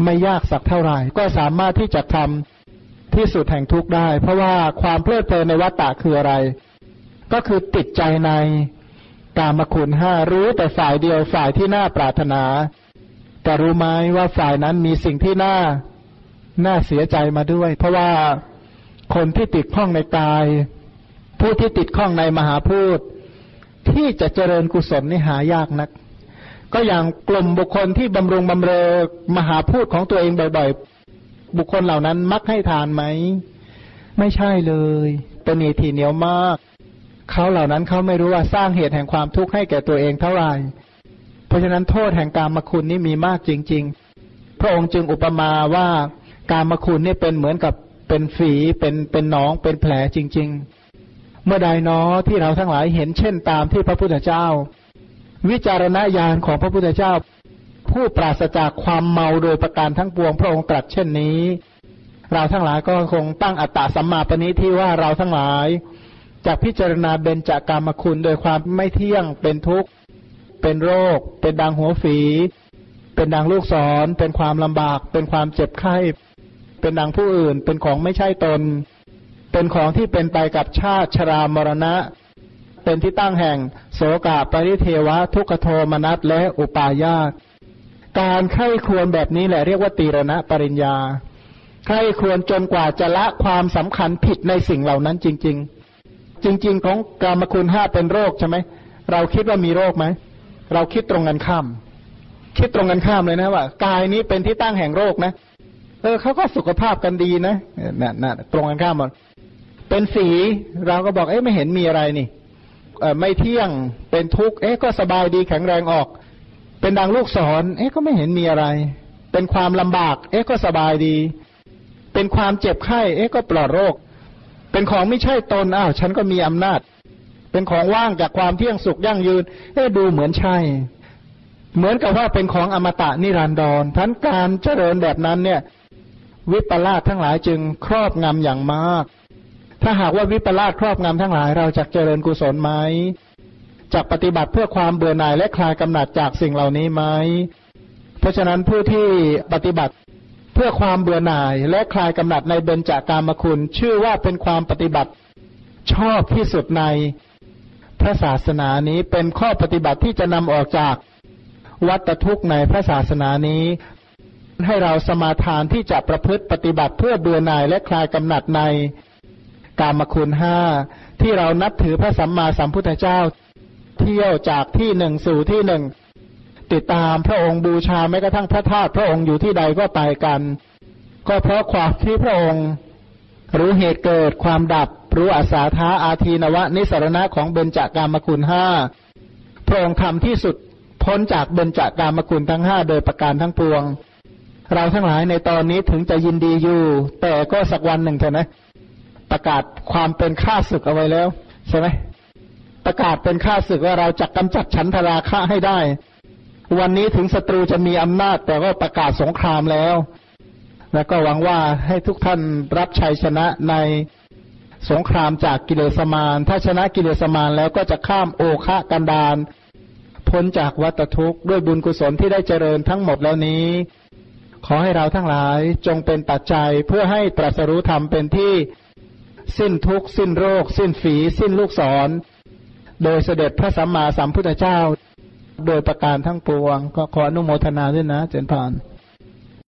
ไม่ยากสักเท่าไหร่ ก็สามารถที่จะทำ ที่สุดแห่งทุกข์ได้ เพราะว่าความเพลิดเพลินในวัฏฏะคืออะไร ก็คือติดใจในกามคุณห้ารู้แต่ฝ่ายเดียวฝ่ายที่น่าปรารถนา แต่รู้ไหมว่าฝ่ายนั้นมีสิ่งที่น่าน่าเสียใจมาด้วย เพราะว่าคนที่ติดข้องในกาย ผู้ที่ติดข้องในมหาพูดที่จะเจริญกุศลนี่หายากนัก ก็อย่างกลุ่มบุคคลที่บำรุงบำเรอมหาพูดของตัวเองบ่อยๆ บุคคลเหล่านั้นมักให้ทานไหม ไม่ใช่เลย เป็นนีทีเหนียวมาก เขาเหล่านั้นเขาไม่รู้ว่าสร้างเหตุแห่งความทุกข์ให้แก่ตัวเองเท่าไหร่ เพราะฉะนั้นโทษแห่งการมคุณนี่มีมากจริง ๆ พระองค์จึงอุปมาว่าการมคุณนี่เป็นเหมือนกับเป็นฝีเป็นเป็นหนองเป็นแผลจริง ๆ เมื่อใดเนาะที่เราทั้งหลายเห็นเช่นตามที่พระพุทธเจ้า วิจารณญาณของพระพุทธเจ้า ผู้ปราศจากความเมาโดยประการทั้งปวงพระองค์ตรัสเช่นนี้ เราทั้งหลายก็คงตั้งอัตตาสัมมาปณิที่ว่าเราทั้งหลายจะพิจารณาเบญจากามคุณโดยความไม่เที่ยงเป็นทุกข์เป็นโรค เป็นดังหัวฝี เป็นดังลูกศร เป็นความลำบาก เป็นความเจ็บไข้ เป็นดังผู้อื่น เป็นของไม่ใช่ตน เป็นของที่เป็นไปกับชาติชรามรณะ เป็นที่ตั้งแห่ง โสกาปริเทวะ ทุกขโทมนัสและอุปาญาต การไข้ควรแบบนี้แหละเรียกว่าตีรณะปริญญาไข้ควรจนกว่าจะละความสำคัญผิดในสิ่งเหล่านั้นจริง ๆ จริง ๆ ของกามคุณห้าเป็นโรคใช่ไหมเราคิดว่ามีโรคไหมเราคิดตรงกันข้าม คิดตรงกันข้ามเลยนะว่า กายนี้เป็นที่ตั้งแห่งโรคนะเออเขาก็สุขภาพกันดีนะนั่นนั่นตรงกันข้ามหมดเป็นฝีเราก็บอกเอ๊ะไม่เห็นมีอะไรนี่เออไม่เที่ยงเป็นทุกข์เอ๊ะก็สบายดีแข็งแรงออก เป็นดังลูกศร เอ๊ะก็ไม่เห็นมีอะไร เป็นความลำบาก เอ๊ะก็สบายดี เป็นความเจ็บไข้ เอ๊ะก็ปลอดโรค เป็นของไม่ใช่ตน อ้าว ฉันก็มีอำนาจ เป็นของว่างจากความเที่ยงสุขยั่งยืน เอ๊ะดูเหมือนใช่ เหมือนกับว่าเป็นของอมตะนิรันดรพันการเจริญแบบนั้นเนี่ย วิปลาสทั้งหลายจึงครอบงำอย่างมาก ถ้าหากว่าวิปลาสครอบงำทั้งหลาย เราจะเจริญกุศลไหม จากปฏิบัติเพื่อความเบื่อหน่ายและคลายกำหนัดจากสิ่งเหล่านี้ไหม เพราะฉะนั้นผู้ที่ปฏิบัติเพื่อความเบื่อหน่ายและคลายกำหนัดในเบญจากามคุณ ชื่อว่าเป็นความปฏิบัติชอบที่สุดในพระศาสนานี้เป็นข้อปฏิบัติที่จะนำออกจากวัตทุกข์ในพระศาสนานี้ ให้เราสมาทานที่จะประพฤติปฏิบัติเพื่อเบื่อหน่ายและคลายกำหนัดในกามคุณห้าที่เรานับถือพระสัมมาสัมพุทธเจ้า เที่ยวจากที่หนึ่งสู่ที่หนึ่ง ติดตามพระองค์บูชาแม้กระทั่งพระธาตุพระองค์อยู่ที่ใดก็ไปกัน ก็เพราะความที่พระองค์รู้เหตุเกิดความดับ รู้อาสาท้าอาทีนวะ นิสรณะของเบญจากามคุณห้าพระองค์ทำที่สุดพ้นจากเบญจากามคุณทั้งห้าโดยประการทั้งปวง เราทั้งหลายในตอนนี้ถึงจะยินดีอยู่ แต่ก็สักวันหนึ่งเถอะนะ ประกาศความเป็นข้าศึกเอาไว้แล้ว ใช่ไหม ประกาศเป็นข้าศึกว่าเราจะกำจัดฉันทราคะให้ได้ วันนี้ถึงศัตรูจะมีอำนาจ แต่ก็ประกาศสงครามแล้ว แล้วก็หวังว่าให้ทุกท่านรับชัยชนะในสงครามจากกิเลสมาร ถ้าชนะกิเลสมารแล้วก็จะข้ามโอคะกันดานพ้นจากวัฏทุกข์ด้วยบุญกุศลที่ได้เจริญทั้งหมดแล้วนี้ ขอให้เราทั้งหลายจงเป็นปัจจัยเพื่อให้ตรัสรู้ธรรมเป็นที่ สิ้นทุกข์ สิ้นโรค สิ้นฝี สิ้นลูกศร โดยเสด็จพระสัมมาสัมพุทธเจ้า โดยประการทั้งปวง ก็ขออนุโมทนาด้วยนะ เจนพาน